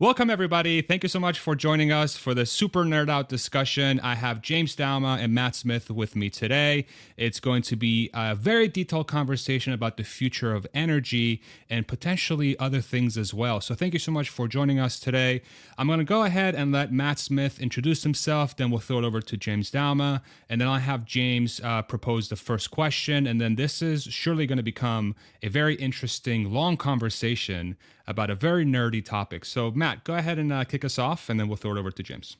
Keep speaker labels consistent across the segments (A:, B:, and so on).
A: Welcome, everybody. Thank you so much for joining us for the Super Nerd Out discussion. I have James Douma and Matt Smith with me today. It's going to be a very detailed conversation about the future of energy and potentially other things as well. So, thank you so much for joining us today. I'm going to go ahead and let Matt Smith introduce himself, then we'll throw it over to James Douma, and then I'll have James uh, propose the first question. And then this is surely going to become a very interesting, long conversation about a very nerdy topic. So, Matt, go ahead and uh, kick us off, and then we'll throw it over to James.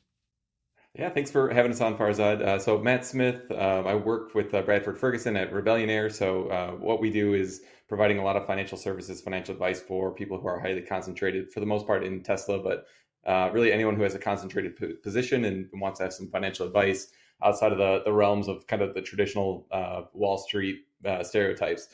B: Yeah, thanks for having us on, Farzad. Uh, so, Matt Smith, uh, I work with uh, Bradford Ferguson at Rebellionaire. So, uh, what we do is providing a lot of financial services, financial advice for people who are highly concentrated, for the most part in Tesla, but uh, really anyone who has a concentrated p- position and wants to have some financial advice outside of the, the realms of kind of the traditional Wall Street stereotypes.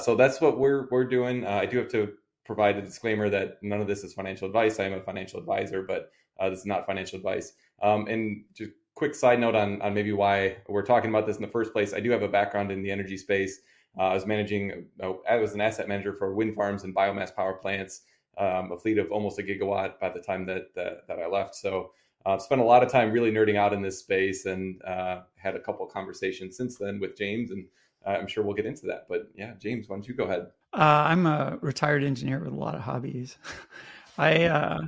B: so that's what we're we're doing. I do have to provide a disclaimer that none of this is financial advice. I am a financial advisor, but uh, this is not financial advice. Um, and just quick side note on, on maybe why we're talking about this in the first place. I do have a background in the energy space. Uh, I was managing, uh, I was an asset manager for wind farms and biomass power plants, um, a fleet of almost a gigawatt by the time that that, that I left. So I've uh, spent a lot of time really nerding out in this space and uh, had a couple conversations since then with James, and I'm sure we'll get into that. But yeah, James, why don't you go ahead?
C: Uh, I'm a retired engineer with a lot of hobbies. I uh,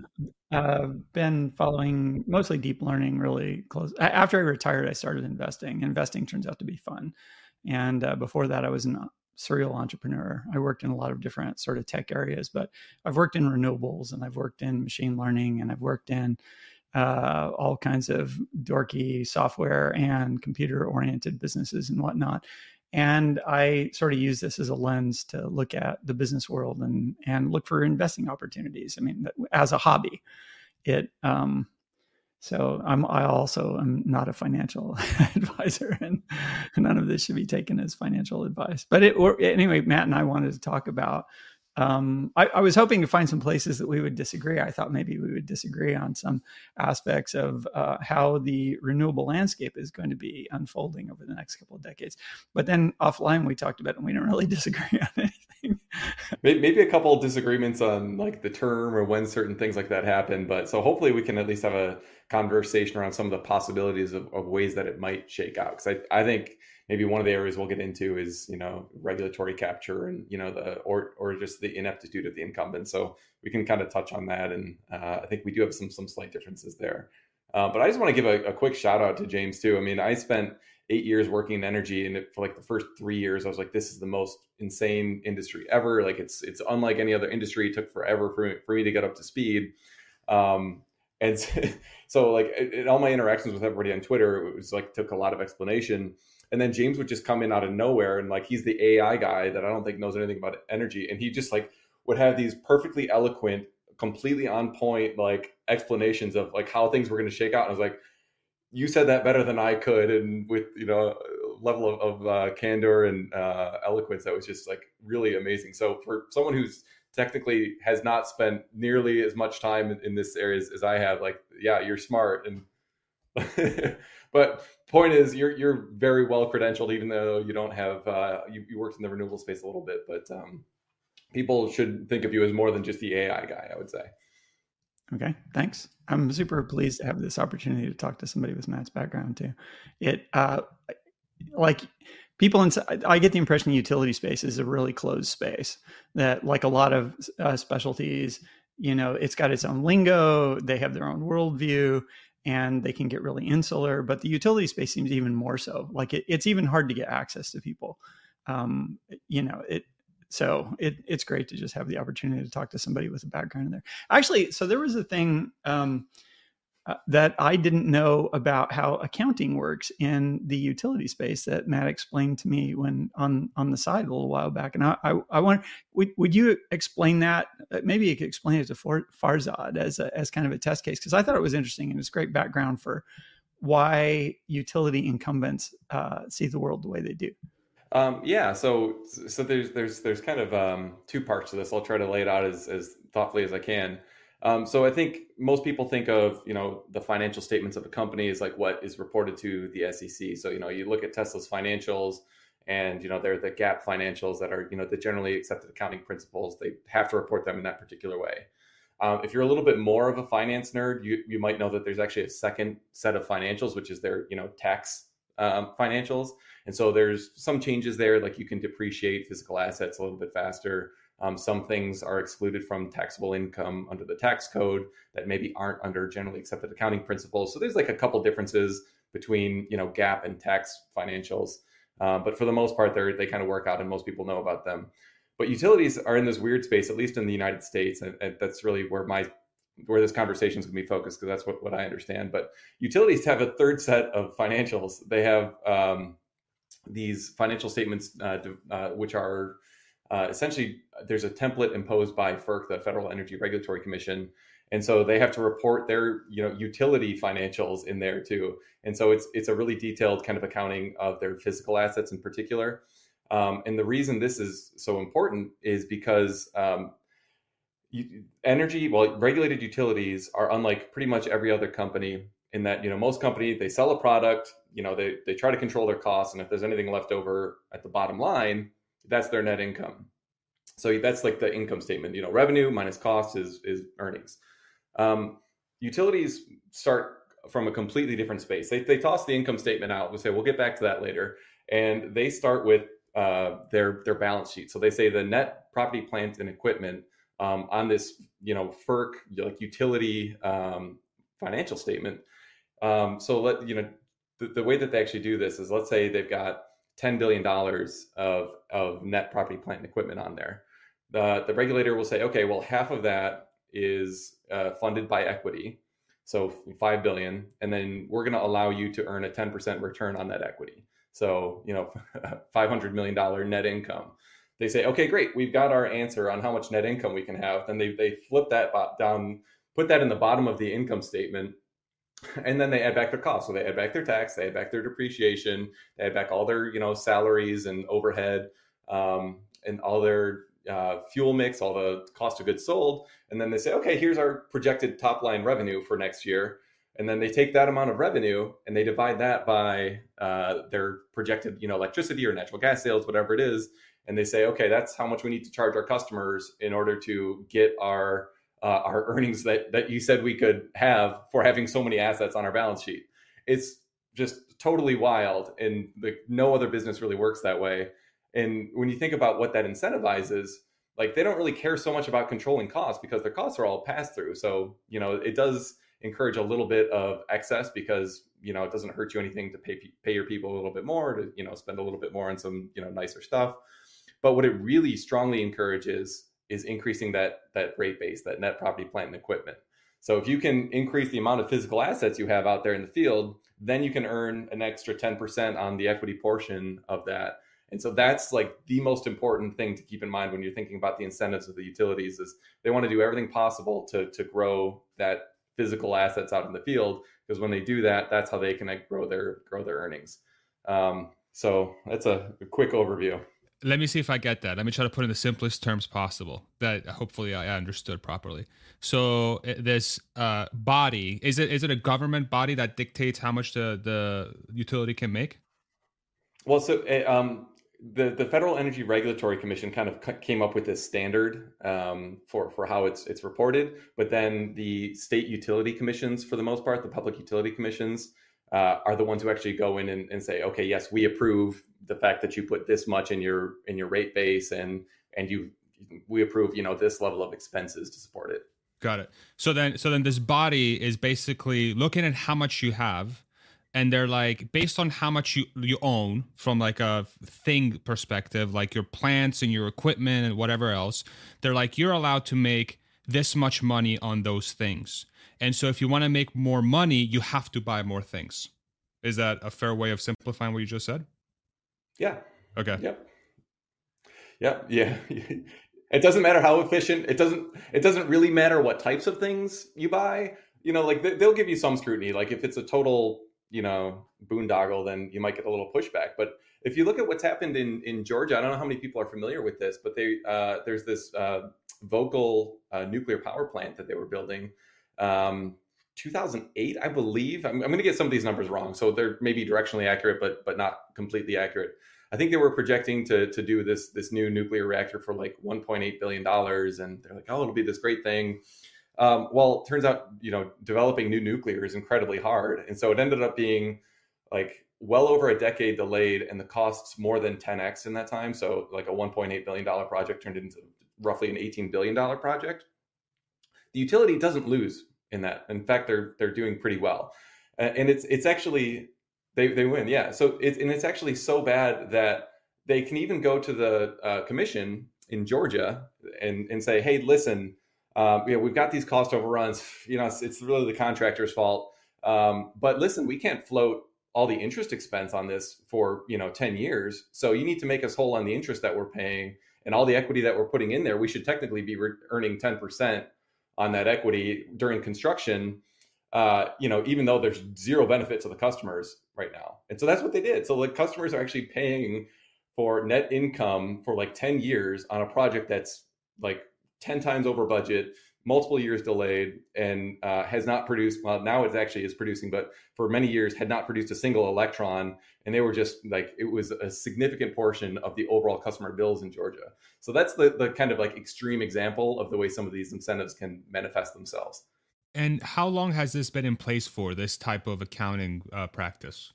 C: uh, been following mostly deep learning really close. After I retired, I started investing. Investing turns out to be fun. And uh, before that, I was a serial entrepreneur. I worked in a lot of different sort of tech areas, but I've worked in renewables and I've worked in machine learning and I've worked in uh, all kinds of dorky software and computer oriented businesses and whatnot and I sort of use this as a lens to look at the business world and and look for investing opportunities. I mean, as a hobby, it. Um, so I'm I also am not a financial advisor, and none of this should be taken as financial advice. But it, or, anyway, Matt and I wanted to talk about um, I, I, was hoping to find some places that we would disagree. I thought maybe we would disagree on some aspects of uh, how the renewable landscape is going to be unfolding over the next couple of decades. But then offline, we talked about it and we didn't really disagree on anything.
B: maybe a couple of disagreements on like the term or when certain things like that happen. But so hopefully we can at least have a conversation around some of the possibilities of, of ways that it might shake out. Because I, I think maybe one of the areas we'll get into is you know regulatory capture and you know the or or just the ineptitude of the incumbent. So we can kind of touch on that, and uh, I think we do have some some slight differences there. Uh, but I just want to give a, a, quick shout out to James too. I mean, I spent eight years working in energy, and it, for like the first three years, I was like, "This is the most insane industry ever. Like, it's it's unlike any other industry. It took forever for me, for me to get up to speed." Um, and so, like, in all my interactions with everybody on Twitter, it was like took a lot of explanation and then James would just come in out of nowhere and like he's the AI guy that I don't think knows anything about energy, and he just like would have these perfectly eloquent, completely on point like explanations of like how things were going to shake out. And I was like, you said that better than I could, and with you know level of, of uh, candor and uh, eloquence that was just like really amazing. So for someone who's technically has not spent nearly as much time in, in this area as, as I have, like yeah, you're smart and. but point is, you're you're very well credentialed, even though you don't have uh, you, you worked in the renewable space a little bit. But um, people should think of you as more than just the AI guy. I would say.
C: Okay, thanks. I'm super pleased to have this opportunity to talk to somebody with Matt's background too. It uh, like people inside i get the impression the utility space is a really closed space that like a lot of uh, specialties you know it's got its own lingo they have their own worldview and they can get really insular. But the utility space seems even more so. Like it, it's even hard to get access to people. Um, you know, it. So it, it's great to just have the opportunity to talk to somebody with a background in there. Actually, so there was a thing. Um, uh, that I didn't know about how accounting works in the utility space that Matt explained to me when on on the side a little while back. And I I, I want would would you explain that? Uh, maybe you could explain it to Farzad as a, as kind of a test case because I thought it was interesting and it's great background for why utility incumbents uh, see the world the way they do.
B: Um, yeah, so so there's there's there's kind of um, two parts to this. I'll try to lay it out as as thoughtfully as I can. Um, so I think most people think of you know the financial statements of a company as like what is reported to the SEC. So you know you look at Tesla's financials, and you know they're the GAAP financials that are you know the generally accepted accounting principles. They have to report them in that particular way. Um, if you're a little bit more of a finance nerd, you, you might know that there's actually a second set of financials, which is their you know tax um, financials. And so there's some changes there, like you can depreciate physical assets a little bit faster. Um, some things are excluded from taxable income under the tax code that maybe aren't under generally accepted accounting principles. So there's like a couple differences between you know GAAP and tax financials, uh, but for the most part, they they kind of work out, and most people know about them. But utilities are in this weird space, at least in the United States, and, and that's really where my where this conversation is going to be focused because that's what, what I understand. But utilities have a third set of financials. They have um, these financial statements, uh, uh, which are uh, essentially there's a template imposed by FERC, the Federal Energy Regulatory Commission, and so they have to report their you know utility financials in there too. And so it's it's a really detailed kind of accounting of their physical assets in particular. Um, and the reason this is so important is because um, energy, well, regulated utilities are unlike pretty much every other company in that you know most company they sell a product, you know they they try to control their costs, and if there's anything left over at the bottom line, that's their net income. So that's like the income statement. You know, revenue minus cost is is earnings. Um, utilities start from a completely different space. They they toss the income statement out. We say we'll get back to that later, and they start with uh, their their balance sheet. So they say the net property, plant, and equipment um, on this, you know, FERC like utility um, financial statement. Um, so let you know the, the, way that they actually do this is let's say they've got ten billion dollars of of net property, plant, and equipment on there. The the regulator will say, okay, well, half of that is uh, funded by equity, so five billion, and then we're going to allow you to earn a ten percent return on that equity. So you know, five hundred million dollar net income they say, okay, great, we've got our answer on how much net income we can have. Then they, they flip that down, put that in the bottom of the income statement, and then they add back their costs. So they add back their tax, they add back their depreciation, they add back all their you know salaries and overhead, um, and all their uh, fuel mix, all the cost of goods sold, and then they say, okay, here's our projected top line revenue for next year. And then they take that amount of revenue and they divide that by uh, their projected, you know, electricity or natural gas sales, whatever it is, and they say, okay, that's how much we need to charge our customers in order to get our uh, our earnings that that you said we could have for having so many assets on our balance sheet. It's just totally wild, and the, no other business really works that way. And when you think about what that incentivizes, like they don't really care so much about controlling costs because their costs are all passed through. So you know it does encourage a little bit of excess because you know it doesn't hurt you anything to pay pay your people a little bit more to you know spend a little bit more on some you know nicer stuff but what it really strongly encourages is increasing that that rate base, that net property, plant, and equipment. So if you can increase the amount of physical assets you have out there in the field, then you can earn an extra 10% on the equity portion of that. And so that's like the most important thing to keep in mind when you're thinking about the incentives of the utilities is they want to do everything possible to to grow that physical assets out in the field because when they do that, that's how they can grow their grow their earnings. Um, so that's a, a quick overview
A: let me see if I get that. Let me try to put in the simplest terms possible that hopefully I understood properly. So uh, this uh, body is it is it a government body that dictates how much the the utility can make?
B: Well, so uh, um, the the Federal Energy Regulatory Commission kind of came up with this standard um, for for how it's it's reported, but then the state utility commissions, for the most part, the public utility commissions uh, are the ones who actually go in and, and, say, okay, yes, we approve the fact that you put this much in your in your rate base, and and you we approve, you know, this level of expenses to support it.
A: Got it. So then, so then this body is basically looking at how much you have, and they're like based on how much you you own from like a thing perspective, like your plants and your equipment and whatever else. They're like you're allowed to make this much money on those things and so if you want to make more money, you have to buy more things. Is that a fair way of simplifying what you just said?
B: Yeah.
A: Okay.
B: Yep. Yep. Yeah. it doesn't matter how efficient. It doesn't. It doesn't really matter what types of things you buy. You know, like they'll give you some scrutiny. Like if it's a total, you know, boondoggle, then you might get a little pushback. But if you look at what's happened in in Georgia, I don't know how many people are familiar with this, but they uh, there's this uh, Vogtle uh, nuclear power plant that they were building um, 2008, I believe. I'm, I'm going to get some of these numbers wrong, so they're maybe directionally accurate, but but not completely accurate. I think they were projecting to to do this this new nuclear reactor for like 1.8 billion dollars, and they're like, oh, it'll be this great thing. Um, well, it turns out you know developing new nuclear is incredibly hard, and so it ended up being like well over a decade delayed, and the costs more than 10x in that time. So like a 1.8 billion dollar project turned into roughly an 18 billion dollar project. The utility doesn't lose in that. In fact, they're they're doing pretty well, and it's it's actually they they win. Yeah. So it's and it's actually so bad that they can even go to the uh, commission in Georgia and and say, hey, listen, um, we've got these cost overruns. You know, it's, it's really the contractor's fault. Um, but listen, we can't float all the interest expense on this for you know 10 years so you need to make us whole on the interest that we're paying and all the equity that we're putting in there we should technically be re- earning 10% on that equity during construction uh, you know even though there's zero benefit to the customers right now. And so that's what they did. So the customers are actually paying for net income for like 10 years on a project that's like 10 times over budget multiple years delayed and uh, has not produced well now it actually is producing but for many years had not produced a single electron. And they were just like it was a significant portion of the overall customer bills in georgia. So that's the, the kind of like extreme example of the way some of these incentives can manifest themselves.
A: And how long has this been in place for this type of accounting uh, practice?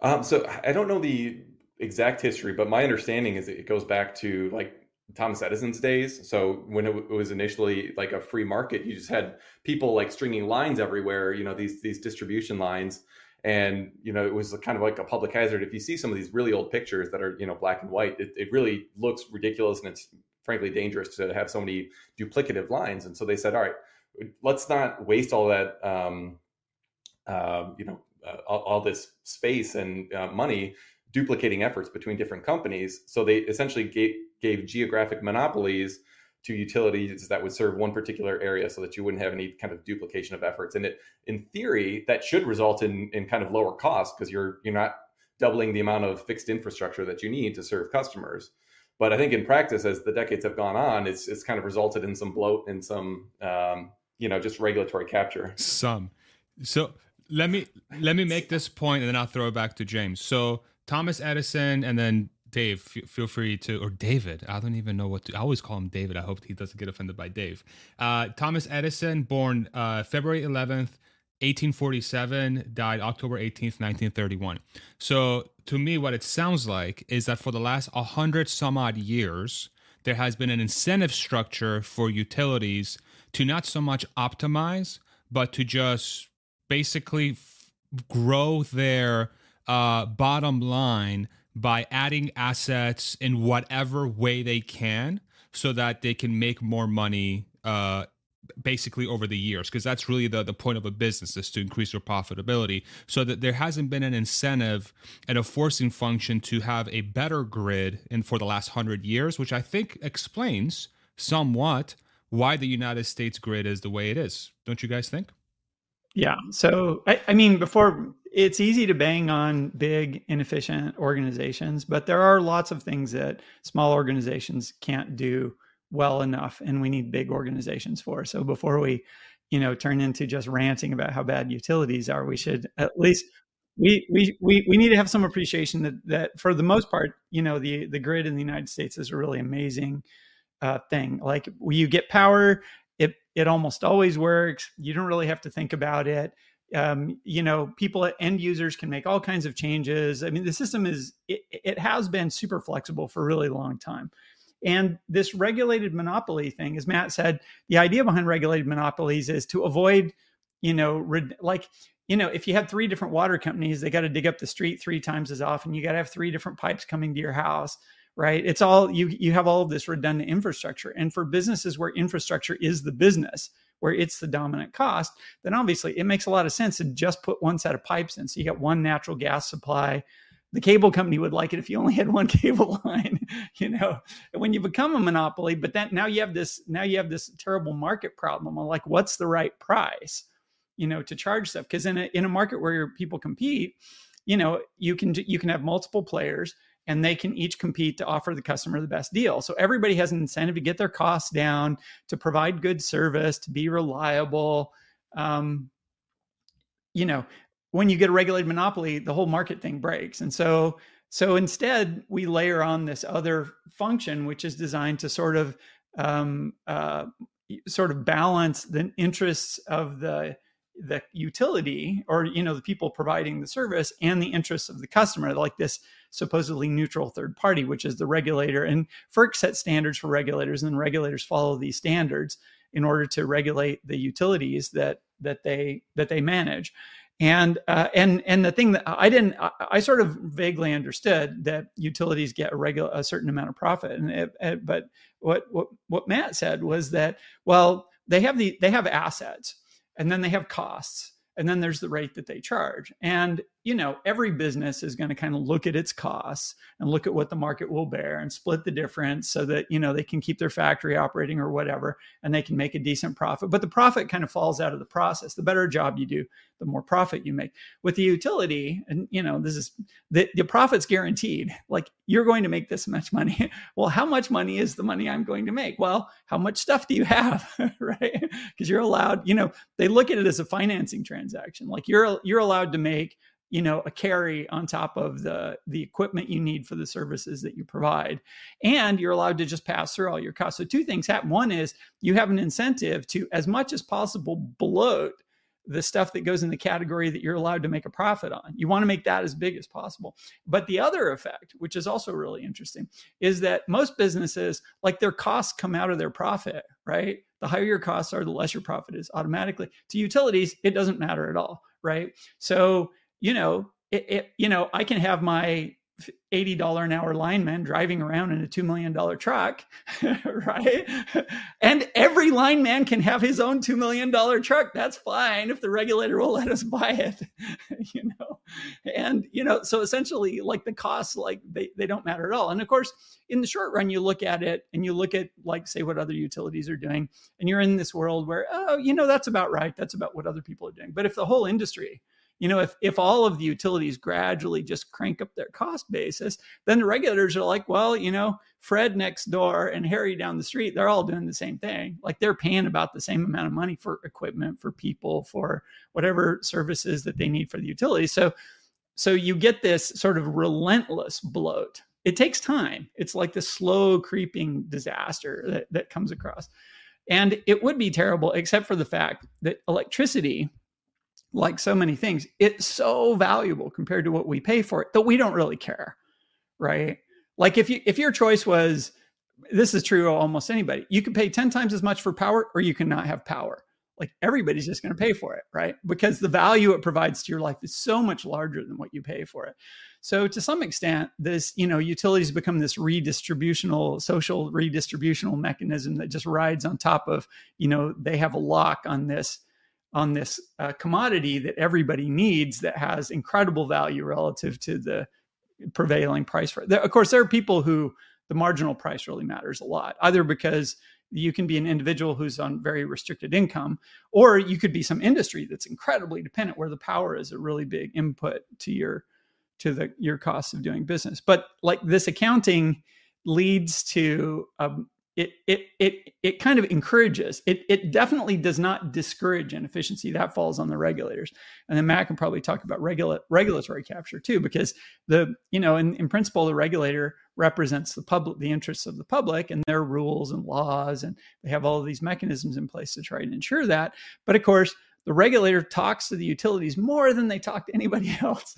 B: Um, so i don't know the exact history but my understanding is it goes back to like Thomas Edison's days. So when it was initially like a free market, you just had people like stringing lines everywhere. You know these these distribution lines, and you know it was kind of like a public hazard. If you see some of these really old pictures that are you know black and white, it, it really looks ridiculous and it's frankly dangerous to have so many duplicative lines. And so they said, all right, let's not waste all that. Um, uh, you know, uh, all, all, this space and uh, money duplicating efforts between different companies. So they essentially gave gave geographic monopolies to utilities that would serve one particular area so that you wouldn't have any kind of duplication of efforts. And it in theory that should result in in kind of lower costs because you're you're not doubling the amount of fixed infrastructure that you need to serve customers. But i think in practice as the decades have gone on it's it's kind of resulted in some bloat and some um, you know just regulatory capture.
A: Some. So let me let me make this point and then i'll throw it back to james. So thomas edison and then Dave, f- feel free to, or David. I don't even know what to. I always call him David. I hope he doesn't get offended by Dave. Uh, Thomas Edison, born uh, February 11th, 1847, died October 18th, 1931. So to me, what it sounds like is that for the last 100 some odd years, there has been an incentive structure for utilities to not so much optimize, but to just basically f- grow their uh, bottom line by adding assets in whatever way they can so that they can make more money uh, basically over the years because that's really the, the point of a business is to increase your profitability. So that there hasn't been an incentive and a forcing function to have a better grid in for the last 100 years which i think explains somewhat why the united states grid is the way it is. Don't you guys think?
C: Yeah. So i, I mean before it's easy to bang on big inefficient organizations but there are lots of things that small organizations can't do well enough and we need big organizations for. So before we you know turn into just ranting about how bad utilities are we should at least we we we, we need to have some appreciation that that for the most part you know the the grid in the united states is a really amazing uh, thing. Like you get power it it almost always works. You don't really have to think about it um, you know people at end users can make all kinds of changes. I mean the system is it, it has been super flexible for a really long time. And this regulated monopoly thing as matt said the idea behind regulated monopolies is to avoid you know re- like you know if you had three different water companies they got to dig up the street three times as often. You got to have three different pipes coming to your house right? It's all you you have all of this redundant infrastructure. And for businesses where infrastructure is the business where it's the dominant cost, then obviously it makes a lot of sense to just put one set of pipes in. So you got one natural gas supply. The cable company would like it if you only had one cable line, you know. When you become a monopoly, but then now you have this now you have this terrible market problem. like, what's the right price, you know, to charge stuff? Because in a in a market where people compete, you know, you can you can have multiple players and they can each compete to offer the customer the best deal. So everybody has an incentive to get their costs down, to provide good service, to be reliable. Um, you know, when you get a regulated monopoly, the whole market thing breaks. And so, so instead, we layer on this other function, which is designed to sort of um, uh, sort of balance the interests of the the utility or you know the people providing the service and the interests of the customer like this supposedly neutral third party which is the regulator. And FERC sets standards for regulators and regulators follow these standards in order to regulate the utilities that that they that they manage. And uh, and and the thing that I didn't I, I, sort of vaguely understood that utilities get a regular a certain amount of profit. And it, it, but what what what Matt said was that well they have the they have assets and then they have costs and then there's the rate that they charge. And you know every business is going to kind of look at its costs and look at what the market will bear and split the difference so that you know they can keep their factory operating or whatever and they can make a decent profit. But the profit kind of falls out of the process. The better job you do the more profit you make. With the utility and you know this is the, the profit's guaranteed. Like you're going to make this much money. Well how much money is the money i'm going to make? Well how much stuff do you have? Right? Because you're allowed you know they look at it as a financing transaction. Like you're you're allowed to make you know a carry on top of the the equipment you need for the services that you provide and you're allowed to just pass through all your costs so two things happen one is you have an incentive to as much as possible bloat the stuff that goes in the category that you're allowed to make a profit on. You want to make that as big as possible. But the other effect, which is also really interesting, is that most businesses, like their costs come out of their profit, right? The higher your costs are, the less your profit is automatically. To utilities, it doesn't matter at all, right? So you know, it, it, you know, I can have my $80 an hour lineman driving around in a $2 million truck, right? And every lineman can have his own $2 million truck. That's fine if the regulator will let us buy it, you know? And, you know, so essentially like the costs, like they, they don't matter at all. And of course, in the short run, you look at it and you look at like, say what other utilities are doing and you're in this world where, oh, you know, that's about right. That's about what other people are doing. But if the whole industry, you know if if all of the utilities gradually just crank up their cost basis then the regulators are like well you know fred next door and harry down the street they're all doing the same thing. Like they're paying about the same amount of money for equipment for people for whatever services that they need for the utility. So so you get this sort of relentless bloat. It takes time. It's like the slow creeping disaster that, that comes across. And it would be terrible except for the fact that electricity like so many things, it's so valuable compared to what we pay for it that we don't really care, right? Like if you if your choice was this is true almost anybody, you can pay 10 times as much for power or you cannot have power. Like everybody's just going to pay for it, right? Because the value it provides to your life is so much larger than what you pay for it. So to some extent, this, you know, utilities become this redistributional, social redistributional mechanism that just rides on top of, you know, they have a lock on this on this uh, commodity that everybody needs that has incredible value relative to the prevailing price. There, of course, there are people who the marginal price really matters a lot, either because you can be an individual who's on very restricted income, or you could be some industry that's incredibly dependent where the power is a really big input to your to the your cost of doing business. But like this accounting leads to um, it it it it kind of encourages it it definitely does not discourage inefficiency that falls on the regulators. And then matt can probably talk about regula- regulatory capture too because the you know in, in principle the regulator represents the public the interests of the public and their rules and laws and they have all of these mechanisms in place to try and ensure that. But of course the regulator talks to the utilities more than they talk to anybody else.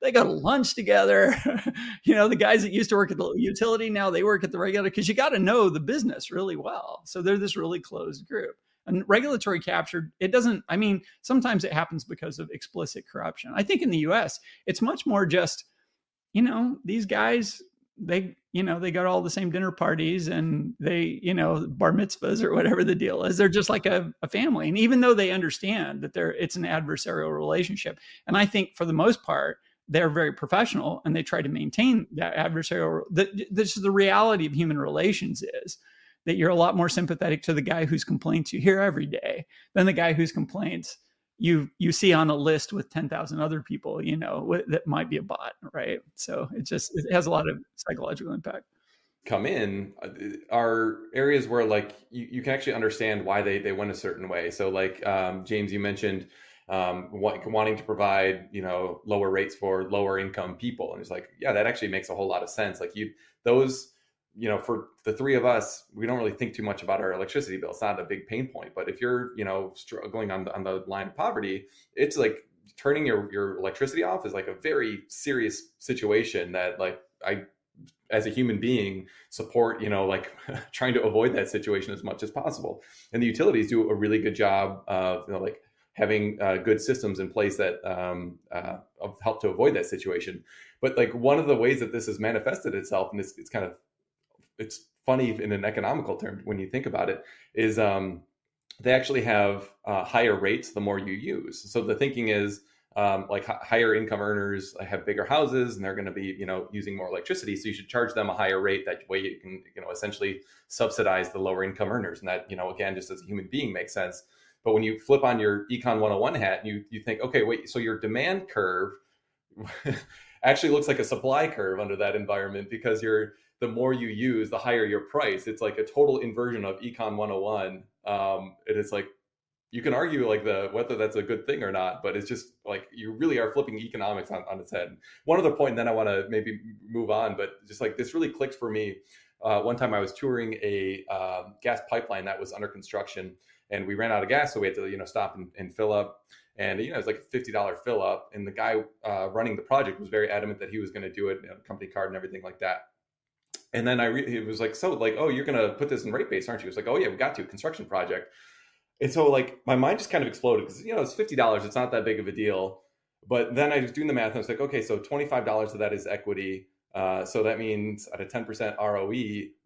C: they go to lunch together. you know, the guys that used to work at the utility now they work at the regulator because you got to know the business really well. So they're this really closed group. And regulatory capture, it doesn't, I mean, sometimes it happens because of explicit corruption. I think in the US, it's much more just, you know, these guys they you know they got all the same dinner parties and they you know bar mitzvahs or whatever the deal is. They're just like a, a, family. And even though they understand that they're it's an adversarial relationship and i think for the most part they're very professional and they try to maintain that adversarial the, this is the reality of human relations is that you're a lot more sympathetic to the guy whose complaints you hear every day than the guy whose complaints you you see on a list with 10,000 other people, you know, that might be a bot, right? So it just it has a lot of psychological impact.
B: Come in uh, are areas where like you, you can actually understand why they they went a certain way. So like um, James, you mentioned um, wanting to provide you know lower rates for lower income people, and it's like yeah, that actually makes a whole lot of sense. Like you those you know, for the three of us, we don't really think too much about our electricity bill. It's not a big pain point. But if you're, you know, struggling on the, on the line of poverty, it's like turning your, your electricity off is like a very serious situation that like I, as a human being, support, you know, like trying to avoid that situation as much as possible. And the utilities do a really good job of, you know, like having uh, good systems in place that um, uh, help to avoid that situation. But like one of the ways that this has manifested itself, and it's, it's kind of it's funny in an economical term when you think about it, is um, they actually have uh, higher rates the more you use. So the thinking is um, like h- higher income earners have bigger houses and they're going to be you know using more electricity, so you should charge them a higher rate. That way you can you know essentially subsidize the lower income earners, and that you know again just as a human being makes sense. But when you flip on your econ 101 hat, you you think, okay, wait, so your demand curve actually looks like a supply curve under that environment because you're the more you use, the higher your price. It's like a total inversion of Econ 101. Um, and it's like you can argue like the whether that's a good thing or not, but it's just like you really are flipping economics on, on its head. One other point, and then I want to maybe move on, but just like this really clicked for me. Uh, one time I was touring a um, gas pipeline that was under construction, and we ran out of gas, so we had to you know stop and, and fill up. And you know, it was like a fifty dollar fill up, and the guy uh, running the project was very adamant that he was going to do it, you know, company card and everything like that. And then I re- he was like, so like, oh, you're gonna put this in rate base, aren't you? It's like, oh yeah, we got to construction project. And so like my mind just kind of exploded because you know it's fifty dollars, it's not that big of a deal. But then I was doing the math and I was like, okay, so twenty five dollars of that is equity. Uh, so that means at a ten percent ROE,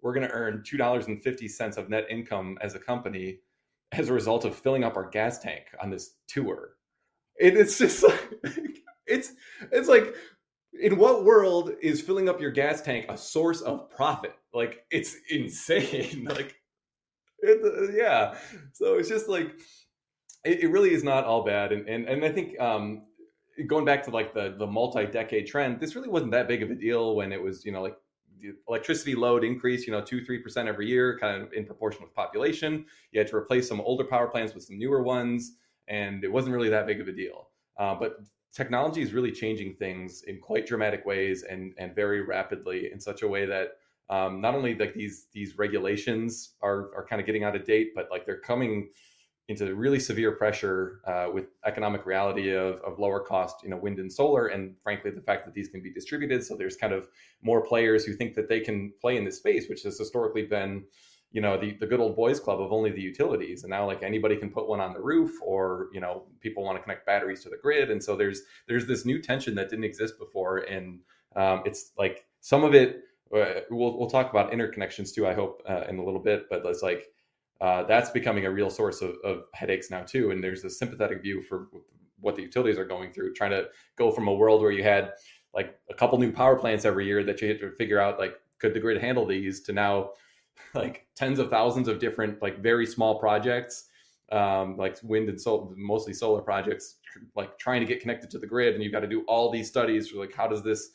B: we're earn dollars and fifty cents of net income as a company as a result of filling up our gas tank on this tour. It, it's just like it's it's like in what world is filling up your gas tank a source of profit? Like it's insane. like it, yeah. So it's just like it, it, really is not all bad. And and and I think um going back to like the the multi-decade trend, this really wasn't that big of a deal when it was, you know, like the electricity load increase, you know, two, three percent every year, kind of in proportion with population. You had to replace some older power plants with some newer ones, and it wasn't really that big of a deal. Uh, but technology is really changing things in quite dramatic ways and and very rapidly in such a way that um, not only like these these regulations are are kind of getting out of date, but like they're coming into really severe pressure uh, with economic reality of, of lower cost, you know, wind and solar, and frankly, the fact that these can be distributed. So there's kind of more players who think that they can play in this space, which has historically been you know the, the good old boys club of only the utilities. And now like anybody can put one on the roof or you know people want to connect batteries to the grid. And so there's there's this new tension that didn't exist before. And um, it's like some of it uh, we'll, we'll talk about interconnections too i hope uh, in a little bit. But it's like uh, that's becoming a real source of, of headaches now too. And there's a sympathetic view for what the utilities are going through trying to go from a world where you had like a couple new power plants every year that you had to figure out like could the grid handle these to now like tens of thousands of different like very small projects um, like wind and solar mostly solar projects like trying to get connected to the grid and you've got to do all these studies for like how does this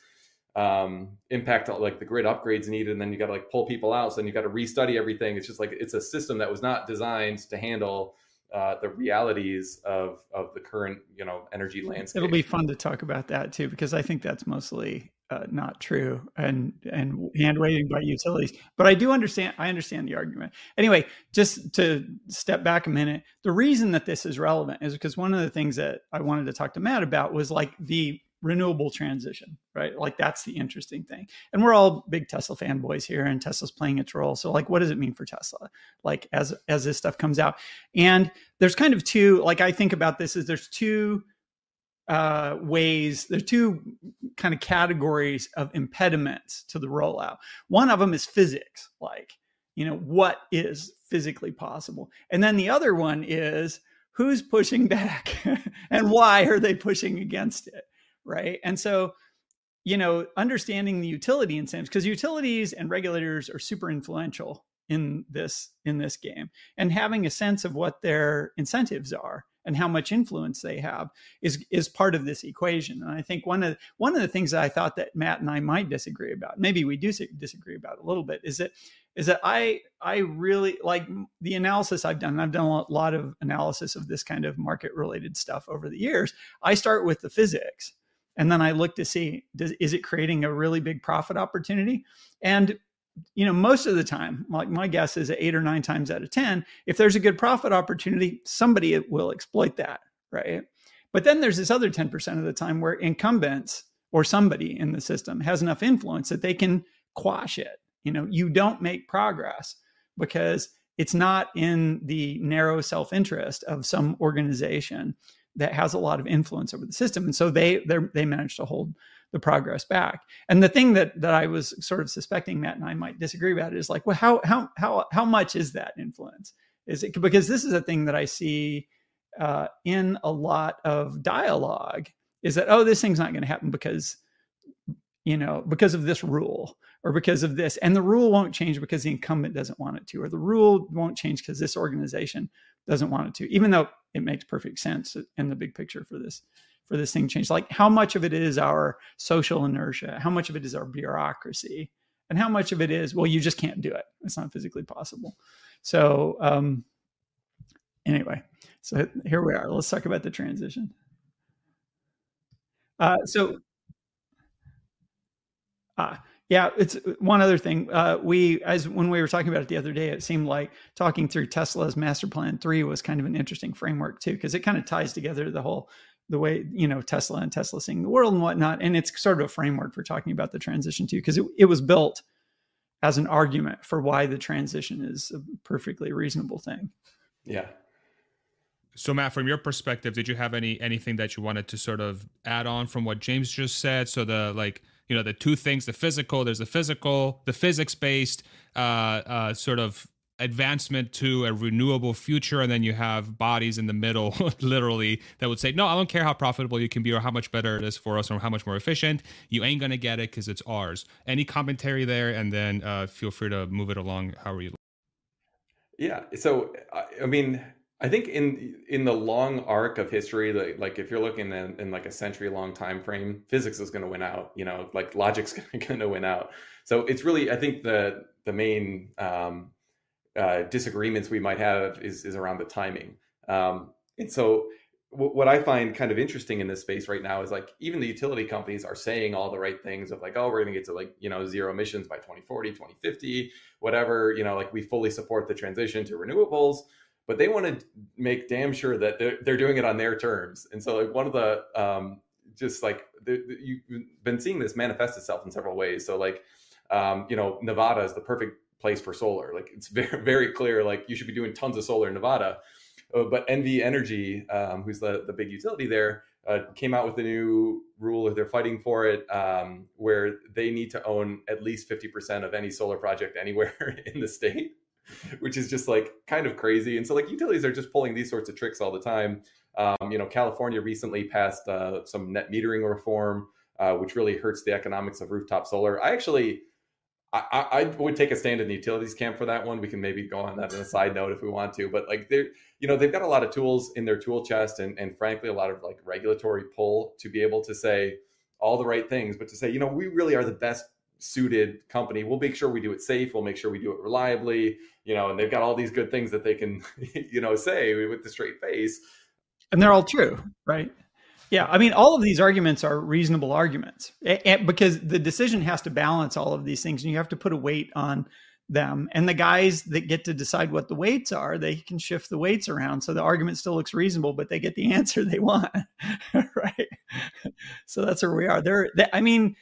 B: um, impact like the grid upgrades needed and then you got to like pull people out so then you got to restudy everything. It's just like it's a system that was not designed to handle uh, the realities of of the current you know energy landscape.
C: it'll be fun to talk about that too because i think that's mostly uh, not true and and hand waving by utilities. But I do understand. I understand the argument. Anyway, just to step back a minute, the reason that this is relevant is because one of the things that I wanted to talk to Matt about was like the renewable transition, right? Like that's the interesting thing. And we're all big Tesla fanboys here, and Tesla's playing its role. So like, what does it mean for Tesla? Like as as this stuff comes out, and there's kind of two. Like I think about this is there's two uh, ways. There are two kind of categories of impediments to the rollout. One of them is physics, like you know what is physically possible, and then the other one is who's pushing back and why are they pushing against it, right? And so you know understanding the utility incentives because utilities and regulators are super influential in this in this game and having a sense of what their incentives are and how much influence they have is is part of this equation. And I think one of one of the things that I thought that Matt and I might disagree about, maybe we do disagree about a little bit, is that is that I I really like the analysis I've done. I've done a lot of analysis of this kind of market related stuff over the years. I start with the physics and then I look to see does, is it creating a really big profit opportunity? And you know, most of the time, like my guess is eight or nine times out of 10, if there's a good profit opportunity, somebody will exploit that, right? But then there's this other 10% of the time where incumbents or somebody in the system has enough influence that they can quash it. You know, you don't make progress because it's not in the narrow self interest of some organization that has a lot of influence over the system. And so they they manage to hold the progress back. And the thing that that I was sort of suspecting Matt and I might disagree about is like, well, how how how how much is that influence? Is it because this is a thing that I see uh, in a lot of dialogue is that oh this thing's not going to happen because you know because of this rule or because of this and the rule won't change because the incumbent doesn't want it to or the rule won't change because this organization doesn't want it to even though it makes perfect sense in the big picture for this for this thing change? Like how much of it is our social inertia? How much of it is our bureaucracy? And how much of it is well you just can't do it. It's not physically possible. So um anyway so here we are. Let's talk about the transition. Uh so uh yeah, it's one other thing. Uh, we, as when we were talking about it the other day, it seemed like talking through Tesla's master plan three was kind of an interesting framework too, because it kind of ties together the whole the way you know Tesla and Tesla seeing the world and whatnot, and it's sort of a framework for talking about the transition too, because it, it was built as an argument for why the transition is a perfectly reasonable thing.
B: Yeah.
A: So Matt, from your perspective, did you have any anything that you wanted to sort of add on from what James just said? So the like you know the two things the physical there's the physical the physics based uh, uh, sort of advancement to a renewable future and then you have bodies in the middle literally that would say no i don't care how profitable you can be or how much better it is for us or how much more efficient you ain't to get it because it's ours. Any commentary there? And then uh, feel free to move it along however you like.
B: Yeah so i mean i think in in the long arc of history like, like if you're looking in, in like a century long time frame physics is going to win out you know like logic's going to win out. So it's really i think the the main um, uh, disagreements we might have is, is around the timing. Um, and so w- what I find kind of interesting in this space right now is like even the utility companies are saying all the right things of like, oh, we're going to get to like, you know, zero emissions by 2040, 2050, whatever, you know, like we fully support the transition to renewables, but they want to make damn sure that they're, they're doing it on their terms. And so like one of the, um, just like the, the, you've been seeing this manifest itself in several ways. So like, um, you know, Nevada is the perfect place for solar. Like it's very very clear. Like you should be doing tons of solar in Nevada. Uh, but NV Energy, um, who's the the big utility there, uh, came out with a new rule. Or they're fighting for it, um, where they need to own at least fifty percent of any solar project anywhere in the state, which is just like kind of crazy. And so like utilities are just pulling these sorts of tricks all the time. Um, you know, California recently passed uh, some net metering reform, uh, which really hurts the economics of rooftop solar. I actually I, I, would take a stand in the utilities camp for that one. We can maybe go on that on a side note if we want to, but like they're, you know, they've got a lot of tools in their tool chest and, and frankly, a lot of like regulatory pull to be able to say all the right things, but to say, you know, we really are the best suited company. We'll make sure we do it safe. We'll make sure we do it reliably, you know, and they've got all these good things that they can, you know, say with the straight face.
C: And they're all true, right? Yeah, I mean, all of these arguments are reasonable arguments because the decision has to balance all of these things, and you have to put a weight on them. And the guys that get to decide what the weights are, they can shift the weights around, so the argument still looks reasonable, but they get the answer they want, right? So that's where we are. There, I mean,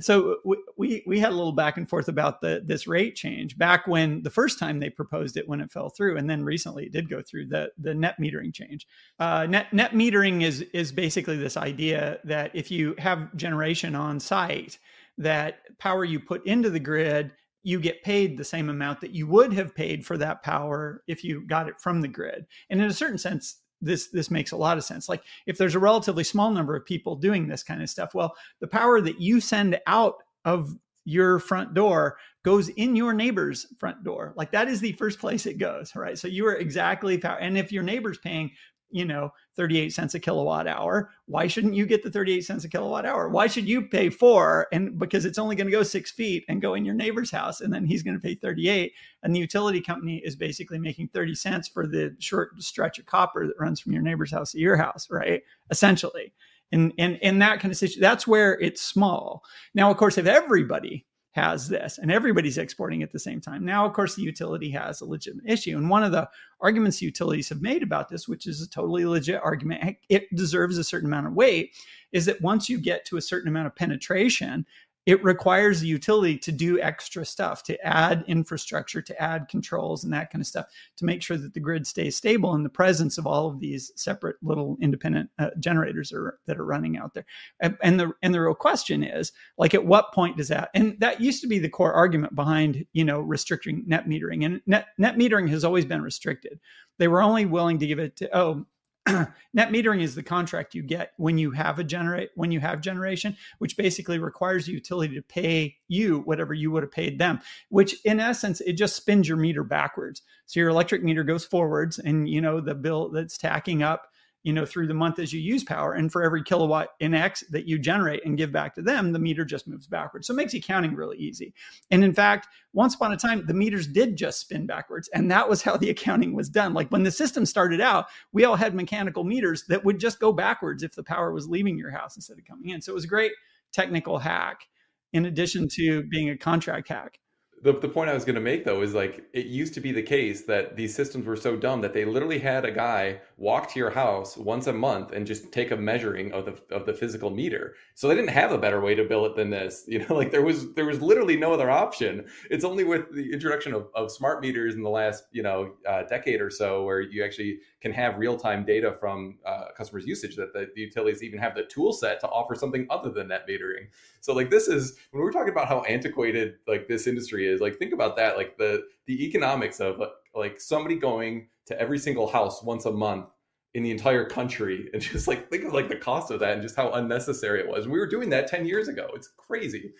C: so we we had a little back and forth about the this rate change back when the first time they proposed it when it fell through and then recently it did go through the the net metering change. Uh, net net metering is is basically this idea that if you have generation on site that power you put into the grid you get paid the same amount that you would have paid for that power if you got it from the grid. And in a certain sense this this makes a lot of sense. Like if there's a relatively small number of people doing this kind of stuff well the power that you send out of your front door goes in your neighbor's front door. Like that is the first place it goes right? So you are exactly power and if your neighbor's paying you know 38 cents a kilowatt hour. Why shouldn't you get the 38 cents a kilowatt hour? Why should you pay four and because it's only going to go six feet and go in your neighbor's house and then he's going to pay 38 and the utility company is basically making 30 cents for the short stretch of copper that runs from your neighbor's house to your house right? Essentially. And in in that kind of situation that's where it's small. Now of course if everybody has this and everybody's exporting at the same time. Now, of course, the utility has a legitimate issue. And one of the arguments utilities have made about this, which is a totally legit argument, it deserves a certain amount of weight, is that once you get to a certain amount of penetration, it requires the utility to do extra stuff, to add infrastructure, to add controls and that kind of stuff to make sure that the grid stays stable in the presence of all of these separate little independent uh, generators are, that are running out there. And, the and the real question is, like, at what point does that? And that used to be the core argument behind, you know, restricting net metering. And net net metering has always been restricted. They were only willing to give it to oh net metering is the contract you get when you have a generate when you have generation which basically requires the utility to pay you whatever you would have paid them which in essence it just spins your meter backwards. So your electric meter goes forwards and you know the bill that's tacking up you know through the month as you use power and for every kilowatt in x that you generate and give back to them the meter just moves backwards. So it makes accounting really easy. And in fact once upon a time the meters did just spin backwards and that was how the accounting was done. Like when the system started out we all had mechanical meters that would just go backwards if the power was leaving your house instead of coming in. So it was a great technical hack in addition to being a contract hack.
B: The, the point I was going to make though is like it used to be the case that these systems were so dumb that they literally had a guy walk to your house once a month and just take a measuring of the of the physical meter. So they didn't have a better way to bill it than this. You know, like there was there was literally no other option. It's only with the introduction of, of smart meters in the last you know uh, decade or so where you actually can have real time data from uh, customers' usage that the, the utilities even have the tool set to offer something other than net metering. So like this is when we're talking about how antiquated like this industry is. Like think about that. Like the the economics of like somebody going to every single house once a month in the entire country and just like think of like the cost of that and just how unnecessary it was. We were doing that 10 years ago. It's crazy.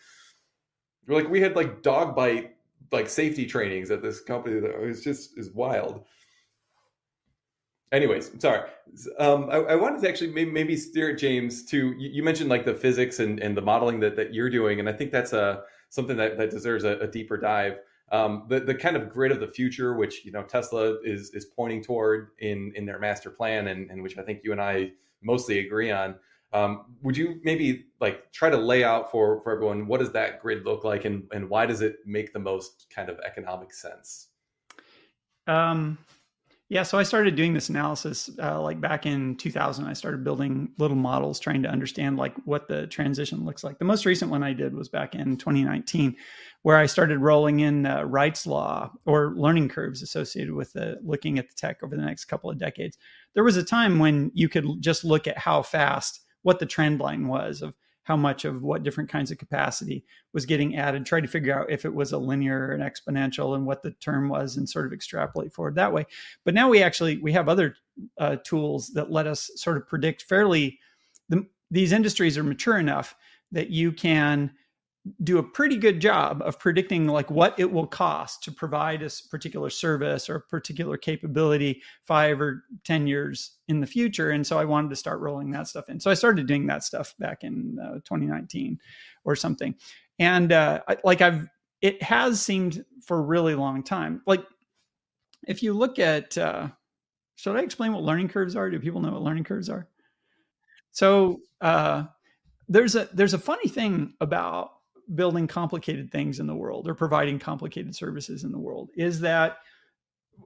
B: We're like we had like dog bite like safety trainings at this company that was just is wild anyways sorry um, I, I, wanted to actually maybe, maybe steer james to you, you, mentioned like the physics and, and the modeling that, that you're doing and i think that's a something that, that deserves a, a deeper dive um, the, the kind of grid of the future which you know tesla is is pointing toward in in their master plan and, and which i think you and i mostly agree on um, would you maybe like try to lay out for for everyone what does that grid look like and and why does it make the most kind of economic sense
C: um yeah, so I started doing this analysis uh, like back in 2000. I started building little models trying to understand like what the transition looks like. The most recent one I did was back in 2019, where I started rolling in uh, law or learning curves associated with the, looking at the tech over the next couple of decades. There was a time when you could just look at how fast what the trend line was of how much of what different kinds of capacity was getting added, try to figure out if it was a linear or an exponential and what the term was and sort of extrapolate forward that way. But now we actually we have other uh, tools that let us sort of predict fairly the, these industries are mature enough that you can do a pretty good job of predicting like what it will cost to provide a particular service or a particular capability five or ten years in the future and so i wanted to start rolling that stuff in. So i started doing that stuff back in uh, 2019 or something. And uh, like i've it has seemed for a really long time. Like if you look at uh, should i explain what learning curves are? Do people know what learning curves are? So uh, there's a there's a funny thing about building complicated things in the world or providing complicated services in the world is that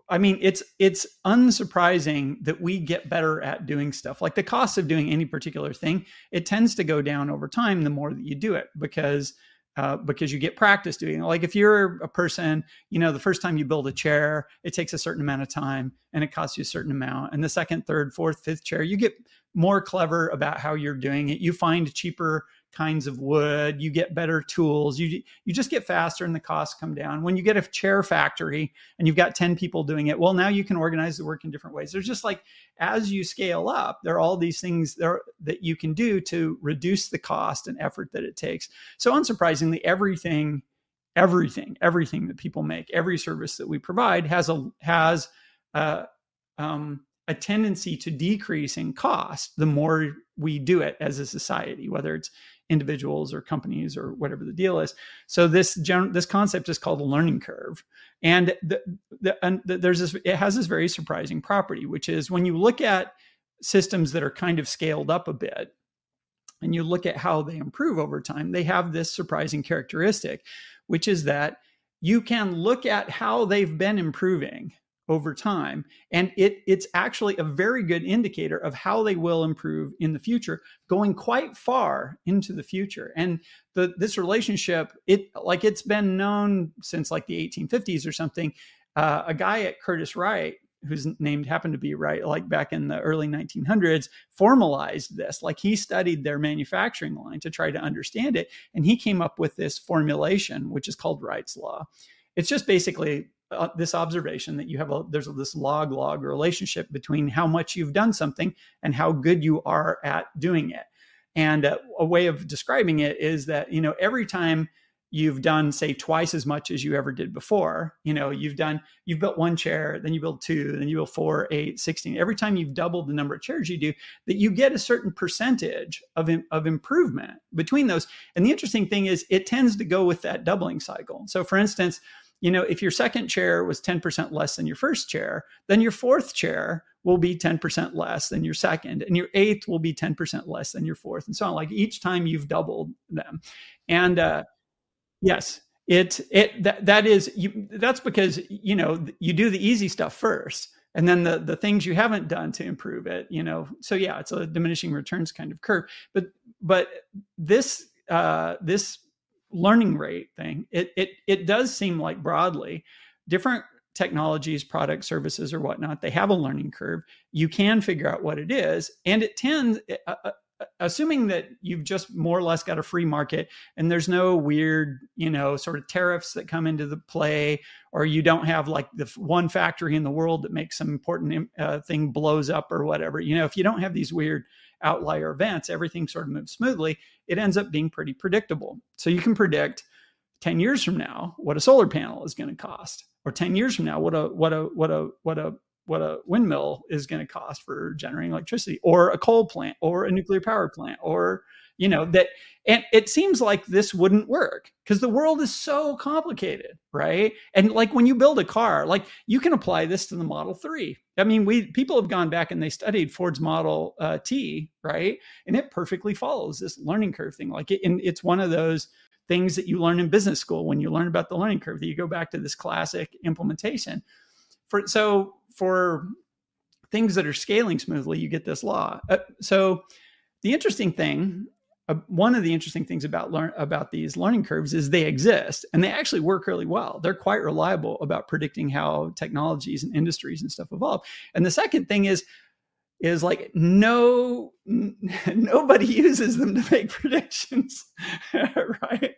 C: I mean, it's it's unsurprising that we get better at doing stuff. Like the cost of doing any particular thing, it tends to go down over time the more that you do it because uh, because you get practice doing it. Like if you're a person, you know, the first time you build a chair, it takes a certain amount of time and it costs you a certain amount. And the second, third, fourth, fifth chair, you get more clever about how you're doing it. You find cheaper kinds of wood you get better tools you you just get faster and the costs come down. When you get a chair factory and you've got 10 people doing it well now you can organize the work in different ways. There's just like as you scale up there are all these things there that you can do to reduce the cost and effort that it takes. So unsurprisingly everything everything everything that people make every service that we provide has a has a, um, a tendency to decrease in cost the more we do it as a society whether it's individuals or companies or whatever the deal is. So this gen- this concept is called a learning curve, and the, the, and the, there's this it has this very surprising property, which is when you look at systems that are kind of scaled up a bit, and you look at how they improve over time, they have this surprising characteristic, which is that you can look at how they've been improving over time. And it it's actually a very good indicator of how they will improve in the future going quite far into the future. And the this relationship it like it's been known since like the 1850s or something. Uh, a guy at curtiss-wright whose named happened to be right like back in the early 1900s formalized this. Like he studied their manufacturing line to try to understand it and he came up with this formulation which is called wright's law. It's just basically uh, this observation that you have a there's a, this log log relationship between how much you've done something and how good you are at doing it. And uh, a way of describing it is that you know every time you've done say twice as much as you ever did before you know you've done you've built one chair then you build two then you build four eight 16 every time you've doubled the number of chairs you do that you get a certain percentage of, of improvement between those. And the interesting thing is it tends to go with that doubling cycle. So for instance you know, if your second chair was 10% less than your first chair, then your fourth chair will be 10% less than your second, and your eighth will be 10% less than your fourth, and so on. Like each time you've doubled them. And uh, yes, it it that that is you that's because you know you do the easy stuff first and then the the things you haven't done to improve it you know so yeah it's a diminishing returns kind of curve but but this uh this learning rate thing, it it it does seem like broadly different technologies, products, services, or whatnot, they have a learning curve. You can figure out what it is, and it tends. Uh, uh, assuming that you've just more or less got a free market and there's no weird you know sort of tariffs that come into the play or you don't have like the one factory in the world that makes some important uh, thing blows up or whatever you know if you don't have these weird outlier events, everything sort of moves smoothly, it ends up being pretty predictable. So you can predict 10 years from now what a solar panel is going to cost, or 10 years from now what a what a what a what a what a windmill is going to cost for generating electricity, or a coal plant, or a nuclear power plant, or you know that and it seems like this wouldn't work because the world is so complicated right? And like when you build a car like you can apply this to the model 3 i mean we people have gone back and they studied ford's model uh, t right? And it perfectly follows this learning curve thing like it, and it's one of those things that you learn in business school when you learn about the learning curve that you go back to this classic implementation. For so for things that are scaling smoothly you get this law uh, so the interesting thing uh, one of the interesting things about learn about these learning curves is they exist and they actually work really well. They're quite reliable about predicting how technologies and industries and stuff evolve. And the second thing is is like no n- nobody uses them to make predictions, right?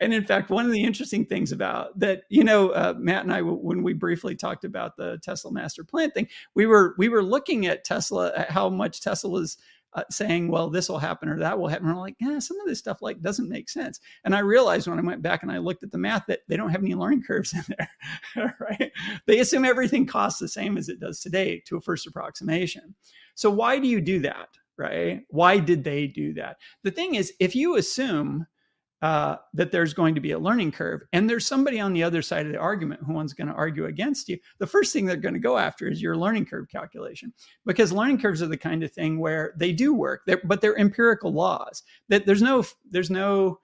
C: And in fact, one of the interesting things about that, you know, uh, Matt and I, when we briefly talked about the Tesla master plan thing, we were we were looking at Tesla, at how much Tesla's uh, saying, well, this will happen or that will happen. And I'm like, yeah, some of this stuff like doesn't make sense. And I realized when I went back and I looked at the math that they don't have any learning curves in there, right? They assume everything costs the same as it does today to a first approximation. So why do you do that, right? Why did they do that? The thing is, if you assume uh, that there's going to be a learning curve. And there's somebody on the other side of the argument who one's going to argue against you. The first thing they're going to go after is your learning curve calculation. Because learning curves are the kind of thing where they do work. They're, but they're empirical laws. That there's no there's no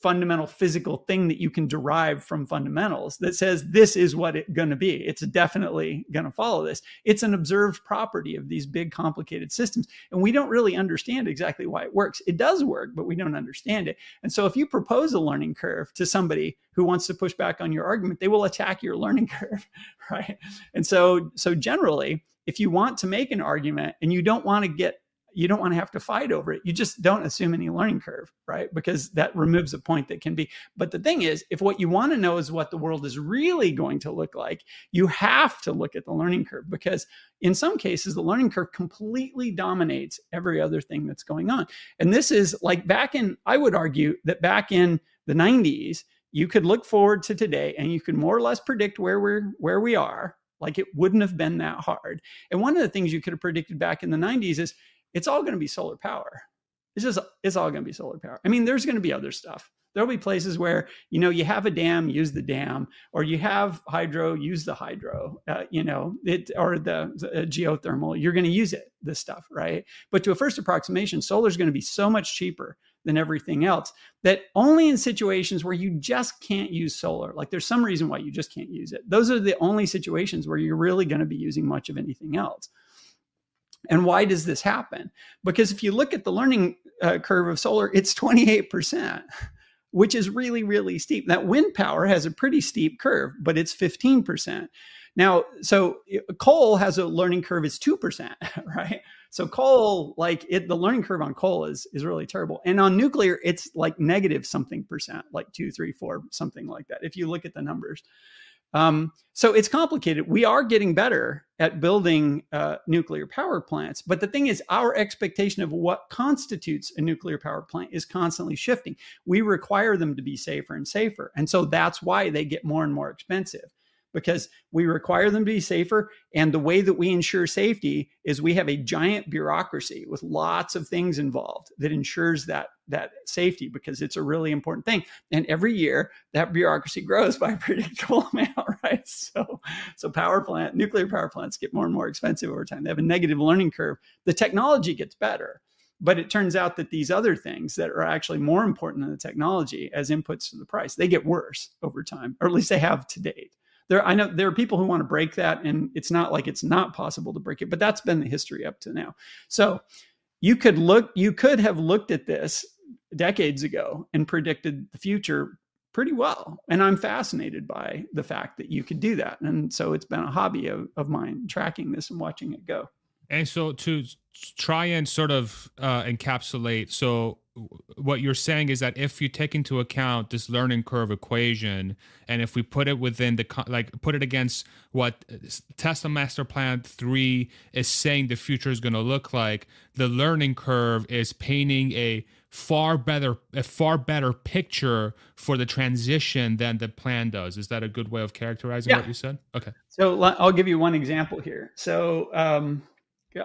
C: fundamental physical thing that you can derive from fundamentals that says this is what it's going to be. It's definitely going to follow this. It's an observed property of these big complicated systems. And we don't really understand exactly why it works. It does work, but we don't understand it. And so if you propose a learning curve to somebody who wants to push back on your argument, they will attack your learning curve, right? And so so generally, if you want to make an argument and you don't want to get you don't want to have to fight over it. You just don't assume any learning curve, right? Because that removes a point that can be. But the thing is, if what you want to know is what the world is really going to look like, you have to look at the learning curve because in some cases, the learning curve completely dominates every other thing that's going on. And this is like back in, I would argue that back in the 90s, you could look forward to today and you could more or less predict where we're where we are like it wouldn't have been that hard and one of the things you could have predicted back in the 90s is it's all going to be solar power. It's just it's all going to be solar power. I mean, there's going to be other stuff. There'll be places where you know you have a dam, use the dam, or you have hydro, use the hydro. Uh, you know it or the, the uh, geothermal. You're going to use it. This stuff, right? But to a first approximation, solar is going to be so much cheaper than everything else. That only in situations where you just can't use solar, like there's some reason why you just can't use it. Those are the only situations where you're really going to be using much of anything else. And why does this happen? Because if you look at the learning uh, curve of solar, it's 28%, which is really, really steep. That wind power has a pretty steep curve, but it's 15%. Now, so coal has a learning curve is 2%, right? So coal, like it, the learning curve on coal is is really terrible. And on nuclear, it's like negative something percent, like two, three, four, something like that. If you look at the numbers. Um, so it's complicated. We are getting better at building uh, nuclear power plants, but the thing is, our expectation of what constitutes a nuclear power plant is constantly shifting. We require them to be safer and safer, and so that's why they get more and more expensive because we require them to be safer. And the way that we ensure safety is we have a giant bureaucracy with lots of things involved that ensures that that safety because it's a really important thing. And every year that bureaucracy grows by a predictable amount, right? So so power plant, nuclear power plants get more and more expensive over time. They have a negative learning curve. The technology gets better. But it turns out that these other things that are actually more important than the technology as inputs to the price, they get worse over time, or at least they have to date there i know there are people who want to break that and it's not like it's not possible to break it but that's been the history up to now. So you could look you could have looked at this decades ago and predicted the future pretty well and i'm fascinated by the fact that you could do that and so it's been a hobby of, of mine tracking this and watching it go.
A: And so to try and sort of uh, encapsulate so what you're saying is that if you take into account this learning curve equation and if we put it within the like put it against what tesla master plan 3 is saying the future is going to look like the learning curve is painting a far better a far better picture for the transition than the plan does. Is that a good way of characterizing
C: yeah.
A: what you said? Okay.
C: So i'll give you one example here. So um,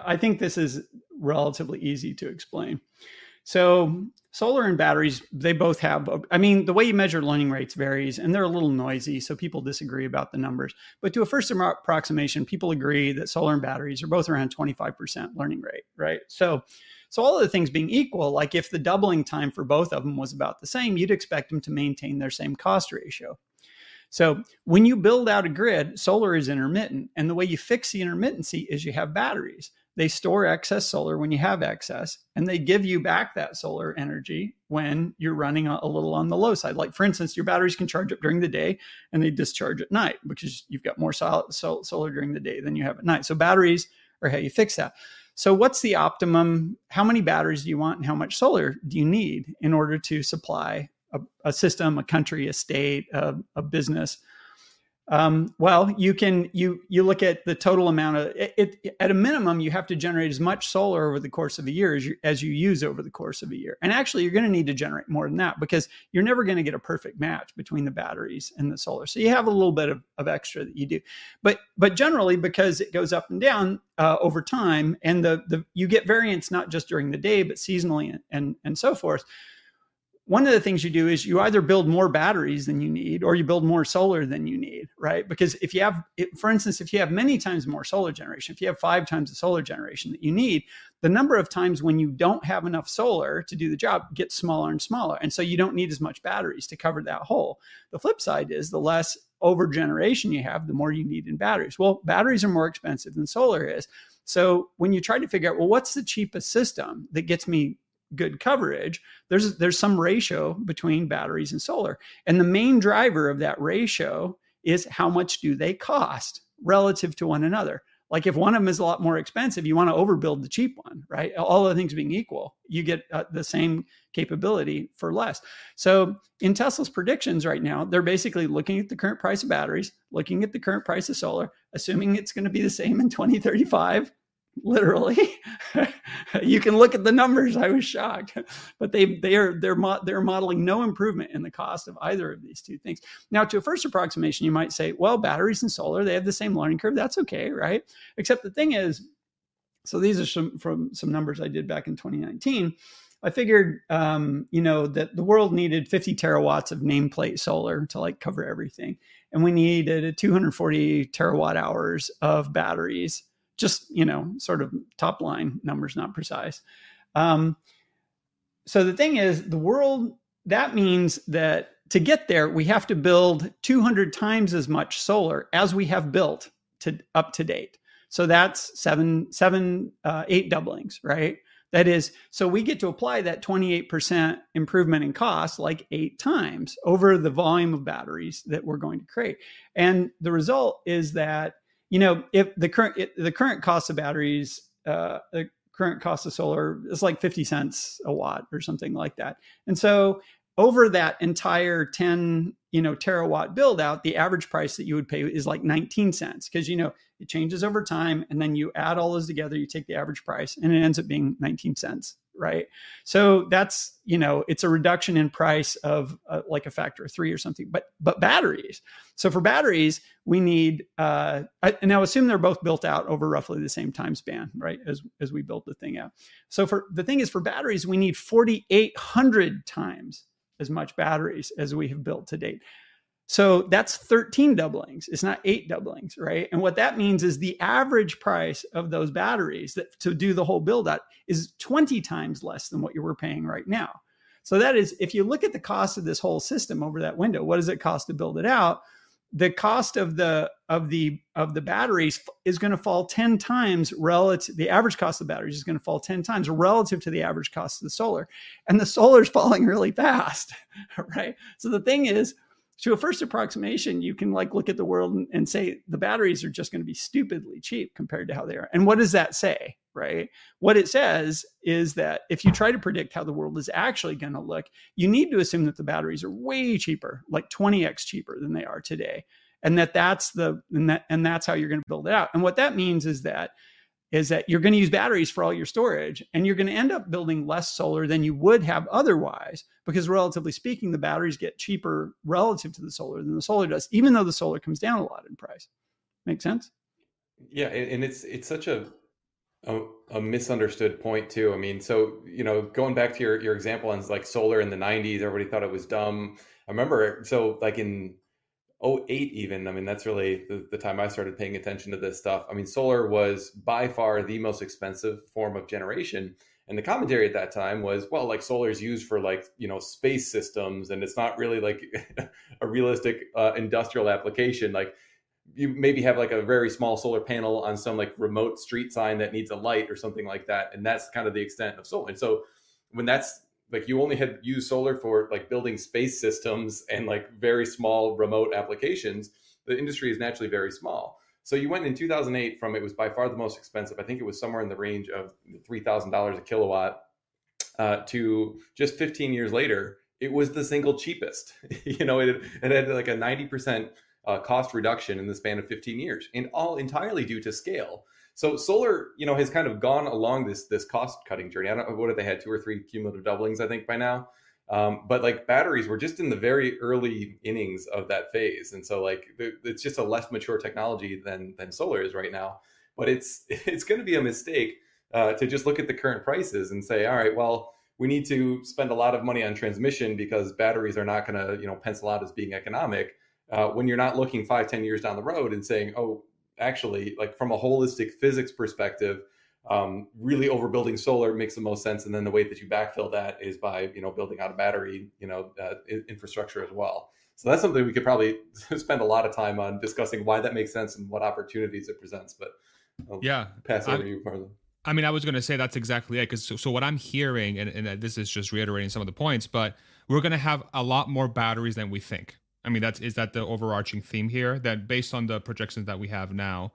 C: i think this is relatively easy to explain so solar and batteries, they both have, I mean, the way you measure learning rates varies and they're a little noisy. So people disagree about the numbers. But to a first approximation, people agree that solar and batteries are both around 25% learning rate, right? So, so all of the things being equal, like if the doubling time for both of them was about the same, you'd expect them to maintain their same cost ratio. So when you build out a grid, solar is intermittent. And the way you fix the intermittency is you have batteries they store excess solar when you have excess and they give you back that solar energy when you're running a, little on the low side. Like for instance your batteries can charge up during the day and they discharge at night because you've got more sol- sol- solar during the day than you have at night. So batteries are how you fix that. So what's the optimum how many batteries do you want and how much solar do you need in order to supply a, a system a country a state a, a business um, well, you can you you look at the total amount of it, it, At a minimum, you have to generate as much solar over the course of a year as you, as you use over the course of a year. And actually, you're going to need to generate more than that because you're never going to get a perfect match between the batteries and the solar. So you have a little bit of, of extra that you do, but but generally because it goes up and down uh, over time, and the the you get variance not just during the day but seasonally and and, and so forth one of the things you do is you either build more batteries than you need or you build more solar than you need right? Because if you have for instance if you have many times more solar generation if you have five times the solar generation that you need the number of times when you don't have enough solar to do the job gets smaller and smaller. And so you don't need as much batteries to cover that hole. The flip side is the less over generation you have the more you need in batteries. Well batteries are more expensive than solar is. So when you try to figure out well what's the cheapest system that gets me good coverage there's there's some ratio between batteries and solar. And the main driver of that ratio is how much do they cost relative to one another. Like if one of them is a lot more expensive you want to overbuild the cheap one right? All the things being equal you get uh, the same capability for less. So in tesla's predictions right now they're basically looking at the current price of batteries looking at the current price of solar assuming it's going to be the same in 2035 literally. You can look at the numbers i was shocked. But they they are they're mo- they're modeling no improvement in the cost of either of these two things. Now to a first approximation you might say well batteries and solar they have the same learning curve. That's okay right? Except the thing is so these are some from some numbers i did back in 2019 I figured, um, you know, that the world needed 50 terawatts of nameplate solar to like cover everything, and we needed 240 terawatt hours of batteries just you know sort of top line numbers not precise um, so the thing is, the world that means that to get there, we have to build 200 times as much solar as we have built to up to date. So that's seven, seven, uh, eight doublings, right? That is, so we get to apply that 28% improvement in cost like eight times over the volume of batteries that we're going to create. And the result is that, you know, if the current, the current cost of batteries, uh, the current cost of solar is like 50 cents a watt or something like that. And so over that entire 10 you know terawatt build out the average price that you would pay is like 19 cents because you know it changes over time and then you add all those together you take the average price and it ends up being 19 cents right? So that's you know it's a reduction in price of uh, like a factor of three or something but but batteries. So for batteries we need uh I, now assume they're both built out over roughly the same time span right as as we built the thing out. So for the thing is for batteries we need 4800 times as much batteries as we have built to date. So that's 13 doublings. It's not eight doublings, right? And what that means is the average price of those batteries that to do the whole build out is 20 times less than what you were paying right now. So that is if you look at the cost of this whole system over that window, what does it cost to build it out? the cost of the of the of the batteries is going to fall 10 times relative the average cost of the batteries is going to fall 10 times relative to the average cost of the solar and the solar is falling really fast right so the thing is to a first approximation, you can like look at the world and, and say the batteries are just going to be stupidly cheap compared to how they are. And what does that say? Right. What it says is that if you try to predict how the world is actually going to look, you need to assume that the batteries are way cheaper, like 20x cheaper than they are today. And that that's the and that and that's how you're going to build it out. And what that means is that is that you're going to use batteries for all your storage and you're going to end up building less solar than you would have otherwise because relatively speaking the batteries get cheaper relative to the solar than the solar does even though the solar comes down a lot in price. Make sense?
B: Yeah and it's it's such a a, a misunderstood point too. I mean so you know going back to your your example on like solar in the 90s everybody thought it was dumb. I remember so like in 08 even. I mean that's really the, the, time i started paying attention to this stuff. I mean solar was by far the most expensive form of generation. And the commentary at that time was well like solar is used for like you know space systems and it's not really like a realistic uh, industrial application. Like you maybe have like a very small solar panel on some like remote street sign that needs a light or something like that and that's kind of the extent of solar. And so when that's like you only had used solar for like building space systems and like very small remote applications. The industry is naturally very small. So you went in 2008 from it was by far the most expensive. I think it was somewhere in the range of $3000 a kilowatt uh, to just 15 years later it was the single cheapest. You know it, it had like a 90% uh, cost reduction in the span of 15 years and all entirely due to scale so solar, you know, has kind of gone along this this cost cutting journey. I don't know what if they had two or three cumulative doublings, I think by now. Um, but like batteries, we're just in the very early innings of that phase, and so like it's just a less mature technology than than solar is right now. But it's it's going to be a mistake uh, to just look at the current prices and say, all right, well, we need to spend a lot of money on transmission because batteries are not going to you know pencil out as being economic. Uh, when you're not looking five, ten years down the road and saying, oh, actually like from a holistic physics perspective um, really overbuilding solar makes the most sense and then the way that you backfill that is by you know building out a battery you know uh, infrastructure as well so that's something we could probably spend a lot of time on discussing why that makes sense and what opportunities it presents but
A: I'll yeah
B: pass it over to you Marlon.
A: I mean, I was going to say that's exactly it. Because so, so, what I'm hearing, and, and this is just reiterating some of the points, but we're going to have a lot more batteries than we think. I mean, that's is that the overarching theme here? That based on the projections that we have now.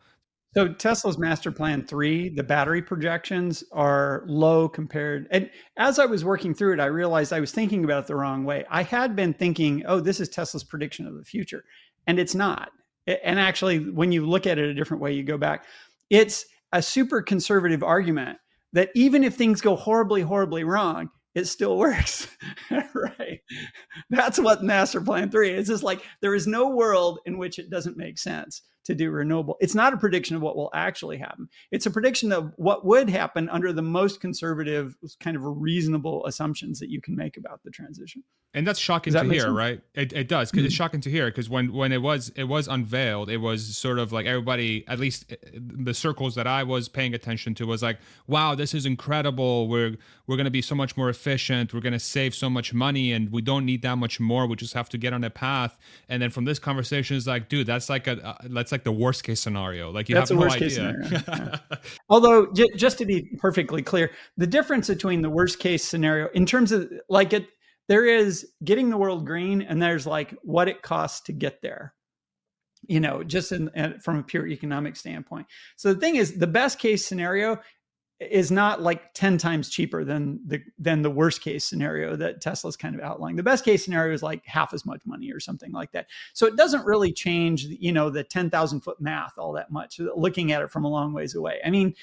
C: So Tesla's master plan three, the battery projections are low compared. And as I was working through it, I realized I was thinking about it the wrong way. I had been thinking, oh, this is Tesla's prediction of the future, and it's not. And actually, when you look at it a different way, you go back. It's a super conservative argument that even if things go horribly, horribly wrong, it still works. right. That's what master plan three is. Just like there is no world in which it doesn't make sense to do renewable. It's not a prediction of what will actually happen. It's a prediction of what would happen under the most conservative, kind of reasonable assumptions that you can make about the transition.
A: And that's shocking to hear, sense? right? It, it does because mm-hmm. it's shocking to hear because when when it was it was unveiled, it was sort of like everybody, at least uh, the circles that I was paying attention to, was like, "Wow, this is incredible. We're we're going to be so much more efficient. We're going to save so much money, and we don't need that much more. We just have to get on a path." And then from this conversation, is like, dude, that's like a uh, that's like the worst case scenario. Like you
C: that's
A: have no
C: idea. Yeah. Although, j- just to be perfectly clear, the difference between the worst case scenario in terms of like it there is getting the world green and there's like what it costs to get there you know just in, in, from a pure economic standpoint. So the thing is the best case scenario is not like 10 times cheaper than the than the worst case scenario that tesla's kind of outlining the best case scenario is like half as much money or something like that. So it doesn't really change you know the 10000 foot math all that much looking at it from a long ways away. I mean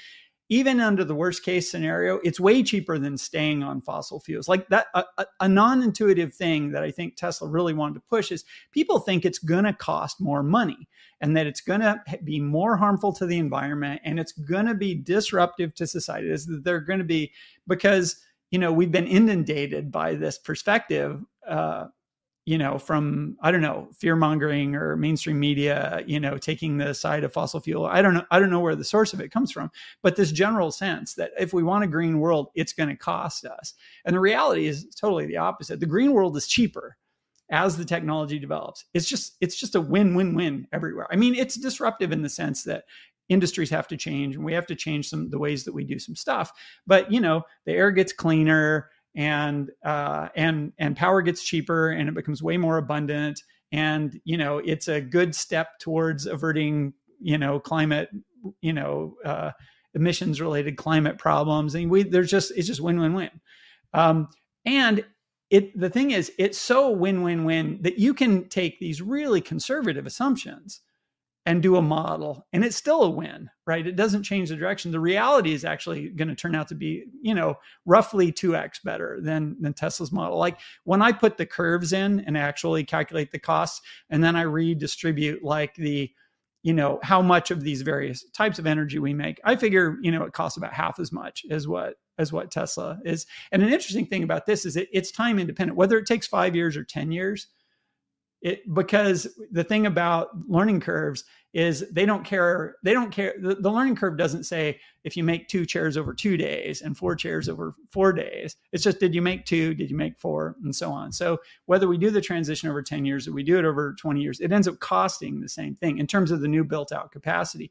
C: even under the worst case scenario, it's way cheaper than staying on fossil fuels. Like that, a, a non intuitive thing that I think Tesla really wanted to push is people think it's going to cost more money and that it's going to be more harmful to the environment and it's going to be disruptive to society. Is that they're going to be because you know we've been inundated by this perspective uh, you know, from I don't know, fear mongering or mainstream media, you know, taking the side of fossil fuel. I don't know. I don't know where the source of it comes from, but this general sense that if we want a green world, it's going to cost us. And the reality is totally the opposite. The green world is cheaper as the technology develops. It's just it's just a win-win-win everywhere. I mean, it's disruptive in the sense that industries have to change and we have to change some the ways that we do some stuff. But you know, the air gets cleaner and uh, and and power gets cheaper and it becomes way more abundant. And you know it's a good step towards averting you know climate you know uh, emissions related climate problems. And we there's just it's just win win win um, and it the thing is it's so win win win that you can take these really conservative assumptions and do a model and it's still a win right? It doesn't change the direction. The reality is actually going to turn out to be you know roughly 2x better than than tesla's model. Like when i put the curves in and actually calculate the costs and then i redistribute like the you know how much of these various types of energy we make i figure you know it costs about half as much as what as what tesla is. And an interesting thing about this is it, it's time independent. Whether it takes five years or ten years it because the thing about learning curves is they don't care they don't care the, the, learning curve doesn't say if you make two chairs over two days and four chairs over four days. It's just did you make two? Did you make four? And so on. So whether we do the transition over 10 years or we do it over 20 years it ends up costing the same thing in terms of the new built out capacity.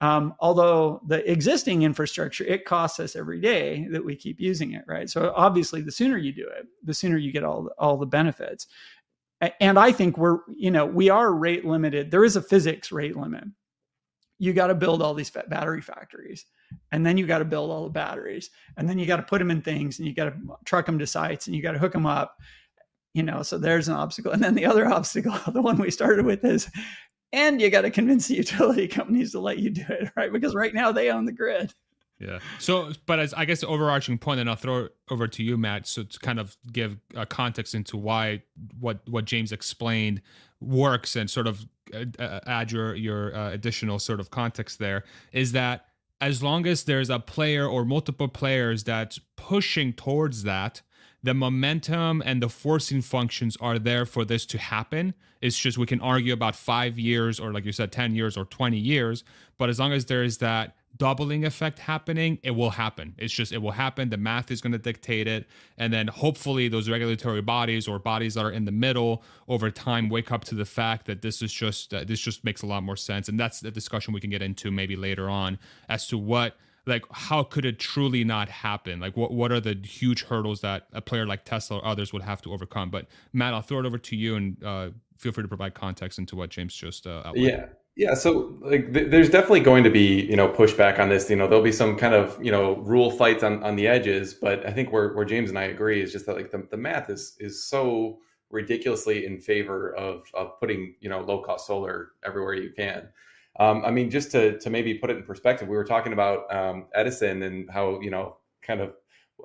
C: Um, although the existing infrastructure it costs us every day that we keep using it right? So obviously the sooner you do it the sooner you get all all the benefits and I think we're, you know, we are rate limited. There is a physics rate limit. You got to build all these battery factories, and then you got to build all the batteries, and then you got to put them in things, and you got to truck them to sites, and you got to hook them up. You know, so there's an obstacle, and then the other obstacle, the one we started with, is, and you got to convince the utility companies to let you do it, right? Because right now they own the grid.
A: Yeah. So, but as I guess the overarching point, and I'll throw it over to you, Matt, so to kind of give a context into why what what James explained works and sort of uh, uh, add your your uh, additional sort of context there is that as long as there's a player or multiple players that's pushing towards that, the momentum and the forcing functions are there for this to happen. It's just we can argue about five years or, like you said, 10 years or 20 years. But as long as there is that doubling effect happening, it will happen. It's just, it will happen. The math is going to dictate it. And then hopefully those regulatory bodies or bodies that are in the middle over time wake up to the fact that this is just, uh, this just makes a lot more sense. And that's the discussion we can get into maybe later on as to what, like, how could it truly not happen? Like, what, what are the huge hurdles that a player like Tesla or others would have to overcome? But Matt, I'll throw it over to you and uh, feel free to provide context into what James just uh, outlined.
B: Yeah. Yeah, so like th- there's definitely going to be you know pushback on this. You know, there'll be some kind of you know rule fights on, on the edges, but I think where, where James and I agree is just that like the, the math is is so ridiculously in favor of of putting you know low cost solar everywhere you can. Um, I mean, just to to maybe put it in perspective, we were talking about um, Edison and how you know kind of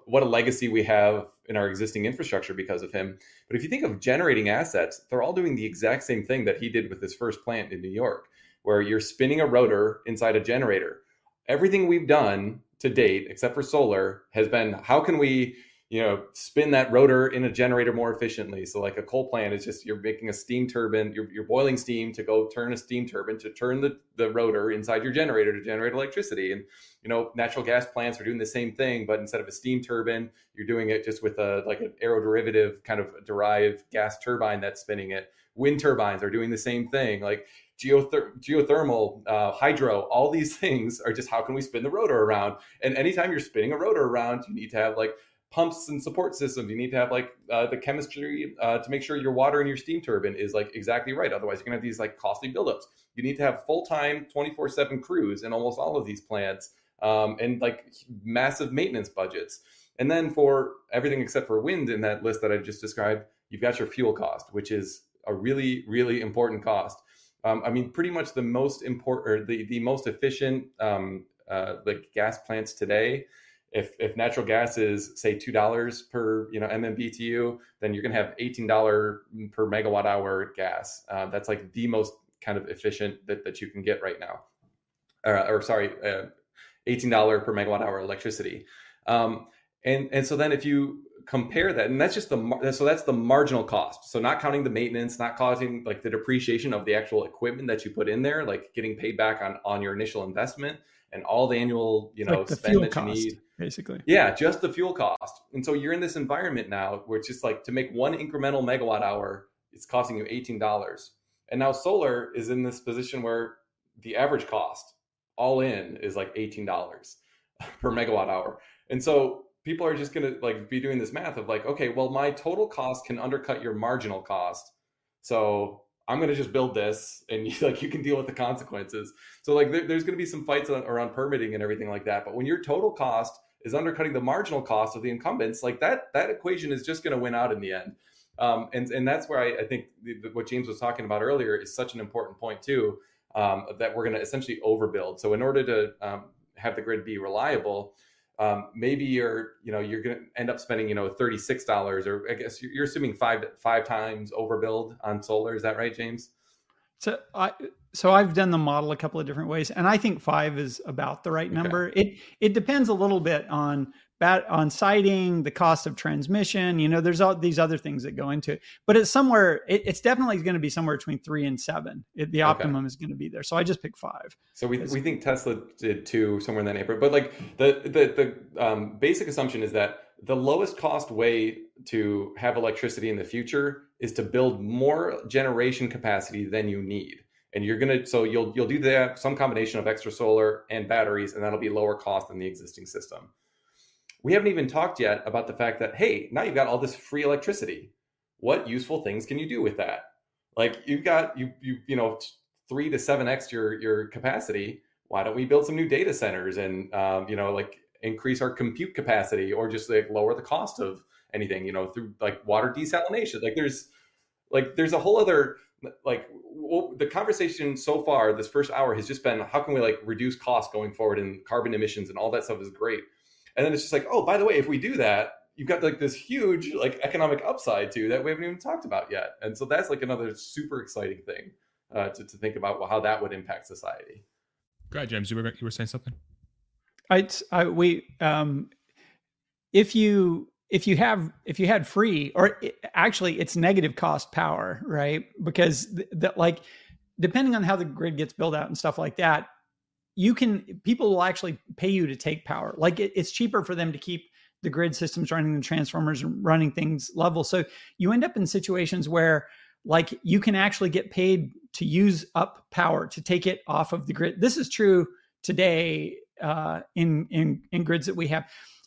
B: what a legacy we have in our existing infrastructure because of him. But if you think of generating assets, they're all doing the exact same thing that he did with his first plant in New York where you're spinning a rotor inside a generator. Everything we've done to date, except for solar, has been how can we you know spin that rotor in a generator more efficiently? So like a coal plant is just you're making a steam turbine you're, you're boiling steam to go turn a steam turbine to turn the, the rotor inside your generator to generate electricity. And you know natural gas plants are doing the same thing but instead of a steam turbine you're doing it just with a like an aeroderivative kind of derived gas turbine that's spinning it. Wind turbines are doing the same thing. Like geother- geothermal uh, hydro all these things are just how can we spin the rotor around and anytime you're spinning a rotor around you need to have like pumps and support systems. You need to have like uh, the chemistry uh, to make sure your water in your steam turbine is like exactly right. Otherwise, you're gonna have these like costly buildups. You need to have full time, 24 seven crews in almost all of these plants, um, and like massive maintenance budgets. And then for everything except for wind in that list that I just described, you've got your fuel cost, which is a really really important cost. Um, I mean, pretty much the most important or the the most efficient um, uh, like gas plants today if if natural gas is say two dollars per you know MMBTU, then you're to have eighteen dollar per megawatt hour gas. Uh, that's like the most kind of efficient that, that you can get right now, or, or sorry, uh, eighteen dollar per megawatt hour electricity. Um, and and so then if you compare that, and that's just the so that's the marginal cost. So not counting the maintenance, not causing like the depreciation of the actual equipment that you put in there, like getting paid back on on your initial investment and all the annual you know like spend that cost. you need
C: basically.
B: Yeah, just the fuel cost. And so you're in this environment now where it's just like to make one incremental megawatt hour, it's costing you $18. And now solar is in this position where the average cost all in is like $18 per megawatt hour. And so people are just going to like be doing this math of like, okay, well, my total cost can undercut your marginal cost. So I'm going to just build this and you, like you can deal with the consequences. So like there, there's going to be some fights around permitting and everything like that. But when your total cost is undercutting the marginal cost of the incumbents, like that that equation is just going to win out in the end. Um, and and that's where I, I think the, what James was talking about earlier is such an important point too. Um, that we're going to essentially overbuild. So in order to um, have the grid be reliable, um, maybe you're you know you're going to end up spending you know thirty six dollars, or I guess you're assuming five five times overbuild on solar. Is that right, James?
C: So I so I've done the model a couple of different ways, and I think five is about the right number. Okay. It it depends a little bit on bat on siting, the cost of transmission. You know, there's all these other things that go into it, but it's somewhere. It, it's definitely going to be somewhere between three and seven. It, the optimum okay. is going to be there. So I just pick five.
B: So we we think Tesla did two somewhere in that neighborhood. But like the the the um, basic assumption is that the lowest cost way to have electricity in the future is to build more generation capacity than you need and you're gonna so you'll you'll do that some combination of extra solar and batteries and that'll be lower cost than the existing system we haven't even talked yet about the fact that hey now you've got all this free electricity. What useful things can you do with that? Like you've got you you you know three to seven x your your capacity. Why don't we build some new data centers and um, you know like increase our compute capacity or just like lower the cost of anything you know through like water desalination? Like there's like there's a whole other like well, the conversation so far this first hour has just been how can we like reduce costs going forward and carbon emissions and all that stuff is great and then it's just like oh by the way if we do that you've got like this huge like economic upside too that we haven't even talked about yet. And so that's like another super exciting thing uh, to, to think about well, how that would impact society.
A: Go ahead james. You were, you were saying something?
C: I, I we um, if you if you have if you had free or it, actually it's negative cost power right? Because that like depending on how the grid gets built out and stuff like that you can people will actually pay you to take power. Like it, it's cheaper for them to keep the grid systems running the transformers running things level. So you end up in situations where like you can actually get paid to use up power to take it off of the grid. This is true today uh, in in in grids that we have.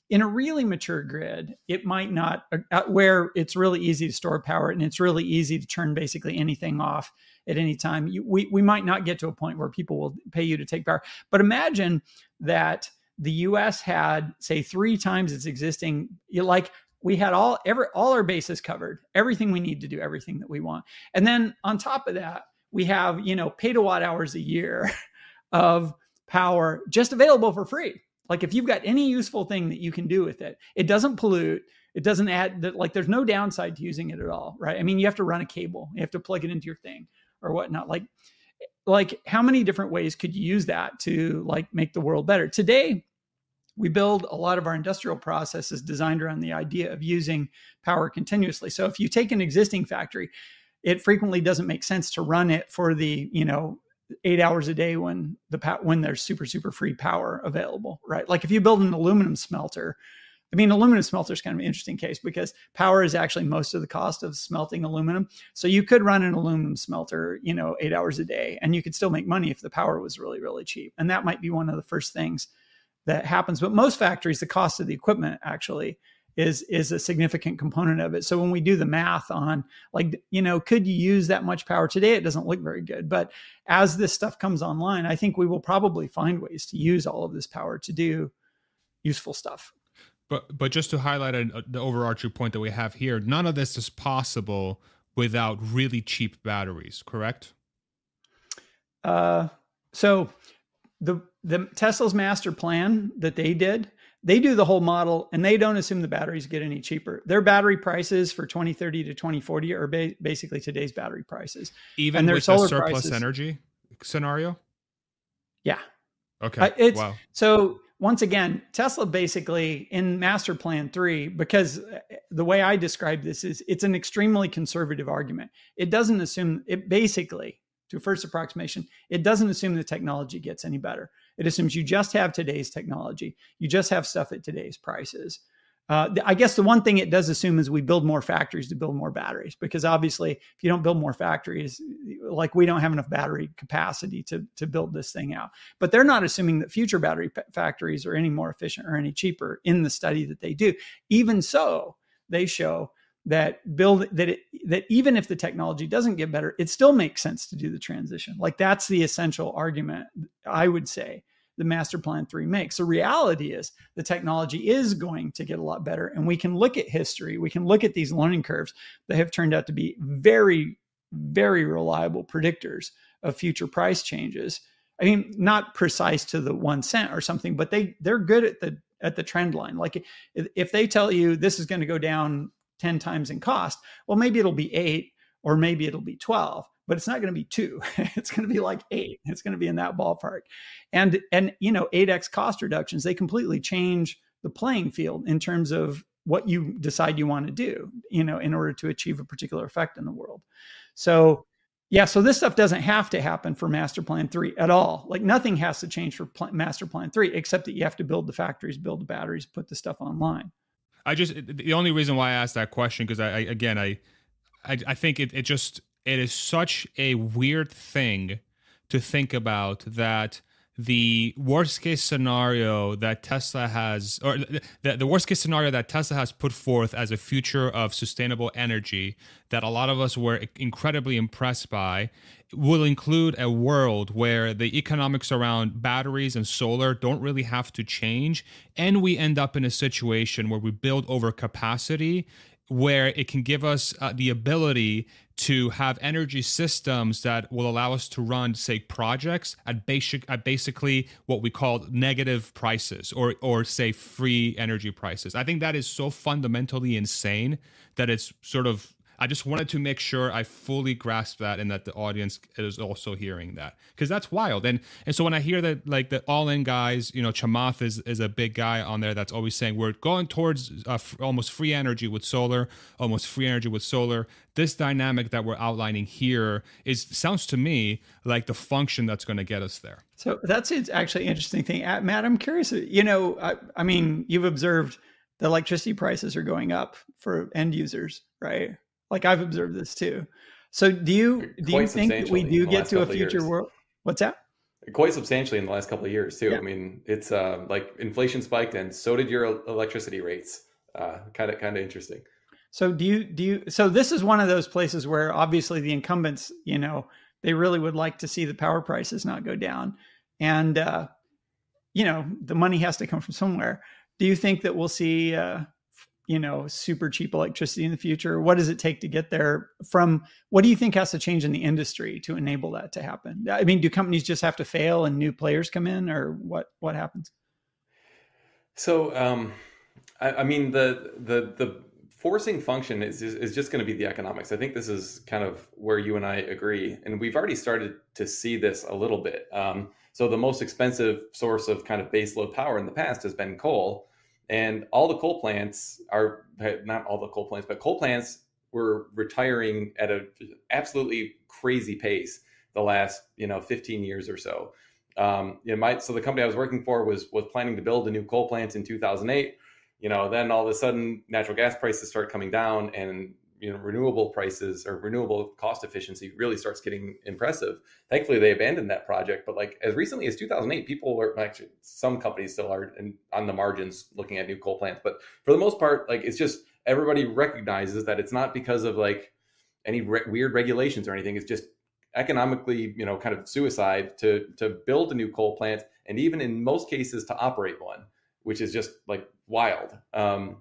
C: In a really mature grid, it might not uh, where it's really easy to store power and it's really easy to turn basically anything off at any time. You, we we might not get to a point where people will pay you to take power. But imagine that the U.S. had say three times its existing like we had all every all our bases covered everything we need to do everything that we want and then on top of that we have you know petawatt hours a year of power just available for free. Like if you've got any useful thing that you can do with it, it doesn't pollute. It doesn't add that like there's no downside to using it at all, right? I mean, you have to run a cable, you have to plug it into your thing or whatnot. Like, like how many different ways could you use that to like make the world better? Today, we build a lot of our industrial processes designed around the idea of using power continuously. So if you take an existing factory, it frequently doesn't make sense to run it for the, you know, eight hours a day when the when there's super super free power available, right? Like if you build an aluminum smelter, I mean, aluminum smelter is kind of an interesting case because power is actually most of the cost of smelting aluminum. So you could run an aluminum smelter, you know, eight hours a day, and you could still make money if the power was really really cheap. And that might be one of the first things that happens. But most factories, the cost of the equipment actually is is a significant component of it. So when we do the math on like you know could you use that much power today it doesn't look very good. But as this stuff comes online, I think we will probably find ways to use all of this power to do useful stuff.
A: But but just to highlight a, the overarching point that we have here, none of this is possible without really cheap batteries, correct?
C: Uh, so the the Tesla's master plan that they did, they do the whole model and they don't assume the batteries get any cheaper. Their battery prices for 2030 to 2040 are ba- basically today's battery prices.
A: Even and their with solar the surplus prices, energy scenario?
C: Yeah.
A: Okay. Uh,
C: it's, wow. So once again, Tesla basically in master plan 3 because uh, the way I describe this is it's an extremely conservative argument. It doesn't assume it basically to first approximation, it doesn't assume the technology gets any better. It assumes you just have today's technology. You just have stuff at today's prices. Uh, I guess the one thing it does assume is we build more factories to build more batteries, because obviously, if you don't build more factories, like we don't have enough battery capacity to to build this thing out. But they're not assuming that future battery p- factories are any more efficient or any cheaper in the study that they do. Even so, they show that build that it, that even if the technology doesn't get better, it still makes sense to do the transition. Like that's the essential argument I would say the master plan 3 makes. The reality is the technology is going to get a lot better and we can look at history, we can look at these learning curves that have turned out to be very very reliable predictors of future price changes. I mean, not precise to the 1 cent or something, but they they're good at the at the trend line. Like if they tell you this is going to go down 10 times in cost. Well, maybe it'll be eight or maybe it'll be 12, but it's not going to be two. it's going to be like eight. It's going to be in that ballpark. And, and, you know, 8x cost reductions, they completely change the playing field in terms of what you decide you want to do, you know, in order to achieve a particular effect in the world. So, yeah, so this stuff doesn't have to happen for Master Plan 3 at all. Like nothing has to change for Master Plan 3 except that you have to build the factories, build the batteries, put the stuff online.
A: I just the only reason why I asked that question because I, I, again I, I I think it it just it is such a weird thing to think about that the worst case scenario that Tesla has, or the, the worst case scenario that Tesla has put forth as a future of sustainable energy that a lot of us were incredibly impressed by, will include a world where the economics around batteries and solar don't really have to change. And we end up in a situation where we build over capacity where it can give us uh, the ability to have energy systems that will allow us to run say projects at basic at basically what we call negative prices or or say free energy prices. I think that is so fundamentally insane that it's sort of I just wanted to make sure I fully grasp that and that the audience is also hearing that because that's wild. And and so when I hear that like the all in guys, you know, Chamath is is a big guy on there that's always saying we're going towards uh, f- almost free energy with solar, almost free energy with solar. This dynamic that we're outlining here is sounds to me like the function that's going to get us there.
C: So that's actually interesting thing, uh, Matt. I'm curious. You know, I, I mean, you've observed the electricity prices are going up for end users, right? Like I've observed this too. So do you do you think that we do get to a future world? What's that?
B: Quite substantially in the last couple of years too. Yeah. I mean, it's uh, like inflation spiked, and so did your electricity rates. Kind of kind of interesting.
C: So do you do you? So this is one of those places where obviously the incumbents, you know, they really would like to see the power prices not go down, and uh, you know the money has to come from somewhere. Do you think that we'll see uh, you know super cheap electricity in the future what does it take to get there from what do you think has to change in the industry to enable that to happen i mean do companies just have to fail and new players come in or what what happens
B: so um I, I mean the the the forcing function is, is, is just going to be the economics. I think this is kind of where you and I agree. And we've already started to see this a little bit. Um, so the most expensive source of kind of baseload power in the past has been coal. And all the coal plants are not all the coal plants, but coal plants were retiring at an absolutely crazy pace the last, you know, 15 years or so. Um, you know, my, so the company I was working for was was planning to build a new coal plant in 2008 you know, then all of a sudden natural gas prices start coming down and you know renewable prices or renewable cost efficiency really starts getting impressive. Thankfully, they abandoned that project, but like as recently as 2008, people were actually some companies still are in, on the margins looking at new coal plants, but for the most part, like it's just everybody recognizes that it's not because of like any re- weird regulations or anything. It's just economically, you know, kind of suicide to to build a new coal plant and even in most cases to operate one which is just like wild. Um,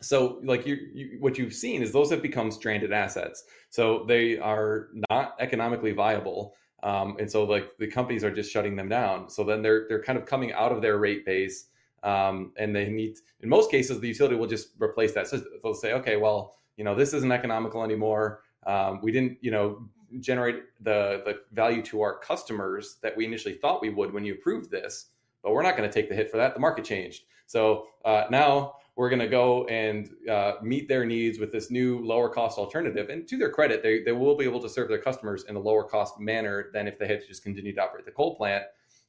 B: so like you, you, what you've seen is those have become stranded assets. So they are not economically viable. Um, and so like the companies are just shutting them down. So then they're they're kind of coming out of their rate base, um, and they need in most cases the utility will just replace that. So they'll say, okay, well, you know, this isn't economical anymore. Um, we didn't, you know, generate the the value to our customers that we initially thought we would when you approved this but we're not going to take the hit for that. The market changed. So uh, now we're going to go and uh, meet their needs with this new lower cost alternative. And to their credit, they, they will be able to serve their customers in a lower cost manner than if they had to just continue to operate the coal plant.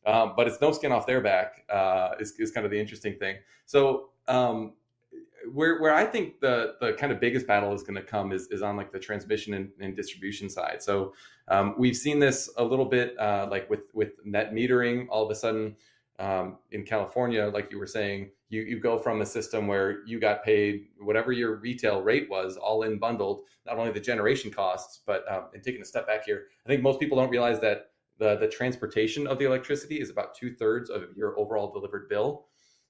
B: Um, but it's no skin off their back uh, is, is kind of the interesting thing. So um, where, where I think the, the kind of biggest battle is going to come is, is on like the transmission and, and distribution side. So um, we've seen this a little bit uh, like with, with net metering, all of a sudden, um, in California, like you were saying, you, you go from a system where you got paid whatever your retail rate was, all in bundled, not only the generation costs, but um, and taking a step back here, I think most people don't realize that the, the transportation of the electricity is about two thirds of your overall delivered bill.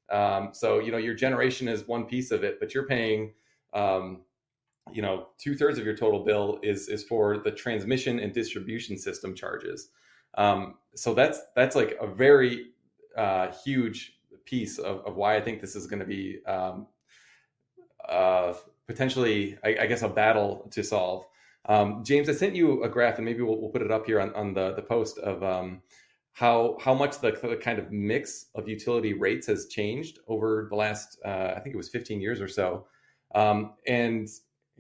B: Um, so, you know, your generation is one piece of it, but you're paying, um, you know, two thirds of your total bill is, is for the transmission and distribution system charges. Um, so that's, that's like a very uh, huge piece of, of why I think this is going to be um, uh, potentially, I, I, guess, a battle to solve. Um, James, I sent you a graph, and maybe we'll, we'll put it up here on, on the, the post of um, how how much the, the, kind of mix of utility rates has changed over the last, uh, I think it was 15 years or so. Um, and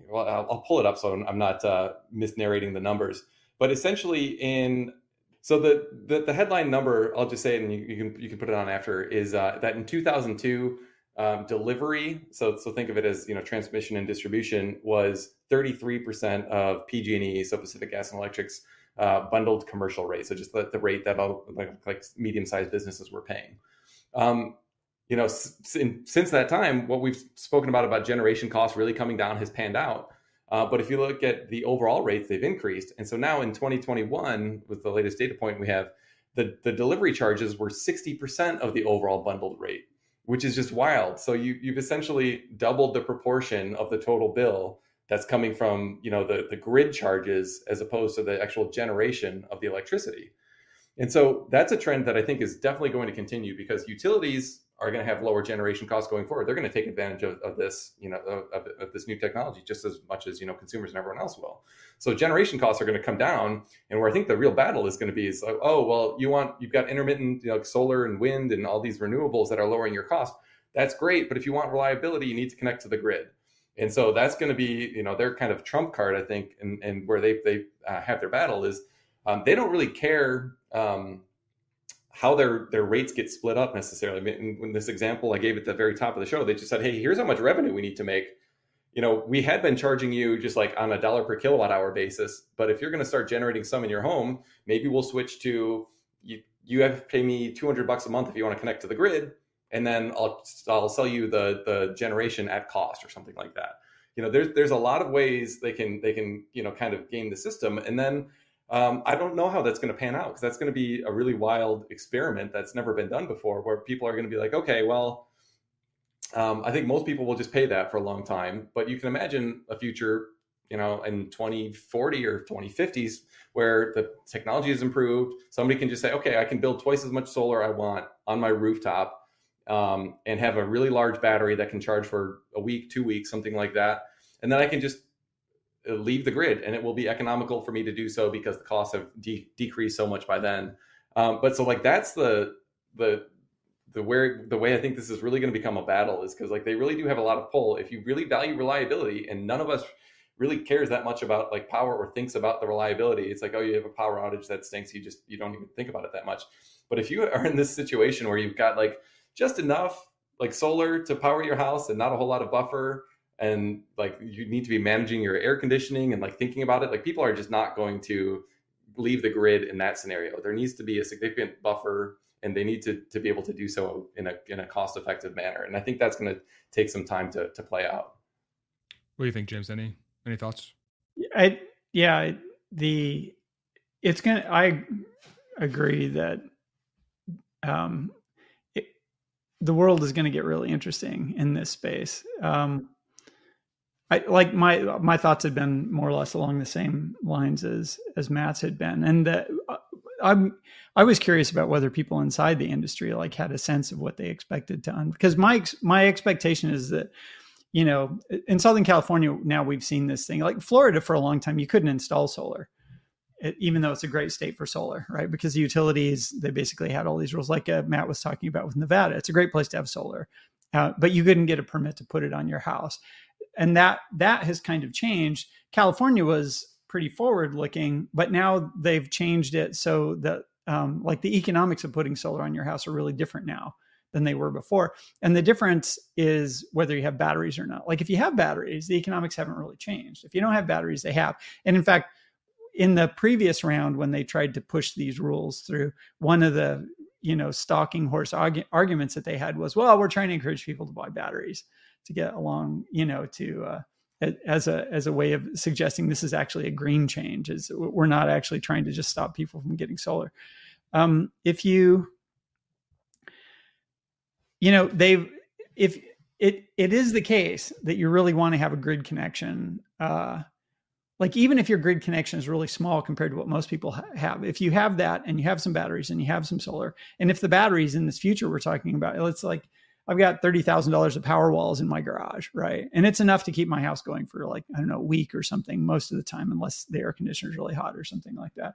B: well, I'll, I'll, pull it up so I'm not uh, misnarrating the numbers. But essentially, in so the, the, the headline number, I'll just say and you, you can you can put it on after, is uh, that in 2002, um, delivery. So so think of it as you know transmission and distribution was 33% of PG&E, so Pacific Gas and Electric's uh, bundled commercial rate. So just the, the rate that all like, like medium sized businesses were paying. Um, you know, s- since that time, what we've spoken about about generation costs really coming down has panned out. Uh, but if you look at the overall rates, they've increased. And so now in 2021, with the latest data point we have, the, the delivery charges were 60% of the overall bundled rate, which is just wild. So you, you've essentially doubled the proportion of the total bill that's coming from you know the, the grid charges as opposed to the actual generation of the electricity. And so that's a trend that I think is definitely going to continue because utilities are going to have lower generation costs going forward. They're going to take advantage of, of this, you know, of, of, this new technology just as much as you know consumers and everyone else will. So generation costs are going to come down, and where I think the real battle is going to be is like, oh well, you want you've got intermittent, you know, solar and wind and all these renewables that are lowering your cost. That's great, but if you want reliability, you need to connect to the grid. And so that's going to be, you know, their kind of trump card, I think, and, and where they they uh, have their battle is um, they don't really care. Um, how their their rates get split up necessarily. In, in this example I gave at the very top of the show, they just said, "Hey, here's how much revenue we need to make." You know, we had been charging you just like on a dollar per kilowatt hour basis, but if you're going to start generating some in your home, maybe we'll switch to you. You have to pay me 200 bucks a month if you want to connect to the grid, and then I'll I'll sell you the the generation at cost or something like that. You know, there's there's a lot of ways they can they can you know kind of game the system, and then um, I don't know how that's going to pan out because that's going to be a really wild experiment that's never been done before, where people are going to be like, okay, well, um, I think most people will just pay that for a long time, but you can imagine a future, you know, in 2040 or 2050s where the technology is improved. Somebody can just say, okay, I can build twice as much solar I want on my rooftop, um, and have a really large battery that can charge for a week, two weeks, something like that. And then I can just leave the grid and it will be economical for me to do so because the costs have de- decreased so much by then. Um, but so like that's the the the where the way I think this is really going to become a battle is because like they really do have a lot of pull. If you really value reliability, and none of us really cares that much about like power or thinks about the reliability, it's like oh you have a power outage that stinks. You just you don't even think about it that much. But if you are in this situation where you've got like just enough like solar to power your house and not a whole lot of buffer and like you need to be managing your air conditioning and like thinking about it like people are just not going to leave the grid in that scenario. There needs to be a significant buffer and they need to, to be able to do so in a, in a cost effective manner and i think that's going to take some time to, to play out.
A: What do you think james? Any any thoughts?
C: I yeah the it's gonna i agree that um it, the world is going to get really interesting in this space. Um I like my my thoughts had been more or less along the same lines as as Matt's had been, and that uh, I'm I was curious about whether people inside the industry like had a sense of what they expected to un- because my my expectation is that you know in Southern California now we've seen this thing like Florida for a long time you couldn't install solar. Even though it's a great state for solar, right? Because the utilities, they basically had all these rules, like uh, Matt was talking about with Nevada. It's a great place to have solar, uh, but you couldn't get a permit to put it on your house and that that has kind of changed. California was pretty forward looking, but now they've changed it so that um, like the economics of putting solar on your house are really different now than they were before. And the difference is whether you have batteries or not. Like if you have batteries, the economics haven't really changed. If you don't have batteries, they have. And in fact, in the previous round when they tried to push these rules through, one of the you know stalking horse arguments that they had was, well, we're trying to encourage people to buy batteries to get along, you know, to uh, as a as a way of suggesting this is actually a green change. Is we're not actually trying to just stop people from getting solar. Um, if you, you know, they've if it it is the case that you really want to have a grid connection. Uh, like even if your grid connection is really small compared to what most people ha- have if you have that and you have some batteries and you have some solar and if the batteries in this future we're talking about it's like I've got $30,000 of power walls in my garage, right? And it's enough to keep my house going for like, I don't know, a week or something most of the time, unless the air conditioner is really hot or something like that.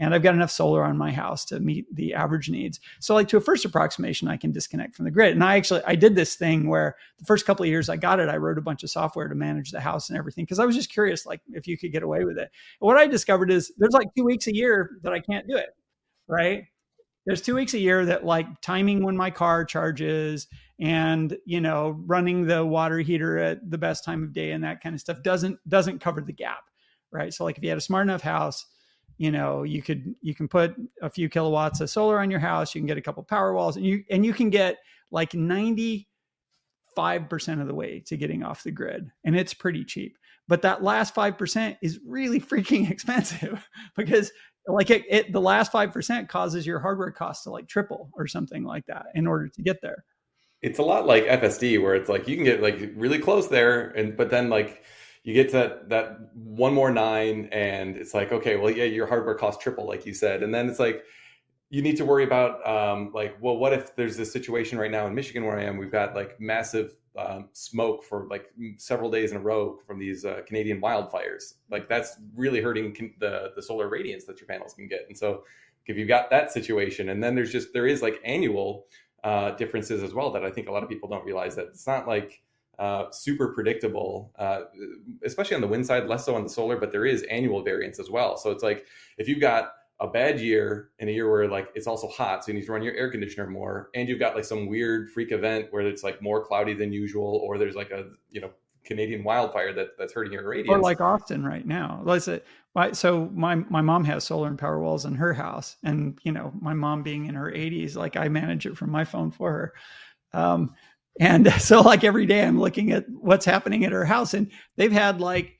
C: And I've got enough solar on my house to meet the average needs. So like to a first approximation, I can disconnect from the grid. And I actually, I did this thing where the first couple of years I got it, I wrote a bunch of software to manage the house and everything. Cause I was just curious, like if you could get away with it. And what I discovered is there's like two weeks a year that I can't do it. Right there's two weeks a year that like timing when my car charges and you know running the water heater at the best time of day and that kind of stuff doesn't doesn't cover the gap right? So like if you had a smart enough house you know you could you can put a few kilowatts of solar on your house you can get a couple power walls and you and you can get like 95% of the way to getting off the grid and it's pretty cheap. But that last 5% is really freaking expensive because like it, it the last 5% causes your hardware costs to like triple or something like that in order to get there.
B: It's a lot like FSD where it's like you can get like really close there and but then like you get to that, that one more nine and it's like okay well yeah your hardware costs triple like you said. And then it's like you need to worry about um, like well what if there's this situation right now in michigan where i am? We've got like massive um, smoke for like several days in a row from these uh, canadian wildfires. Like that's really hurting con- the the solar radiance that your panels can get. And so if you've got that situation and then there's just there is like annual uh, differences as well that I think a lot of people don't realize that it's not like uh, super predictable, uh, especially on the wind side, less so on the solar, but there is annual variance as well. So it's like if you've got a bad year in a year where like it's also hot, so you need to run your air conditioner more, and you've got like some weird freak event where it's like more cloudy than usual, or there's like a you know Canadian wildfire that that's hurting your radiance.
C: Or like Austin right now. Let's say, so my my mom has solar and power walls in her house, and you know my mom being in her 80s, like I manage it from my phone for her. Um, and so like every day I'm looking at what's happening at her house, and they've had like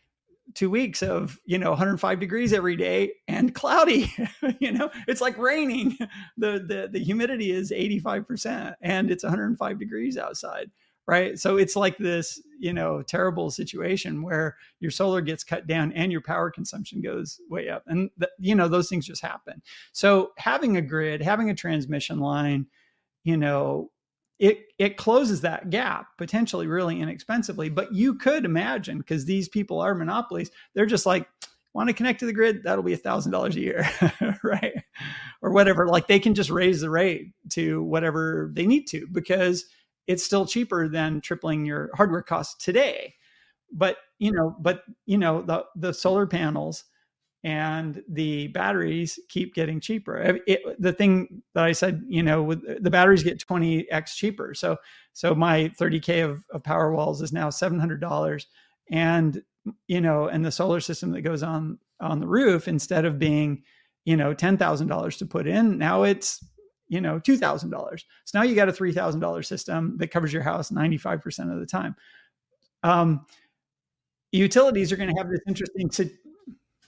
C: two weeks of you know 105 degrees every day and cloudy you know? It's like raining. The the the humidity is 85% and it's 105 degrees outside right? So it's like this you know terrible situation where your solar gets cut down and your power consumption goes way up. And th- you know those things just happen. So having a grid having a transmission line you know it it closes that gap potentially really inexpensively. But you could imagine because these people are monopolies, they're just like want to connect to the grid, that'll be a thousand dollars a year, right? Or whatever. Like they can just raise the rate to whatever they need to because it's still cheaper than tripling your hardware costs today. But you know, but you know, the the solar panels and the batteries keep getting cheaper. It, the thing that I said, you know, with the batteries get 20x cheaper. So so my 30k of, of power walls is now $700 and you know, and the solar system that goes on on the roof instead of being, you know, ten thousand dollars to put in, now it's you know two thousand dollars. So now you got a three thousand dollar system that covers your house ninety five percent of the time. Um, utilities are going to have this interesting.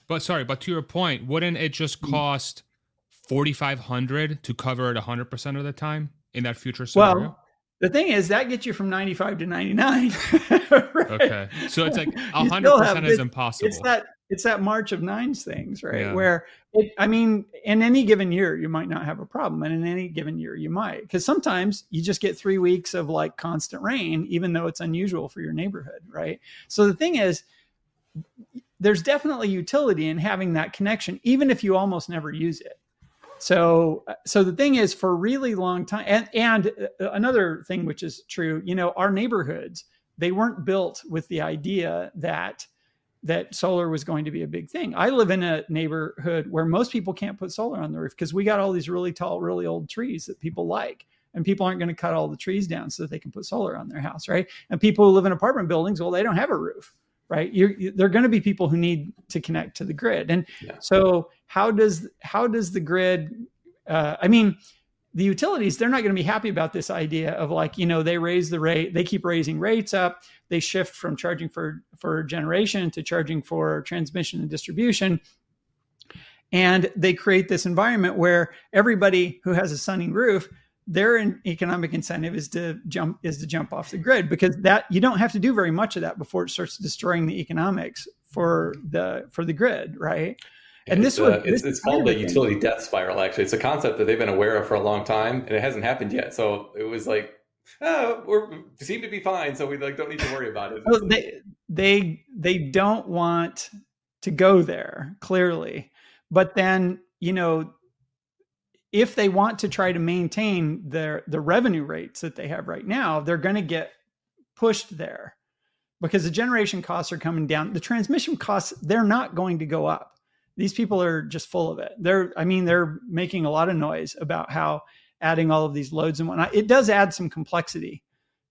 A: But sorry, but to your point, wouldn't it just mm. cost forty five hundred to cover it hundred percent of the time in that future scenario?
C: Well, the thing is that gets you from 95 to 99.
A: right? Okay. So it's like 100% is impossible.
C: It's that it's that march of nines things, right? Yeah. Where it I mean, in any given year you might not have a problem and in any given year you might cuz sometimes you just get 3 weeks of like constant rain even though it's unusual for your neighborhood, right? So the thing is there's definitely utility in having that connection even if you almost never use it. So so the thing is for a really long time and and uh, another thing which is true you know our neighborhoods they weren't built with the idea that that solar was going to be a big thing. I live in a neighborhood where most people can't put solar on the roof because we got all these really tall really old trees that people like and people aren't going to cut all the trees down so that they can put solar on their house right? And people who live in apartment buildings well they don't have a roof right? You're, you, they're going to be people who need to connect to the grid. And yeah. so how does how does the grid uh, i mean the utilities they're not going to be happy about this idea of like you know they raise the rate they keep raising rates up they shift from charging for for generation to charging for transmission and distribution. And they create this environment where everybody who has a sunny roof their economic incentive is to jump is to jump off the grid because that you don't have to do very much of that before it starts destroying the economics for the for the grid right?
B: And it's, this, uh, it's, it's called the utility death spiral actually. It's a concept that they've been aware of for a long time and it hasn't happened yet. So it was like oh we seem to be fine so we like don't need to worry about it.
C: Well, they they they don't want to go there clearly. But then you know if they want to try to maintain their the revenue rates that they have right now, they're going to get pushed there because the generation costs are coming down. The transmission costs they're not going to go up. These people are just full of it. They're I mean they're making a lot of noise about how adding all of these loads and whatnot. It does add some complexity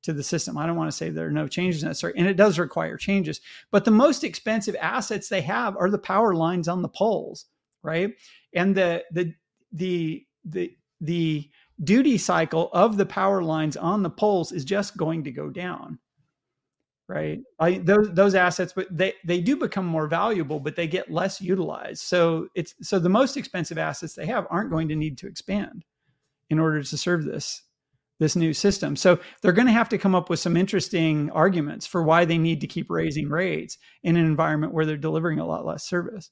C: to the system. I don't want to say there are no changes necessary, and it does require changes. But the most expensive assets they have are the power lines on the poles, right? And the the the the the duty cycle of the power lines on the poles is just going to go down right? I, those those assets but they they do become more valuable but they get less utilized. So it's so the most expensive assets they have aren't going to need to expand in order to serve this this new system. So they're going to have to come up with some interesting arguments for why they need to keep raising rates in an environment where they're delivering a lot less service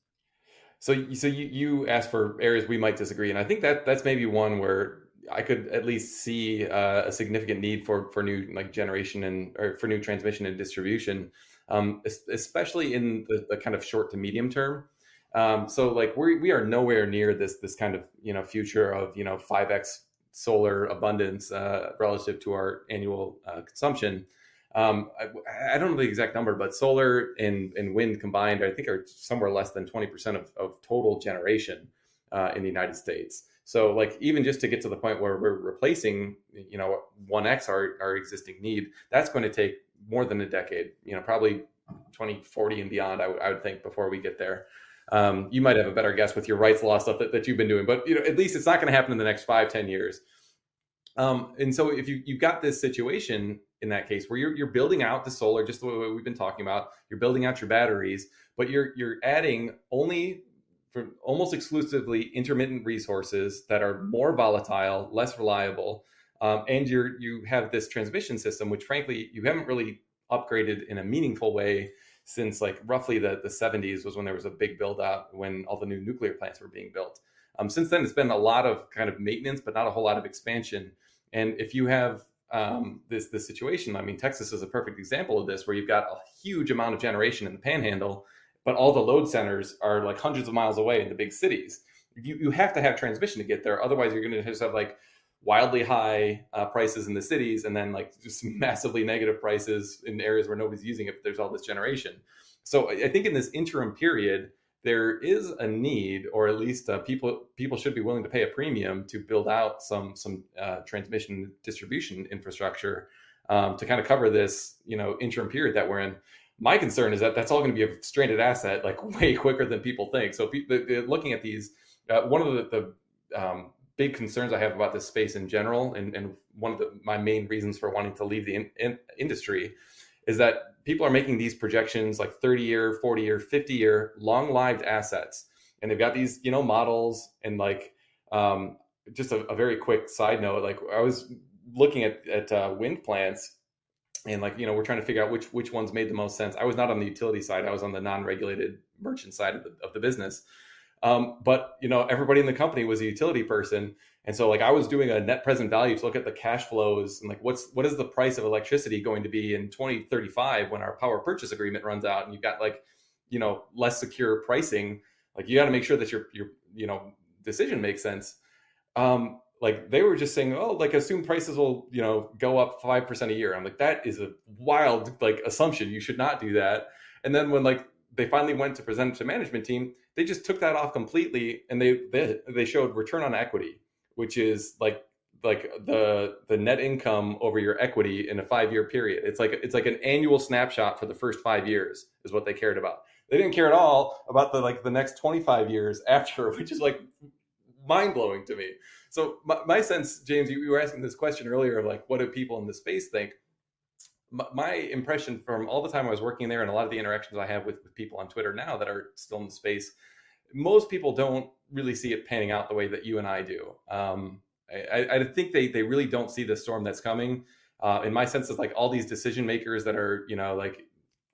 B: so, so you, you asked for areas we might disagree, and I think that that's maybe one where I could at least see uh, a significant need for for new like generation and or for new transmission and distribution, um, especially in the, the kind of short to medium term. Um, so like we we are nowhere near this this kind of you know future of you know five x solar abundance uh, relative to our annual uh, consumption. Um, I, I, don't know the exact number, but solar and, and wind combined, I think, are somewhere less than 20% of, of total generation uh, in the United States. So, like, even just to get to the point where we're replacing, you know, 1x our, our existing need, that's going to take more than a decade, you know, probably 2040 and beyond, I, w- I would think, before we get there. Um, you might have a better guess with your Wright's law stuff that, that you've been doing, but, you know, at least it's not going to happen in the next five, 10 years. Um, and so if you, you've got this situation in that case where you're, you're building out the solar just the way we've been talking about you're building out your batteries but you're you're adding only for almost exclusively intermittent resources that are more volatile less reliable um, and you're you have this transmission system which frankly you haven't really upgraded in a meaningful way since like roughly the, the 70s was when there was a big build out when all the new nuclear plants were being built. Um, since then it's been a lot of kind of maintenance but not a whole lot of expansion. And if you have um, this this situation. I mean, Texas is a perfect example of this, where you've got a huge amount of generation in the Panhandle, but all the load centers are like hundreds of miles away in the big cities. You you have to have transmission to get there, otherwise you're going to just have like wildly high uh, prices in the cities, and then like just massively negative prices in areas where nobody's using it. But there's all this generation. So I think in this interim period, there is a need, or at least uh, people people should be willing to pay a premium to build out some some uh, transmission distribution infrastructure um, to kind of cover this you know interim period that we're in. My concern is that that's all going to be a stranded asset like way quicker than people think. So pe- looking at these, uh, one of the, the um, big concerns I have about this space in general, and, and one of the, my main reasons for wanting to leave the in, in industry, is that people are making these projections like 30 year 40 year 50 year long lived assets. And they've got these you know models and like um, just a, a, very quick side note like i was looking at at uh, wind plants and like you know we're trying to figure out which which ones made the most sense. I was not on the utility side. I was on the non-regulated merchant side of the, of the business. Um, but you know everybody in the company was a utility person and so like I was doing a net present value to look at the cash flows and like what's what is the price of electricity going to be in 2035 when our power purchase agreement runs out and you've got like you know less secure pricing? Like you got to make sure that your your you know decision makes sense. Um like they were just saying oh like assume prices will you know go up 5% a year. I'm like that is a wild like assumption. You should not do that. And then when like they finally went to present to management team they just took that off completely and they they, they showed return on equity which is like like the the net income over your equity in a five year period. It's like it's like an annual snapshot for the first five years is what they cared about. They didn't care at all about the like the next 25 years after, which is like mind blowing to me. So my, my sense, James, you, you, were asking this question earlier of like what do people in the space think? My, my, impression from all the time I was working there and a lot of the interactions I have with, with people on Twitter now that are still in the space, most people don't really see it panning out the way that you and I do. Um, I, I, think they they really don't see the storm that's coming. Uh, in my sense, it's like all these decision makers that are you know like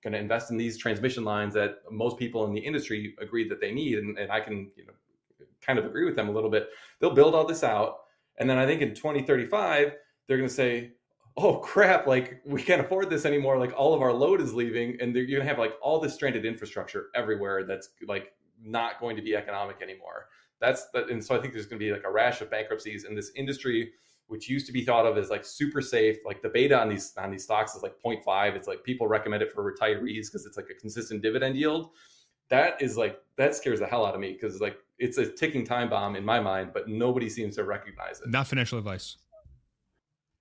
B: going to invest in these transmission lines that most people in the industry agree that they need, and, and I can you know kind of agree with them a little bit. They'll build all this out, and then I think in 2035 they're going to say, "Oh crap! Like we can't afford this anymore. Like all of our load is leaving, and you're going to have like all this stranded infrastructure everywhere that's like not going to be economic anymore. That's the, and so I think there's going to be like a rash of bankruptcies in this industry, which used to be thought of as like super safe. Like the beta on these on these stocks is like 0.5. It's like people recommend it for retirees because it's like a consistent dividend yield. That is like that scares the hell out of me because like it's a ticking time bomb in my mind, but nobody seems to recognize it.
A: Not financial advice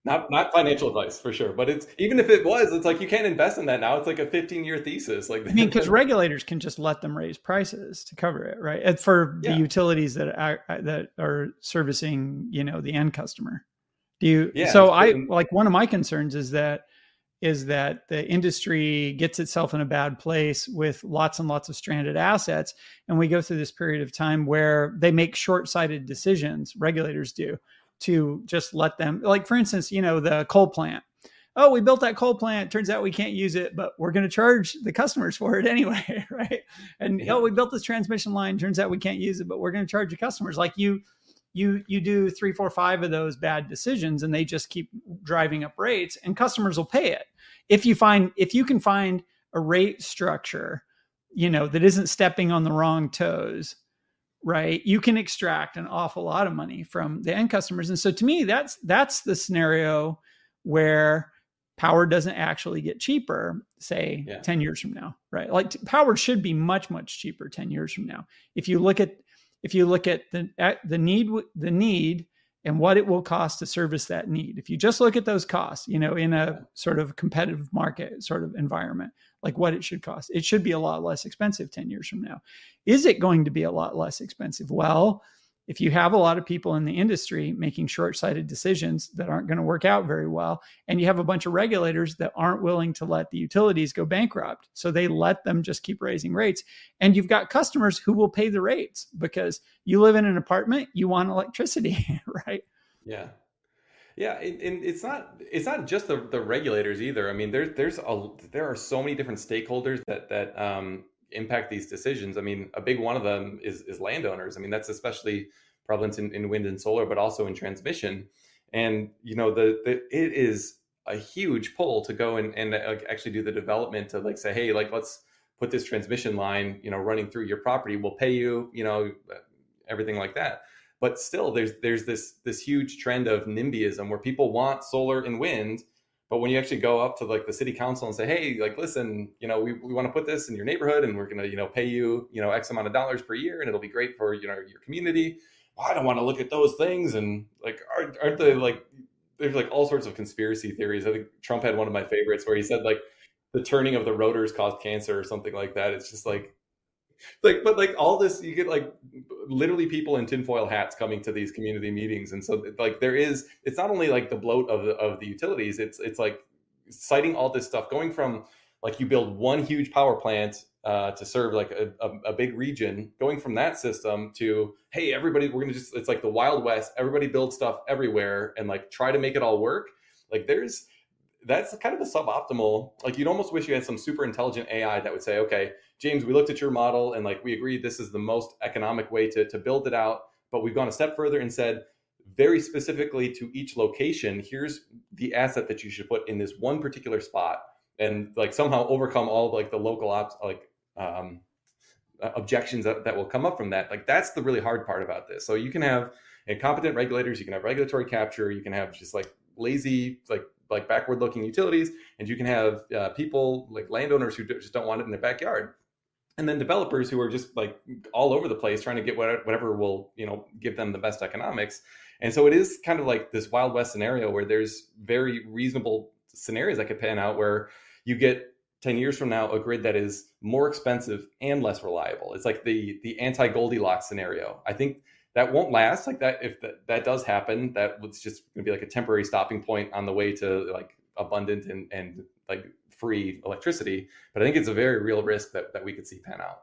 B: not not financial advice for sure but it's even if it was it's like you can't invest in that now it's like a 15 year thesis like
C: i mean because regulators can just let them raise prices to cover it right and for yeah. the utilities that are that are servicing you know the end customer do you yeah, so i like one of my concerns is that is that the industry gets itself in a bad place with lots and lots of stranded assets and we go through this period of time where they make short-sighted decisions regulators do to just let them like for instance you know the coal plant. Oh we built that coal plant. Turns out we can't use it but we're going to charge the customers for it anyway right? And yeah. oh we built this transmission line. Turns out we can't use it but we're going to charge the customers. Like you you you do three four five of those bad decisions and they just keep driving up rates and customers will pay it. If you find if you can find a rate structure you know that isn't stepping on the wrong toes right? You can extract an awful lot of money from the end customers. And so to me that's that's the scenario where power doesn't actually get cheaper say yeah. 10 years from now right? Like power should be much much cheaper 10 years from now. If you look at if you look at the at the need the need and what it will cost to service that need if you just look at those costs you know in a sort of competitive market sort of environment like what it should cost. It should be a lot less expensive 10 years from now. Is it going to be a lot less expensive? Well, if you have a lot of people in the industry making short sighted decisions that aren't going to work out very well, and you have a bunch of regulators that aren't willing to let the utilities go bankrupt, so they let them just keep raising rates, and you've got customers who will pay the rates because you live in an apartment, you want electricity, right?
B: Yeah. Yeah, and, it's not it's not just the, the regulators either. I mean, there's there's a there are so many different stakeholders that that um, impact these decisions. I mean, a big one of them is is landowners. I mean, that's especially prevalent in, in wind and solar, but also in transmission. and you know the, the it is a huge pull to go and, and uh, actually do the development to like say hey like let's put this transmission line you know running through your property we'll pay you you know everything like that but still there's there's this this huge trend of nimbyism where people want solar and wind but when you actually go up to like the city council and say hey like listen you know we, we want to put this in your neighborhood and we're going to you know pay you you know x amount of dollars per year and it'll be great for you know your community. Well, i don't want to look at those things. And like aren't, aren't they like there's like all sorts of conspiracy theories. I think trump had one of my favorites where he said like the turning of the rotors caused cancer or something like that. It's just like like but like all this you get like literally people in tinfoil hats coming to these community meetings. And so like there is it's not only like the bloat of the of the utilities it's it's like siting all this stuff going from like you build one huge power plant uh, to serve like a, a, a, big region going from that system to hey everybody we're gonna just it's like the wild west everybody build stuff everywhere and like try to make it all work. Like there's that's kind of a suboptimal like you'd almost wish you had some super intelligent ai that would say okay James, we looked at your model and like we agreed this is the most economic way to, to build it out. But we've gone a step further and said, very specifically to each location, here's the asset that you should put in this one particular spot and like somehow overcome all like the local ops like um, objections that, that will come up from that. Like that's the really hard part about this. So you can have incompetent regulators, you can have regulatory capture, you can have just like lazy like like backward looking utilities and you can have uh, people like landowners who just don't want it in their backyard. And then developers who are just like all over the place trying to get whatever will you know give them the best economics. And so it is kind of like this wild west scenario where there's very reasonable scenarios that could pan out where you get 10 years from now a grid that is more expensive and less reliable. It's like the the anti goldilocks scenario. I think that won't last like that if that, that does happen that was just going to be like a temporary stopping point on the way to like abundant and and like free electricity. But I think it's a very real risk that, that we could see pan out.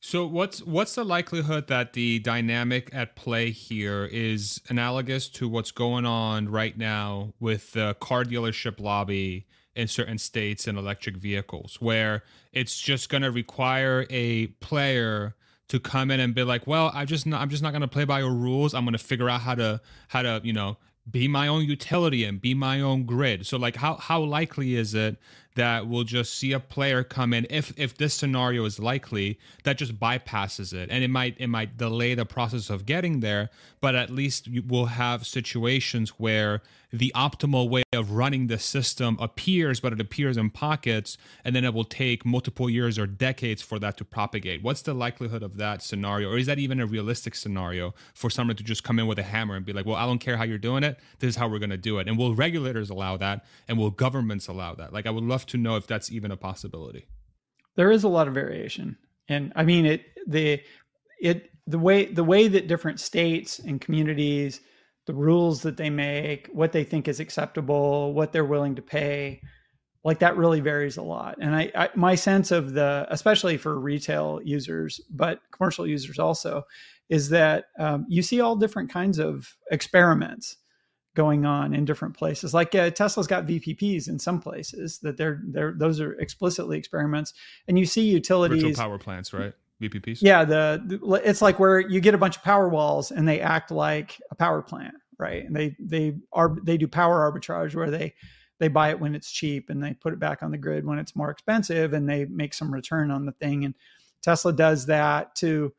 A: So what's what's the likelihood that the dynamic at play here is analogous to what's going on right now with the car dealership lobby in certain states in electric vehicles where it's just going to require a player to come in and be like, "Well, I just not, I'm just not going to play by your rules. I'm going to figure out how to how to, you know, be my own utility and be my own grid." So like how how likely is it that will just see a player come in if if this scenario is likely that just bypasses it and it might it might delay the process of getting there but at least we'll have situations where the optimal way of running the system appears, but it appears in pockets, and then it will take multiple years or decades for that to propagate. What's the likelihood of that scenario? Or is that even a realistic scenario for someone to just come in with a hammer and be like, well, I don't care how you're doing it, this is how we're going to do it? And will regulators allow that? And will governments allow that? Like, I would love to know if that's even a possibility.
C: There is a lot of variation. And I mean, it, the, it, the way, the way that different states and communities, the rules that they make, what they think is acceptable, what they're willing to pay. Like that really varies a lot. And I, I, my sense of the, especially for retail users, but commercial users also, is that um, you see all different kinds of experiments going on in different places. Like uh, Tesla's got VPPs in some places that they're they're those are explicitly experiments, and you see utilities
A: virtual power plants, right? VPPs.
C: Yeah, the, the, it's like where you get a bunch of power walls and they act like a power plant, right? And they they are they do power arbitrage where they they buy it when it's cheap and they put it back on the grid when it's more expensive and they make some return on the thing and Tesla does that to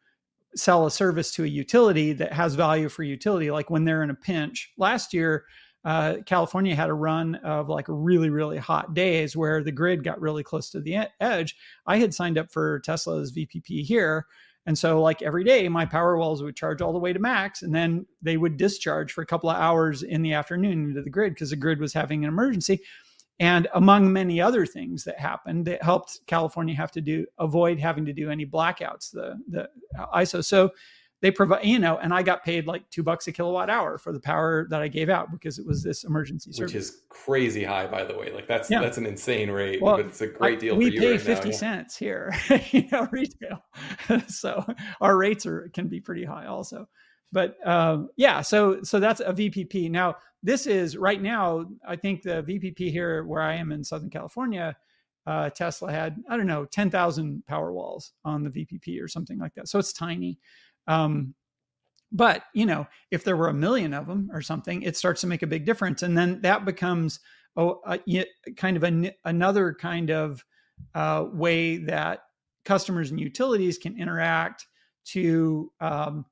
C: sell a service to a utility that has value for utility like when they're in a pinch. Last year uh, California had a run of like really, really hot days where the grid got really close to the edge. I had signed up for Tesla's VPP here. And so, like every day, my power walls would charge all the way to max, and then they would discharge for a couple of hours in the afternoon into the grid because the grid was having an emergency. And among many other things that happened, that helped California have to do avoid having to do any blackouts. The the uh, ISO. So they provide, you know, and I got paid like two bucks a kilowatt hour for the power that I gave out because it was this emergency service.
B: Which is crazy high, by the way. Like that's yeah. that's an insane rate, well, but it's a great deal. I, we
C: pay
B: right
C: fifty
B: now.
C: cents here, you know, retail. so our rates are can be pretty high also. But um, yeah, so so that's a VPP. Now this is right now. I think the VPP here where I am in Southern California. Uh, Tesla had I don't know ten thousand power walls on the VPP or something like that. So it's tiny. Um, But you know, if there were a million of them or something, it starts to make a big difference, and then that becomes oh, a, kind of another kind of uh, way that customers and utilities can interact to um,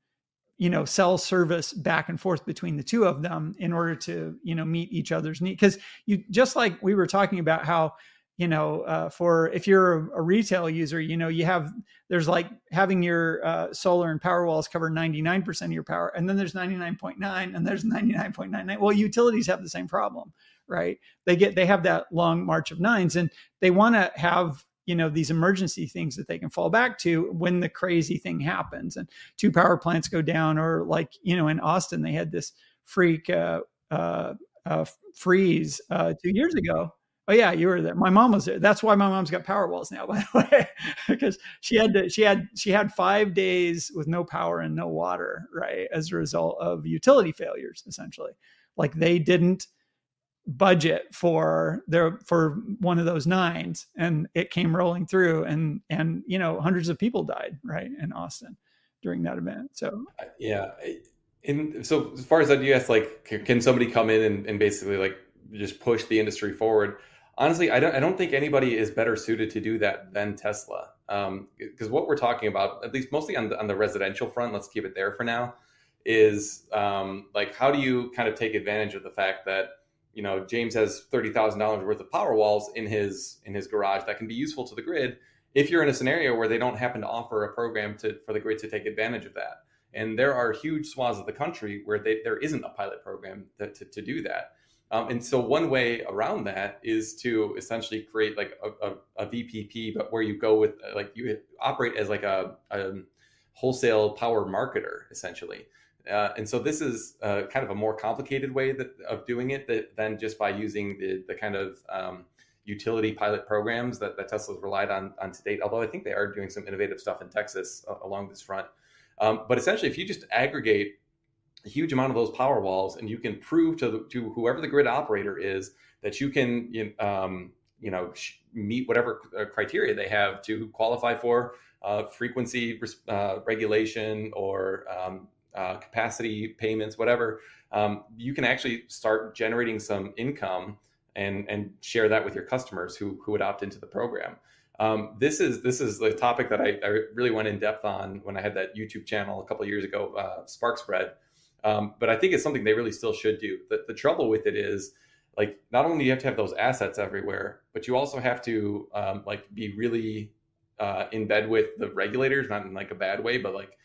C: you know sell service back and forth between the two of them in order to you know meet each other's need. Because you just like we were talking about how you know uh, for if you're a, a, retail user you know you have there's like having your uh, solar and power walls cover 99% of your power and then there's 99.9 and there's 99.99 well utilities have the same problem right? They get they have that long march of nines and they want to have you know these emergency things that they can fall back to when the crazy thing happens and two power plants go down or like you know in austin they had this freak uh, uh, uh, freeze uh, two years ago. Oh yeah you were there. My mom was there. That's why my mom's got power walls now by the way because she had to she had she had five days with no power and no water right as a result of utility failures essentially. Like they didn't budget for their for one of those nines and it came rolling through and and you know hundreds of people died right in austin during that event. So
B: uh, yeah and so as far as that you asked like can somebody come in and, and basically like just push the industry forward? Honestly i don't i don't think anybody is better suited to do that than tesla. Because um, what we're talking about at least mostly on the, on the residential front let's keep it there for now is um, like how do you kind of take advantage of the fact that you know James has thirty thousand dollars worth of power walls in his in his garage that can be useful to the grid if you're in a scenario where they don't happen to offer a program to for the grid to take advantage of that. And there are huge swaths of the country where they, there isn't a pilot program that, to, to do that. Um, and so one way around that is to essentially create like a, a, a, VPP, but where you go with like you operate as like a, a wholesale power marketer essentially. Uh, and so this is uh, kind of a more complicated way that, of doing it that, than just by using the, the kind of um, utility pilot programs that, that Tesla's relied on, on to date. Although I think they are doing some innovative stuff in Texas uh, along this front. Um, but essentially, if you just aggregate a huge amount of those power walls and you can prove to, the, to whoever the grid operator is that you can um, you know meet whatever uh, criteria they have to qualify for uh, frequency uh, regulation or um, uh, capacity payments, whatever, um, you can actually start generating some income and and share that with your customers who who would opt into the program. Um, this is this is the topic that I, I, really went in depth on when I had that YouTube channel a couple years ago, uh, Spark Spread. Um, but I think it's something they really still should do. The, the trouble with it is like not only do you have to have those assets everywhere, but you also have to um, like be really uh, in bed with the regulators, not in like a bad way, but like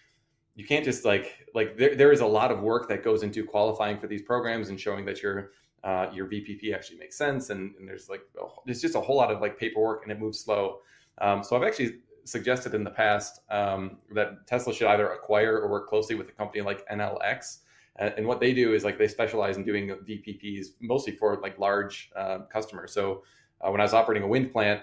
B: you can't just like like there, there is a lot of work that goes into qualifying for these programs and showing that your uh, your VPP actually makes sense and, and there's like there's just a whole lot of like paperwork and it moves slow. Um, so I've actually suggested in the past um, that Tesla should either acquire or work closely with a company like Enel X. and what they do is like they specialize in doing VPPs mostly for like large uh, customers. So uh, when I was operating a wind plant,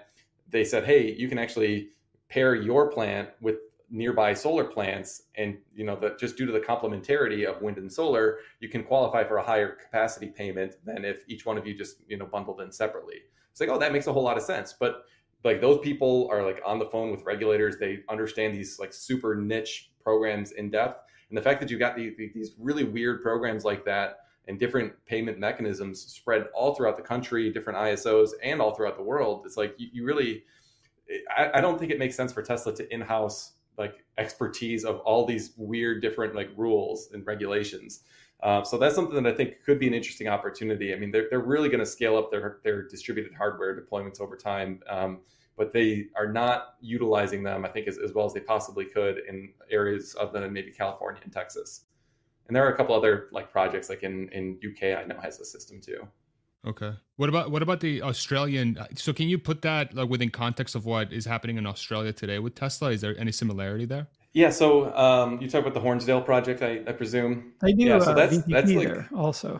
B: they said, "Hey, you can actually pair your plant with nearby solar plants and you know that just due to the complementarity of wind and solar you can qualify for a higher capacity payment than if each one of you just you know bundled in separately. It's like oh that makes a whole lot of sense. But like those people are like on the phone with regulators. They understand these like super niche programs in depth. And the fact that you've got these, these really weird programs like that and different payment mechanisms spread all throughout the country different isos and all throughout the world it's like you, you really I, I don't think it makes sense for tesla to in-house like expertise of all these weird different like rules and regulations. Uh, so that's something that I think could be an interesting opportunity. I mean, they're, they're really going to scale up their, their distributed hardware deployments over time, um, but they are not utilizing them, I think, as, as well as they possibly could in areas other than maybe California and Texas. And there are a couple other like projects like in, in UK, I know has a system too.
A: Okay. What about what about the Australian? So can you put that like within context of what is happening in Australia today with Tesla? Is there any similarity there?
B: Yeah. So um, you talk about the Hornsdale project, I, I presume.
C: I do. Yeah. So uh, that's VPP that's like there also,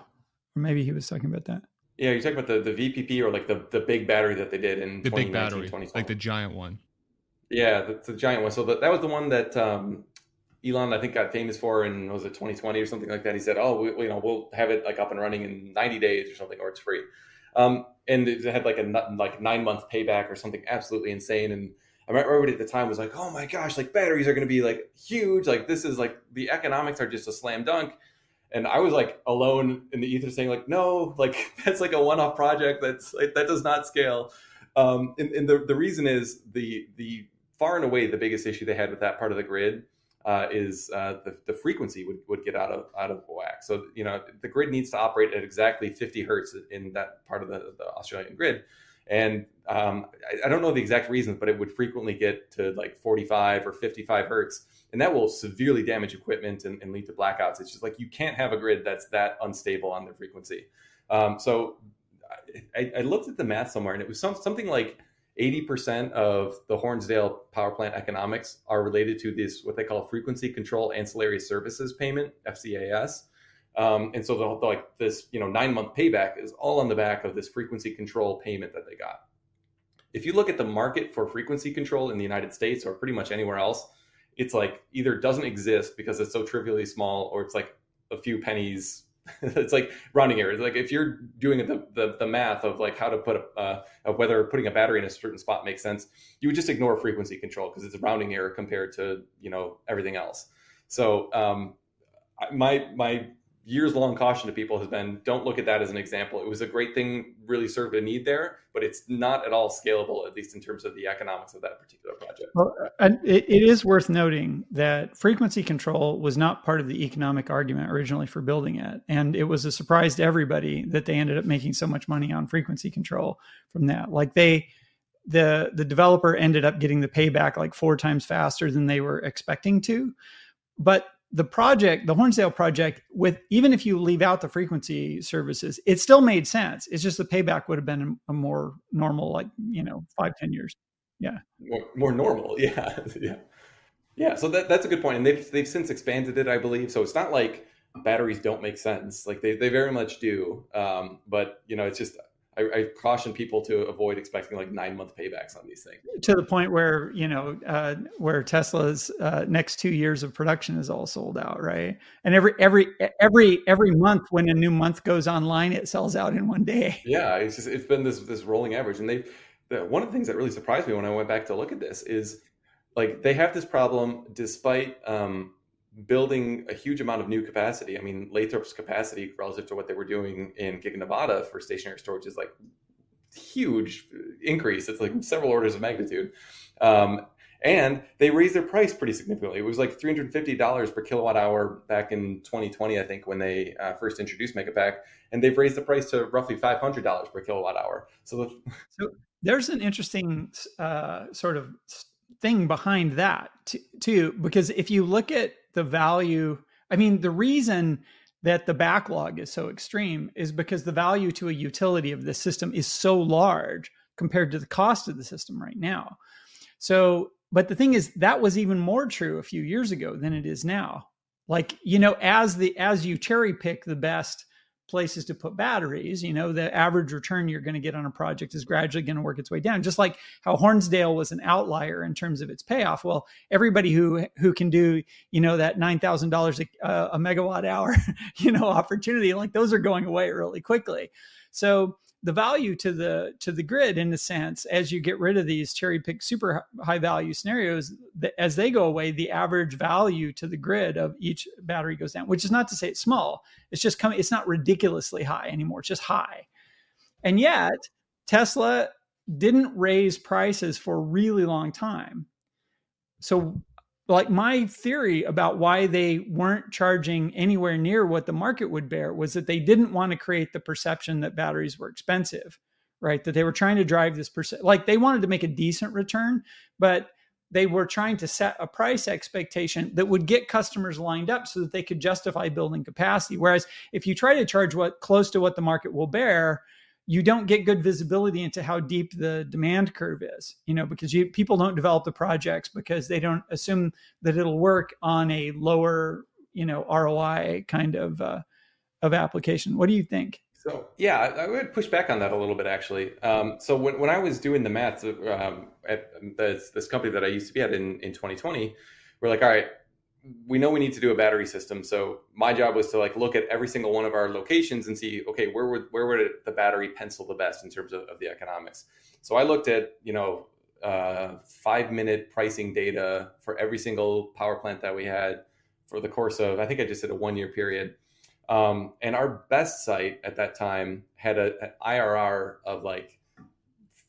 C: or maybe he was talking about that.
B: Yeah, you talk about the, the VPP or like the, the big battery that they did in
A: the big battery, like the giant one.
B: Yeah, the, the giant one. So the, that was the one that um, Elon, I think, got famous for in was it 2020 or something like that. He said, "Oh, we, you know, we'll have it like up and running in 90 days or something, or it's free." Um, and it had like a like nine month payback or something absolutely insane. And I remember everybody at the time was like, "Oh my gosh, like batteries are going to be like huge. Like this is like the economics are just a slam dunk." And I was like alone in the ether saying like, "No, like that's like a one-off project. That's like, that does not scale." Um, and, and the the reason is the the far and away the biggest issue they had with that part of the grid uh, is uh, the, the frequency would, would get out of out of whack. So you know the grid needs to operate at exactly 50 hertz in that part of the, the Australian grid, and um, I, I, don't know the exact reasons, but it would frequently get to like 45 or 55 hertz, and that will severely damage equipment and, and lead to blackouts. It's just like you can't have a grid that's that unstable on the frequency. Um, so I, I, looked at the math somewhere, and it was some, something like 80% of the Hornsdale power plant economics are related to this what they call frequency control ancillary services payment FCAS. Um, and so the, the, like this you know nine month payback is all on the back of this frequency control payment that they got. If you look at the market for frequency control in the United States or pretty much anywhere else, it's like either doesn't exist because it's so trivially small, or it's like a few pennies it's like rounding errors. Like if you're doing the, the, the math of like how to put a, uh, of whether putting a battery in a certain spot makes sense, you would just ignore frequency control because it's a rounding error compared to you know everything else. So um, my my years long caution to people has been don't look at that as an example. It was a great thing, really served a need there, but it's not at all scalable, at least in terms of the economics of that particular project.
C: Well, and it, it is worth noting that frequency control was not part of the economic argument originally for building it. And it was a surprise to everybody that they ended up making so much money on frequency control from that. Like they, the the developer ended up getting the payback like four times faster than they were expecting to but the project, the Hornsdale project, with even if you leave out the frequency services, it still made sense. It's just the payback would have been a more normal, like you know, five ten years. Yeah,
B: more, more normal. Yeah, yeah, yeah. So that, that's a good point, and they've they've since expanded it, I believe. So it's not like batteries don't make sense. Like they they very much do. Um, but you know, it's just I, I, caution people to avoid expecting like nine month paybacks on these things.
C: To the point where you know uh, where Tesla's uh, next two years of production is all sold out, right? And every every every every month when a new month goes online, it sells out in one day.
B: Yeah, it's just it's been this this rolling average, and they the, one of the things that really surprised me when I went back to look at this is like they have this problem despite um, building a huge amount of new capacity. I mean, Lathrop's capacity relative to what they were doing in Giga Nevada for stationary storage is like huge increase. It's like several orders of magnitude. Um, and they raised their price pretty significantly. It was like $350 per kilowatt hour back in 2020, I think, when they uh, first introduced Megapack. And they've raised the price to roughly $500 per kilowatt hour. So, the-
C: so there's an interesting uh, sort of thing behind that too, because if you look at the value, I mean, the reason that the backlog is so extreme is because the value to a utility of this system is so large compared to the cost of the system right now. So, but the thing is that was even more true a few years ago than it is now. Like, you know, as the as you cherry pick the best places to put batteries, you know, the average return you're going to get on a project is gradually going to work its way down. Just like how Hornsdale was an outlier in terms of its payoff. Well, everybody who who can do, you know, that nine thousand dollars a uh, megawatt hour, you know, opportunity, like those are going away really quickly. So the value to the to the grid in a sense as you get rid of these cherry pick super high value scenarios as they go away the average value to the grid of each battery goes down which is not to say it's small. It's just coming it's not ridiculously high anymore. It's just high. And yet tesla didn't raise prices for a really long time. So like my theory about why they weren't charging anywhere near what the market would bear was that they didn't want to create the perception that batteries were expensive right? That they were trying to drive this percent like they wanted to make a decent return but they were trying to set a price expectation that would get customers lined up so that they could justify building capacity. Whereas if you try to charge what close to what the market will bear you don't get good visibility into how deep the demand curve is you know because you, people don't develop the projects because they don't assume that it'll work on a lower you know roi kind of uh, of application. What do you think?
B: So yeah i would push back on that a little bit actually. Um, so when, when i was doing the math um, at this, this company that i used to be at in, in 2020 we're like all right we know we need to do a battery system. So my job was to like look at every single one of our locations and see, okay, where would where would the battery pencil the best in terms of, of the economics? So I looked at you know uh, five minute pricing data for every single power plant that we had for the course of, I think I just did a one year period. Um, and our best site at that time had a, an IRR of like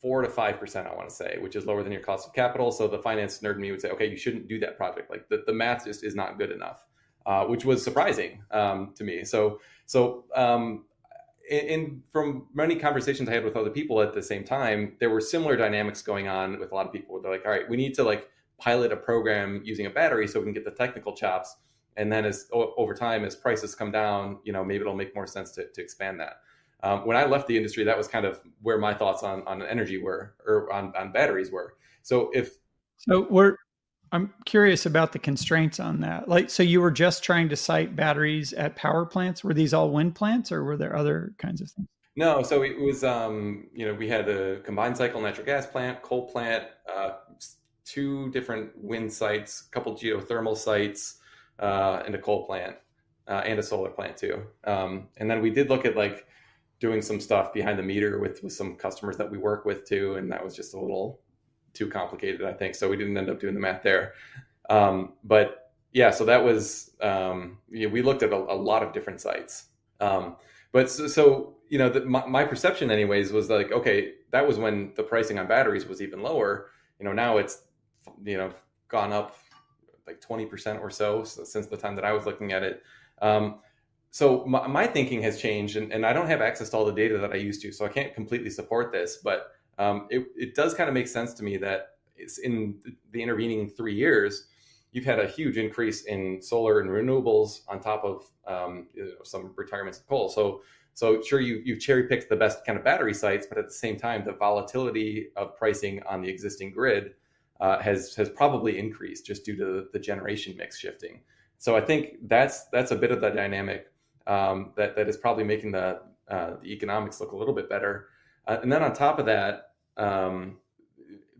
B: four to five percent, I want to say, which is lower than your cost of capital. So the finance nerd me would say, okay, you shouldn't do that project. Like the, the math just is not good enough, uh, which was surprising um, to me. So so um, in, from many conversations I had with other people at the same time, there were similar dynamics going on with a lot of people. They're like, all right, we need to like pilot a program using a battery so we can get the technical chops. And then as over time, as prices come down, you know, maybe it'll make more sense to, to expand that. Um, when I left the industry, that was kind of where my thoughts on, on energy were, or on, on batteries were. So if
C: so, we're I'm curious about the constraints on that. Like, so you were just trying to site batteries at power plants. Were these all wind plants, or were there other kinds of things?
B: No, so it was, um, you know, we had a combined cycle natural gas plant, coal plant, uh, two different wind sites, a couple geothermal sites, uh, and a coal plant, uh, and a solar plant too. Um, and then we did look at like doing some stuff behind the meter with with some customers that we work with too, and that was just a little too complicated, I think. So we didn't end up doing the math there. Um, but yeah, so that was um, yeah, we looked at a, a, lot of different sites. Um, but so, so, you know, the, my, my, perception, anyways, was like, okay, that was when the pricing on batteries was even lower. You know, now it's you know gone up like twenty percent or so, so, since the time that I was looking at it. Um, so my, my, thinking has changed, and, and I don't have access to all the data that I used to, so I can't completely support this, but um, it, it does kind of make sense to me that in the intervening three years, you've had a huge increase in solar and renewables on top of um, you know, some retirements of coal. So, so sure, you you cherry picked the best kind of battery sites, but at the same time, the volatility of pricing on the existing grid uh, has has probably increased just due to the generation mix shifting. So I think that's that's a bit of the dynamic um, that that is probably making the uh, the economics look a little bit better. Uh, and then on top of that, um,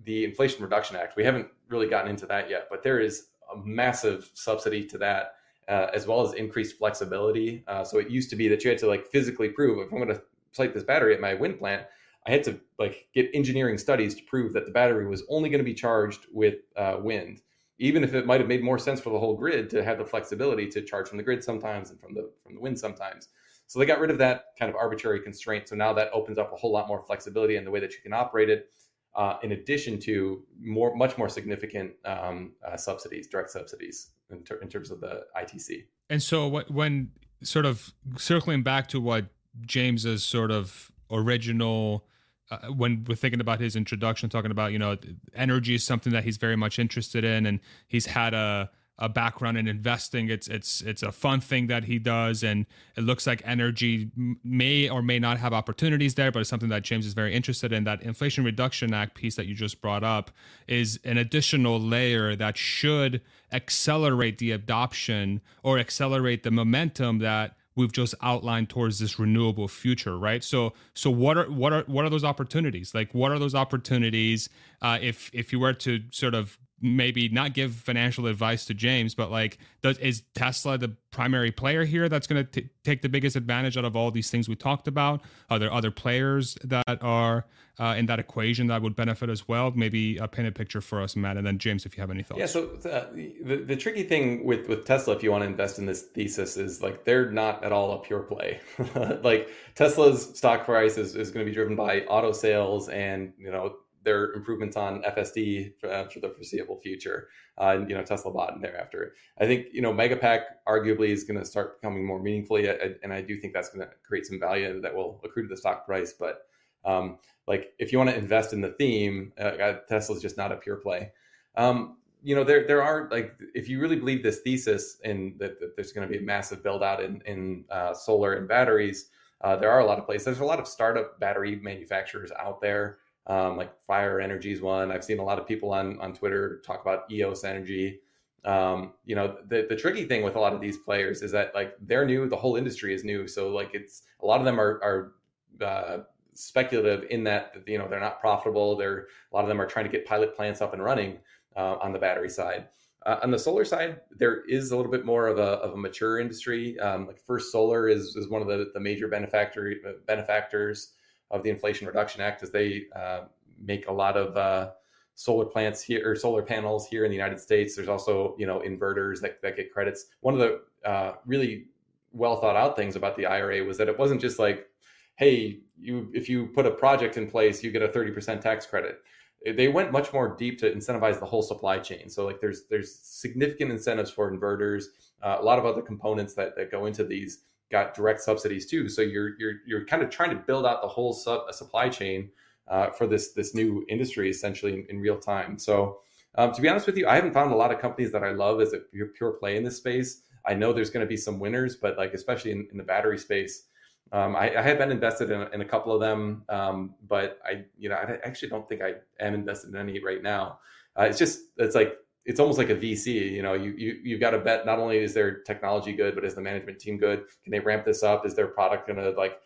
B: the Inflation Reduction Act. We haven't really gotten into that yet, but there is a massive subsidy to that, uh, as well as increased flexibility. Uh, so it used to be that you had to like physically prove if I'm going to site this battery at my wind plant, I had to like get engineering studies to prove that the battery was only going to be charged with uh, wind, even if it might have made more sense for the whole grid to have the flexibility to charge from the grid sometimes and from the from the wind sometimes. So they got rid of that kind of arbitrary constraint. So now that opens up a whole lot more flexibility in the way that you can operate it. Uh, in addition to more, much more significant um, uh, subsidies, direct subsidies in, ter- in, terms of the ITC.
A: And so, what, when sort of circling back to what James's sort of original uh, when we're thinking about his introduction, talking about you know energy is something that he's very much interested in, and he's had a a background in investing. It's it's it's a fun thing that he does, and it looks like energy may or may not have opportunities there, but it's something that James is very interested in. That Inflation Reduction Act piece that you just brought up is an additional layer that should accelerate the adoption or accelerate the momentum that we've just outlined towards this renewable future right? So so what are what are what are those opportunities? Like what are those opportunities uh, if if you were to sort of maybe not give financial advice to James, but like, does is Tesla the primary player here that's going to take the biggest advantage out of all these things we talked about? Are there other players that are uh, in that equation that would benefit as well? Maybe a paint a picture for us, Matt, and then James, if you have any thoughts.
B: Yeah. So uh, the the tricky thing with with Tesla, if you want to invest in this thesis, is like they're not at all a pure play. like Tesla's stock price is, is going to be driven by auto sales and you know their improvements on FSD for, uh, for the foreseeable future. Uh, and, you know, Tesla Bot and thereafter. I think, you know, Megapack arguably is going to start becoming more meaningfully. And I do think that's going to create some value that will accrue to the stock price. But um, like, if you want to invest in the theme, uh, Tesla is just not a pure play. Um, you know, there there are like, if you really believe this thesis and that, that there's going to be a massive build out in, in uh, solar and batteries, uh, there are a lot of places. There's a lot of startup battery manufacturers out there. Um, like Fire Energy is one. I've seen a lot of people on on Twitter talk about EOS Energy. Um, you know, the the tricky thing with a lot of these players is that like they're new, the whole industry is new, so like it's a lot of them are are uh, speculative in that you know they're not profitable. They're a lot of them are trying to get pilot plants up and running uh, on the battery side. Uh, on the solar side, there is a little bit more of a, of a mature industry. Um, like First Solar is, is one of the, the major benefactor, benefactors of the Inflation Reduction Act as they uh, make a lot of uh, solar plants here or solar panels here in the United States. There's also you know inverters that, that get credits. One of the uh, really well thought out things about the IRA was that it wasn't just like, hey, you if you put a project in place, you get a 30% tax credit. They went much more deep to incentivize the whole supply chain. So like there's there's significant incentives for inverters, uh, a lot of other components that, that go into these got direct subsidies too. So you're you're you're kind of trying to build out the whole sub, supply chain uh, for this this new industry essentially in, in real time. So um, to be honest with you, I haven't found a lot of companies that I love as a pure, pure play in this space. I know there's going to be some winners, but like especially in, in the battery space, um, I, I, have been invested in, in, a couple of them, um, but I you know I actually don't think I am invested in any right now. Uh, it's just it's like it's almost like a VC. You know, you you you've got to bet not only is their technology good, but is the management team good? Can they ramp this up? Is their product to like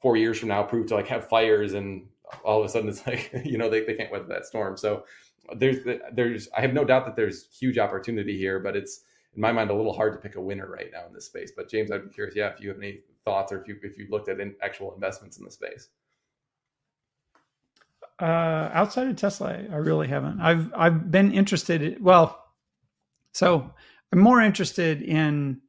B: four years from now prove to like have fires and all of a sudden it's like you know they, they can't weather that storm. So there's there's I have no doubt that there's huge opportunity here, but it's in my mind a little hard to pick a winner right now in this space. But James, I'd be curious, yeah, if you have any thoughts or if you if you've looked at in actual investments in the space.
C: Uh, outside of Tesla, I really haven't. I've I've been interested. In, well, so I'm more interested in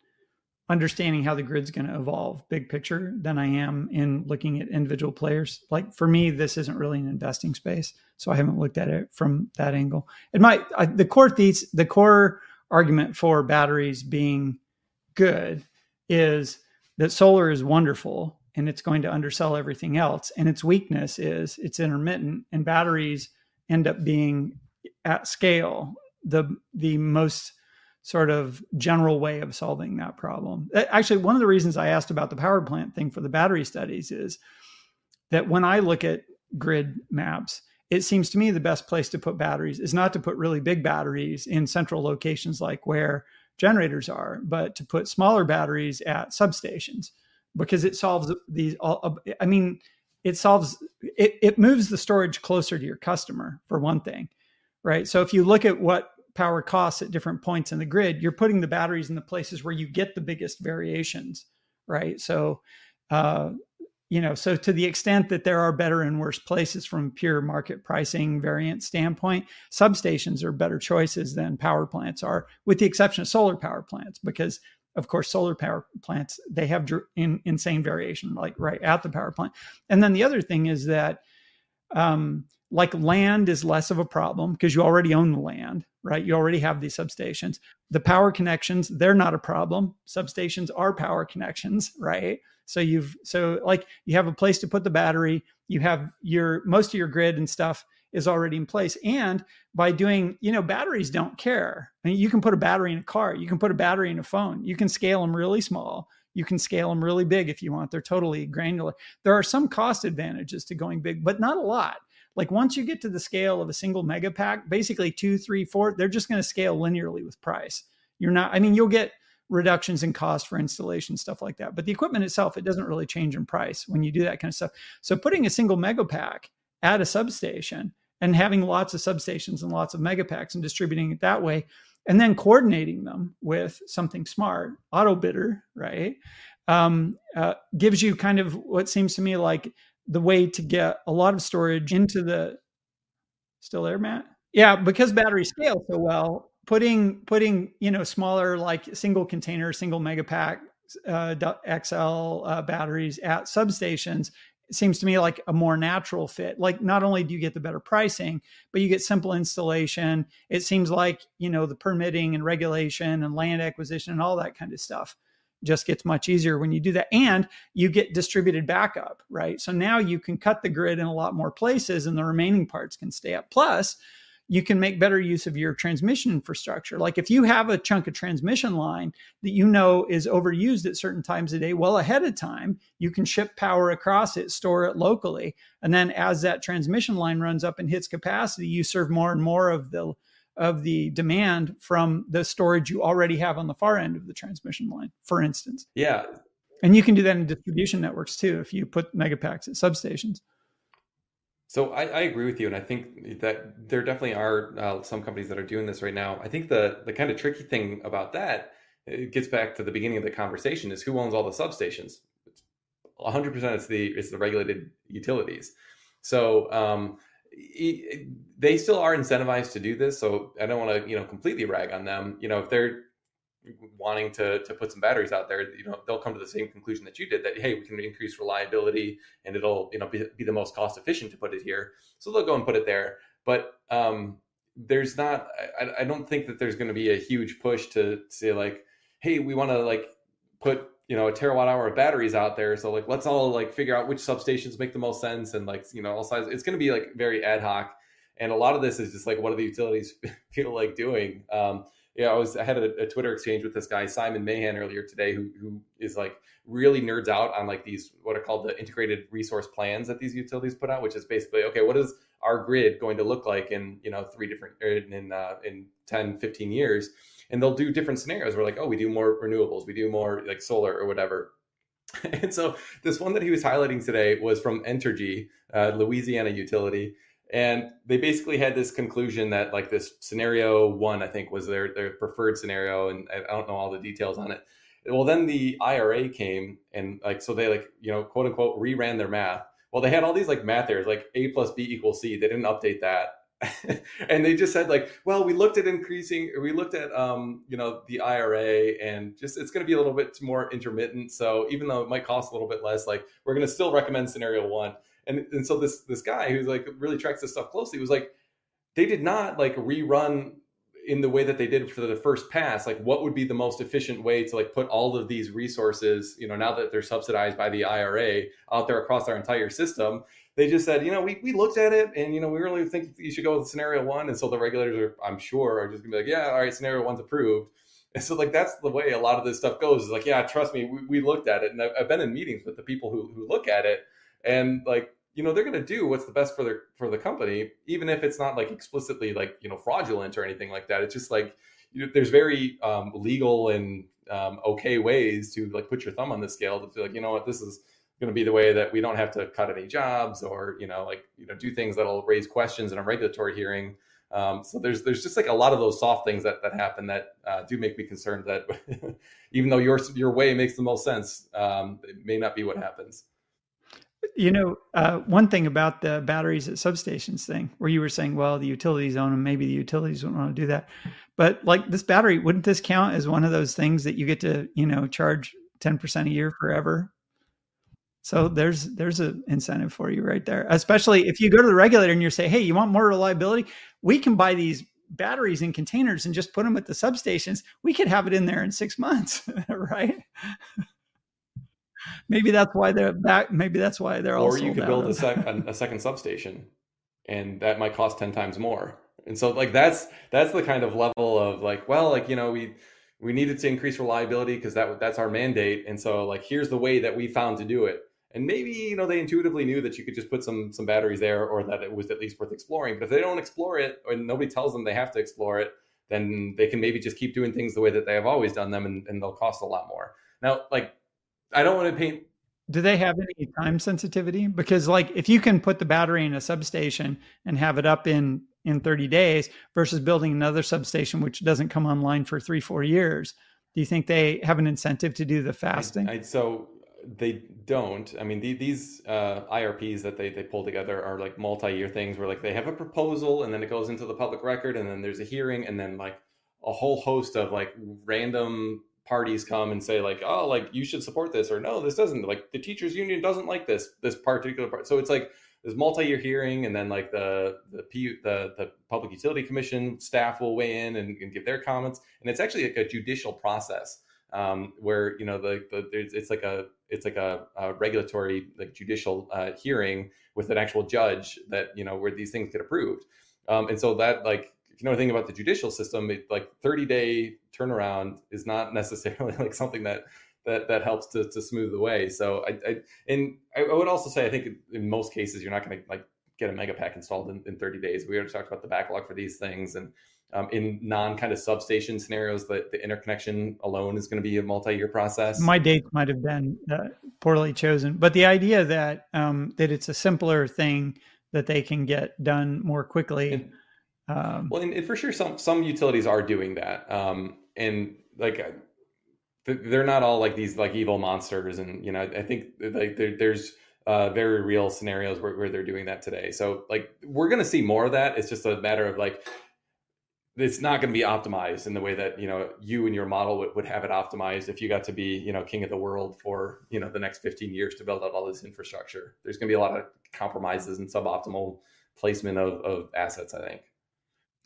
C: understanding how the grid's going to evolve, big picture, than I am in looking at individual players. Like for me, this isn't really an investing space, so I haven't looked at it from that angle. It might I, the core thesis, the core argument for batteries being good is that solar is wonderful and it's going to undersell everything else. And its weakness is it's intermittent, and batteries end up being at scale the the most sort of general way of solving that problem. Actually, one of the reasons I asked about the power plant thing for the battery studies is that when I look at grid maps, it seems to me the best place to put batteries is not to put really big batteries in central locations like where generators are, but to put smaller batteries at substations because it solves these all i mean it solves it, it moves the storage closer to your customer for one thing right? So if you look at what power costs at different points in the grid you're putting the batteries in the places where you get the biggest variations right? So uh, you know so to the extent that there are better and worse places from pure market pricing variant standpoint substations are better choices than power plants are with the exception of solar power plants because of course, solar power plants, they have in, insane variation, like right at the power plant. And then the other thing is that, um, like land is less of a problem because you already own the land, right? You already have these substations. The power connections, they're not a problem. Substations are power connections, right? So you've, so like you have a place to put the battery, you have your, most of your grid and stuff is already in place. And by doing, you know, batteries mm-hmm. don't care. I mean, you can put a battery in a car, you can put a battery in a phone, you can scale them really small, you can scale them really big if you want. They're totally granular. There are some cost advantages to going big, but not a lot. Like once you get to the scale of a single mega pack, basically two, three, four, they're just going to scale linearly with price. You're not, I mean, you'll get reductions in cost for installation, stuff like that. But the equipment itself, it doesn't really change in price when you do that kind of stuff. So putting a single mega pack at a substation and having lots of substations and lots of megapacks and distributing it that way and then coordinating them with something smart Autobidder right? Um, uh, gives you kind of what seems to me like the way to get a lot of storage into the still there matt? Yeah because batteries scale so well putting putting you know smaller like single container single megapack uh, xl uh, batteries at substations seems to me like a more natural fit. Like not only do you get the better pricing, but you get simple installation. It seems like, you know, the permitting and regulation and land acquisition and all that kind of stuff just gets much easier when you do that and you get distributed backup, right? So now you can cut the grid in a lot more places and the remaining parts can stay up. Plus, you can make better use of your transmission infrastructure. Like if you have a chunk of transmission line that you know is overused at certain times a day, well ahead of time, you can ship power across it, store it locally. And then as that transmission line runs up and hits capacity, you serve more and more of the of the demand from the storage you already have on the far end of the transmission line, for instance.
B: Yeah.
C: And you can do that in distribution networks too if you put megapacks at substations.
B: So I, I, agree with you, and I think that there definitely are uh, some companies that are doing this right now. I think the the kind of tricky thing about that it gets back to the beginning of the conversation is who owns all the substations. 100% it's the it's the regulated utilities. So um, they still are incentivized to do this. So I don't want to, you know, completely rag on them. You know, if they're wanting to to put some batteries out there, you know, they'll come to the same conclusion that you did that hey, we can increase reliability and it'll you know be, be the most cost efficient to put it here. So they'll go and put it there. But um, there's not. I, I don't think that there's going to be a huge push to say like, hey, we want to like put you know a terawatt hour of batteries out there so like let's all like figure out which substations make the most sense and like you know all sides it's going to be like very ad hoc and a lot of this is just like what do the utilities feel like doing um yeah i was i had a, a twitter exchange with this guy simon mahan earlier today who who is like really nerds out on like these what are called the integrated resource plans that these utilities put out which is basically okay what is our grid going to look like in you know three different in uh, in 10 15 years? And they'll do different scenarios where like oh we do more renewables we do more like solar or whatever. And so this one that he was highlighting today was from entergy uh, louisiana utility and they basically had this conclusion that like this scenario one i think was their their preferred scenario and i don't know all the details on it well then the ira came and like so they like you know quote unquote reran their math well they had all these like math errors like a plus b equals c they didn't update that and they just said like, well, we looked at increasing, we looked at um, you know the IRA, and just it's going to be a little bit more intermittent. So even though it might cost a little bit less, like we're going to still recommend scenario one. And and so this this guy who's like really tracks this stuff closely was like, they did not like rerun in the way that they did for the first pass like what would be the most efficient way to like put all of these resources you know now that they're subsidized by the ira out there across our entire system they just said, you know, we, we looked at it and, you know, we really think you should go with scenario one. And so the regulators are, I'm sure, are just gonna be like, yeah, all right, scenario one's approved. And so like, that's the way a lot of this stuff goes is like, yeah, trust me, we, we looked at it. And I've, I've been in meetings with the people who, who look at it and like, you know, they're going to do what's the best for their, for the company, even if it's not like explicitly like, you know, fraudulent or anything like that. It's just like, you know, there's very um, legal and um, okay ways to like put your thumb on the scale to be like, you know what, this is, going to be the way that we don't have to cut any jobs or you know like you know do things that'll raise questions in a regulatory hearing um, so there's there's just like a lot of those soft things that that happen that uh, do make me concerned that even though your your way makes the most sense um, it may not be what happens
C: you know uh, one thing about the batteries at substations thing where you were saying well the utilities own them maybe the utilities don't want to do that but like this battery wouldn't this count as one of those things that you get to you know charge 10% a year forever so there's there's an incentive for you right there. Especially if you go to the regulator and you say, "Hey, you want more reliability? We can buy these batteries in containers and just put them at the substations. We could have it in there in 6 months." right? Maybe that's why they're back maybe that's why they're all
B: Or you could build a, sec- a second substation and that might cost 10 times more. And so like that's that's the kind of level of like, well, like, you know, we we needed to increase reliability because that that's our mandate and so like here's the way that we found to do it. And maybe you know they intuitively knew that you could just put some some batteries there or that it was at least worth exploring but if they don't explore it or nobody tells them they have to explore it then they can maybe just keep doing things the way that they have always done them and, and they'll cost a lot more. Now like i don't want to paint
C: do they have any time sensitivity because like if you can put the battery in a substation and have it up in in 30 days versus building another substation which doesn't come online for three four years do you think they have an incentive to do the fasting
B: I, I, so they don't. I mean, the, these uh, IRPs that they, they pull together are like multi-year things where like they have a proposal and then it goes into the public record and then there's a hearing and then like a whole host of like random parties come and say like, oh, like you should support this or no, this doesn't. Like the teachers union doesn't like this this particular part. So it's like this multi-year hearing and then like the the PU, the the Public Utility Commission staff will weigh in and, and give their comments and it's actually like a judicial process um, where you know the, the it's like a it's like a, a regulatory like judicial uh, hearing with an actual judge that you know where these things get approved um, and so that like if you know anything about the judicial system it, like 30 day turnaround is not necessarily like something that that that helps to, to smooth the way so I, I and I would also say I think in most cases you're not going to like get a megapack installed in, in 30 days we already talked about the backlog for these things and um, in non kind of substation scenarios, the, the interconnection alone is going to be a multi-year process.
C: My dates might have been uh, poorly chosen, but the idea that um, that it's a simpler thing that they can get done more quickly.
B: And, um, well, and, for sure, some some utilities are doing that, um, and like uh, they're not all like these like evil monsters. And you know, I think like there, there's uh, very real scenarios where, where they're doing that today. So like we're going to see more of that. It's just a matter of like it's not going to be optimized in the way that you know you and your model would, would have it optimized if you got to be you know king of the world for you know the next 15 years to build out all this infrastructure there's going to be a lot of compromises and suboptimal placement of, of assets i think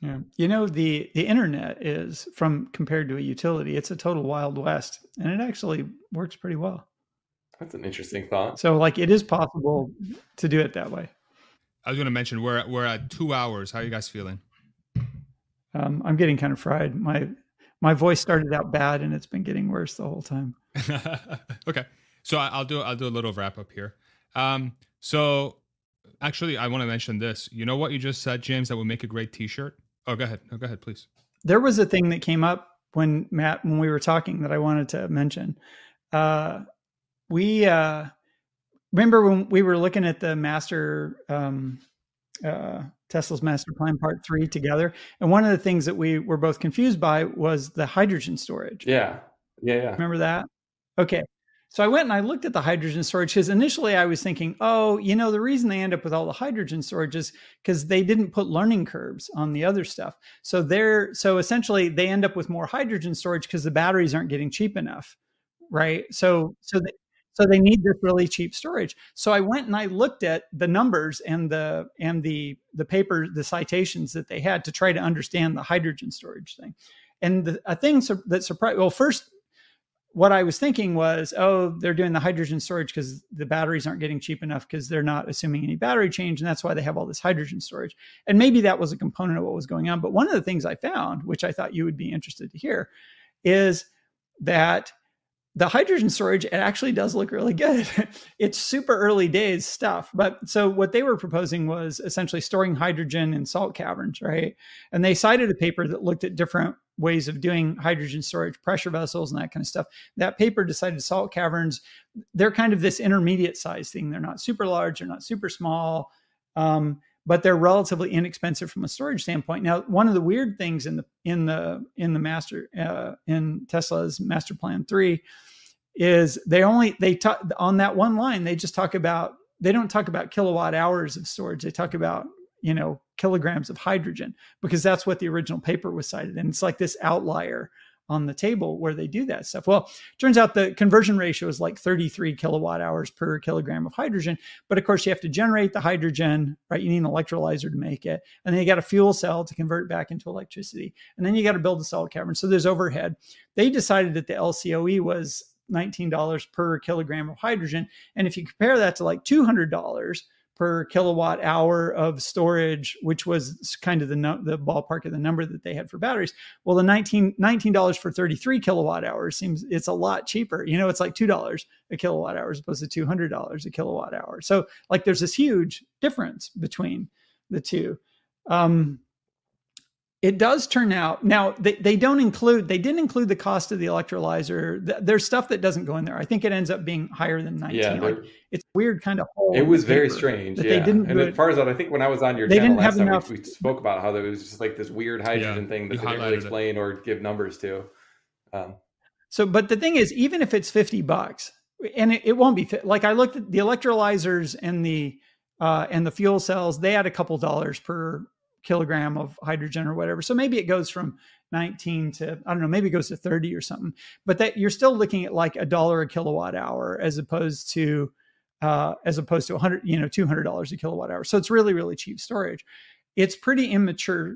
C: yeah you know the the internet is from compared to a utility it's a total wild west and it actually works pretty well
B: that's an interesting thought
C: so like it is possible to do it that way
A: i was going to mention we're at, we're at two hours how are you guys feeling
C: um, I'm getting kind of fried. My my voice started out bad, and it's been getting worse the whole time.
A: okay, so I'll do I'll do a little wrap up here. Um, so actually, I want to mention this. You know what you just said, James? That would make a great T-shirt. Oh, go ahead. Oh, go ahead, please.
C: There was a thing that came up when Matt when we were talking that I wanted to mention. Uh, we uh, remember when we were looking at the master um, uh, Tesla's master plan part three together. And one of the things that we were both confused by was the hydrogen storage.
B: Yeah. Yeah. yeah.
C: Remember that? Okay. So I went and I looked at the hydrogen storage because initially I was thinking, oh, you know, the reason they end up with all the hydrogen storage is because they didn't put learning curves on the other stuff. So they're so essentially they end up with more hydrogen storage because the batteries aren't getting cheap enough. Right. So so they, so they need this really cheap storage. So I went and I looked at the numbers and the and the the paper, the citations that they had to try to understand the hydrogen storage thing. And the, a thing that surprised well, first what I was thinking was, oh, they're doing the hydrogen storage because the batteries aren't getting cheap enough because they're not assuming any battery change. And that's why they have all this hydrogen storage. And maybe that was a component of what was going on. But one of the things I found, which I thought you would be interested to hear, is that the hydrogen storage it actually does look really good it's super early days stuff but so what they were proposing was essentially storing hydrogen in salt caverns right and they cited a paper that looked at different ways of doing hydrogen storage pressure vessels and that kind of stuff. That paper decided salt caverns they're kind of this intermediate size thing. They're not super large they're not super small um, but they're relatively inexpensive from a storage standpoint. Now, one of the weird things in the in the in the master uh, in Tesla's Master Plan Three is they only they talk on that one line they just talk about they don't talk about kilowatt hours of storage. They talk about you know kilograms of hydrogen because that's what the original paper was cited and it's like this outlier on the table where they do that stuff. Well, turns out the conversion ratio is like 33 kilowatt hours per kilogram of hydrogen. But of course, you have to generate the hydrogen, right? You need an electrolyzer to make it. And then you got a fuel cell to convert back into electricity. And then you got to build a salt cavern. So there's overhead. They decided that the LCOE was $19 per kilogram of hydrogen. And if you compare that to like $200 per kilowatt hour of storage, which was kind of the the ballpark of the number that they had for batteries. Well, the 19 dollars for 33 kilowatt hours seems it's a lot cheaper. You know, it's like two dollars a kilowatt hour as opposed to two hundred dollars a kilowatt hour. So, like, there's this huge difference between the two. Um, it does turn out now they, they don't include they didn't include the cost of the electrolyzer there's stuff that doesn't go in there i think it ends up being higher than 19 yeah, like, it's weird kind of
B: it was very strange yeah. they didn't and as far as that i think when i was on your they channel last time enough, we, we, spoke about how there was just like this weird hydrogen yeah, thing that they didn't really explain it. or give numbers to um,
C: so but the thing is even if it's 50 bucks and it, it won't be like i looked at the electrolyzers and the uh, and the fuel cells they add a couple dollars per kilogram of hydrogen or whatever. So maybe it goes from 19 to I don't know, maybe it goes to 30 or something. But that you're still looking at like a dollar a kilowatt hour as opposed to uh, as opposed to 100, you know, $200 a kilowatt hour. So it's really really cheap storage. It's pretty immature.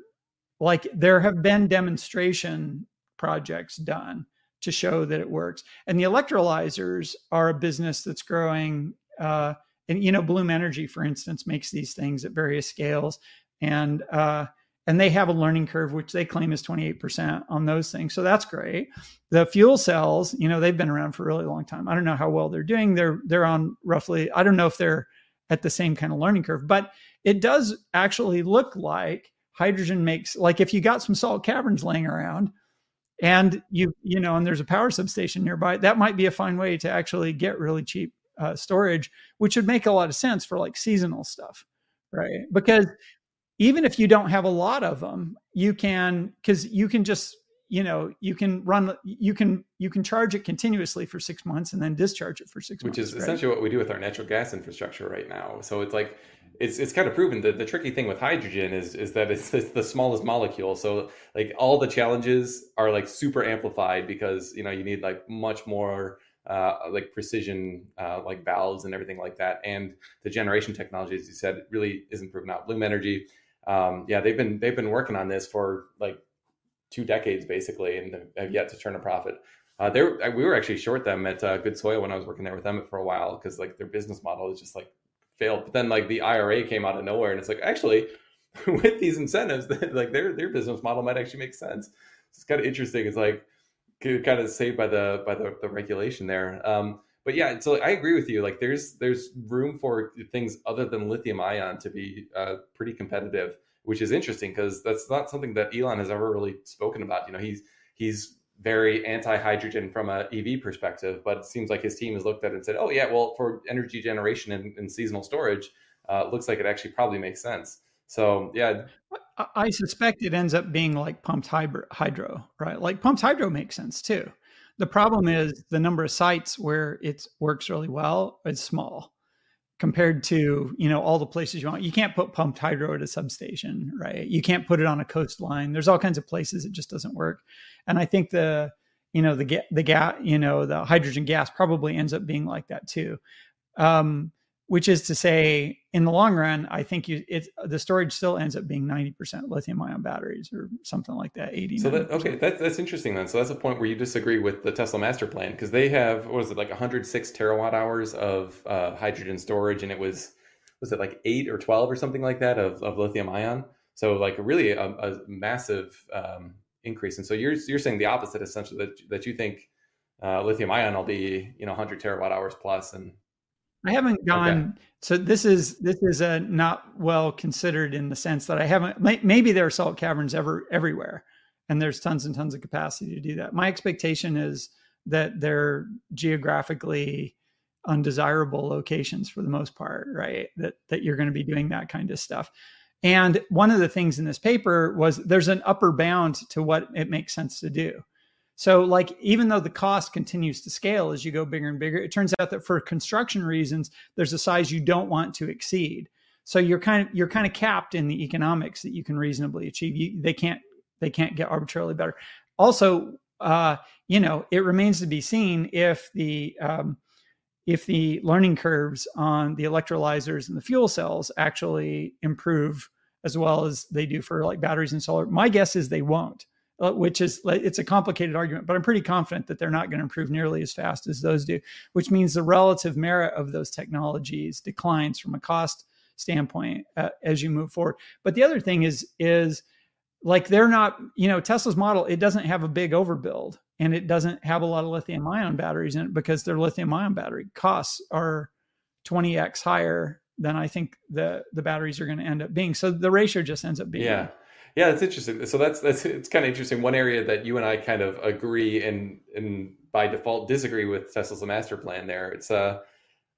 C: Like there have been demonstration projects done to show that it works. And the electrolyzers are a business that's growing uh, and you know bloom energy for instance makes these things at various scales and uh, and they have a learning curve which they claim is 28% on those things. So that's great. The fuel cells you know they've been around for a really long time. I don't know how well they're doing. They're they're on roughly i don't know if they're at the same kind of learning curve but it does actually look like hydrogen makes like if you got some salt caverns laying around and you you know and there's a power substation nearby that might be a fine way to actually get really cheap uh, storage which would make a lot of sense for like seasonal stuff right? Because even if you don't have a lot of them, you can because you can just you know you can run you can you can charge it continuously for six months and then discharge it for six
B: which
C: months
B: which is right? essentially what we do with our natural gas infrastructure right now. So it's like it's it's kind of proven. That the tricky thing with hydrogen is is that it's, it's the smallest molecule. So like all the challenges are like super amplified because you know you need like much more uh, like precision uh, like valves and everything like that. And the generation technology as you said really isn't proven out. Bloom energy um, yeah they've been they've been working on this for like two decades basically and have yet to turn a profit. Uh, they were, we were actually short them at uh, good soil when i was working there with them for a while because like their business model is just like failed. But then like the ira came out of nowhere and it's like actually with these incentives like their their business model might actually make sense. It's kind of interesting. It's like kind of saved by the by the, the regulation there. Um, but yeah, so I agree with you. Like, there's there's room for things other than lithium ion to be uh, pretty competitive, which is interesting because that's not something that Elon has ever really spoken about. You know, he's he's very anti-hydrogen from a EV perspective, but it seems like his team has looked at it and said, "Oh yeah, well, for energy generation and, and seasonal storage, uh, looks like it actually probably makes sense." So yeah,
C: I suspect it ends up being like pumped hydro, right? Like pumped hydro makes sense too. The problem is the number of sites where it works really well is small compared to you know all the places you want. You can't put pumped hydro at a substation, right? You can't put it on a coastline. There's all kinds of places it just doesn't work. And I think the you know the the gas you know the hydrogen gas probably ends up being like that too. Um, which is to say in the long run i think you it the storage still ends up being 90% lithium ion batteries or something like that 80
B: so that, okay that, that's interesting then. So that's a point where you disagree with the tesla master plan because they have what was it like 106 terawatt hours of uh, hydrogen storage and it was was it like 8 or 12 or something like that of, of lithium ion so like really a, a massive um, increase. And so you're you're saying the opposite essentially that, that you think uh, lithium ion will be you know 100 terawatt hours plus and
C: I haven't gone. Okay. So this is this is a not well considered in the sense that I haven't. Maybe there are salt caverns ever everywhere, and there's tons and tons of capacity to do that. My expectation is that they're geographically undesirable locations for the most part, right? That that you're going to be doing that kind of stuff. And one of the things in this paper was there's an upper bound to what it makes sense to do. So, like, even though the cost continues to scale as you go bigger and bigger, it turns out that for construction reasons, there's a size you don't want to exceed. So you're kind of you're kind of capped in the economics that you can reasonably achieve. You, they can't they can't get arbitrarily better. Also, uh, you know, it remains to be seen if the um, if the learning curves on the electrolyzers and the fuel cells actually improve as well as they do for like batteries and solar. My guess is they won't. Uh, which is it's a complicated argument, but I'm pretty confident that they're not going to improve nearly as fast as those do, which means the relative merit of those technologies declines from a cost standpoint uh, as you move forward. But the other thing is is like they're not, you know, Tesla's model it doesn't have a big overbuild and it doesn't have a lot of lithium ion batteries in it because their lithium ion battery costs are 20x higher than I think the the batteries are going to end up being. So the ratio just ends up being
B: yeah yeah, it's interesting. So that's that's it's kind of interesting. One area that you and I kind of agree and and by default disagree with Tesla's master plan. There, it's uh,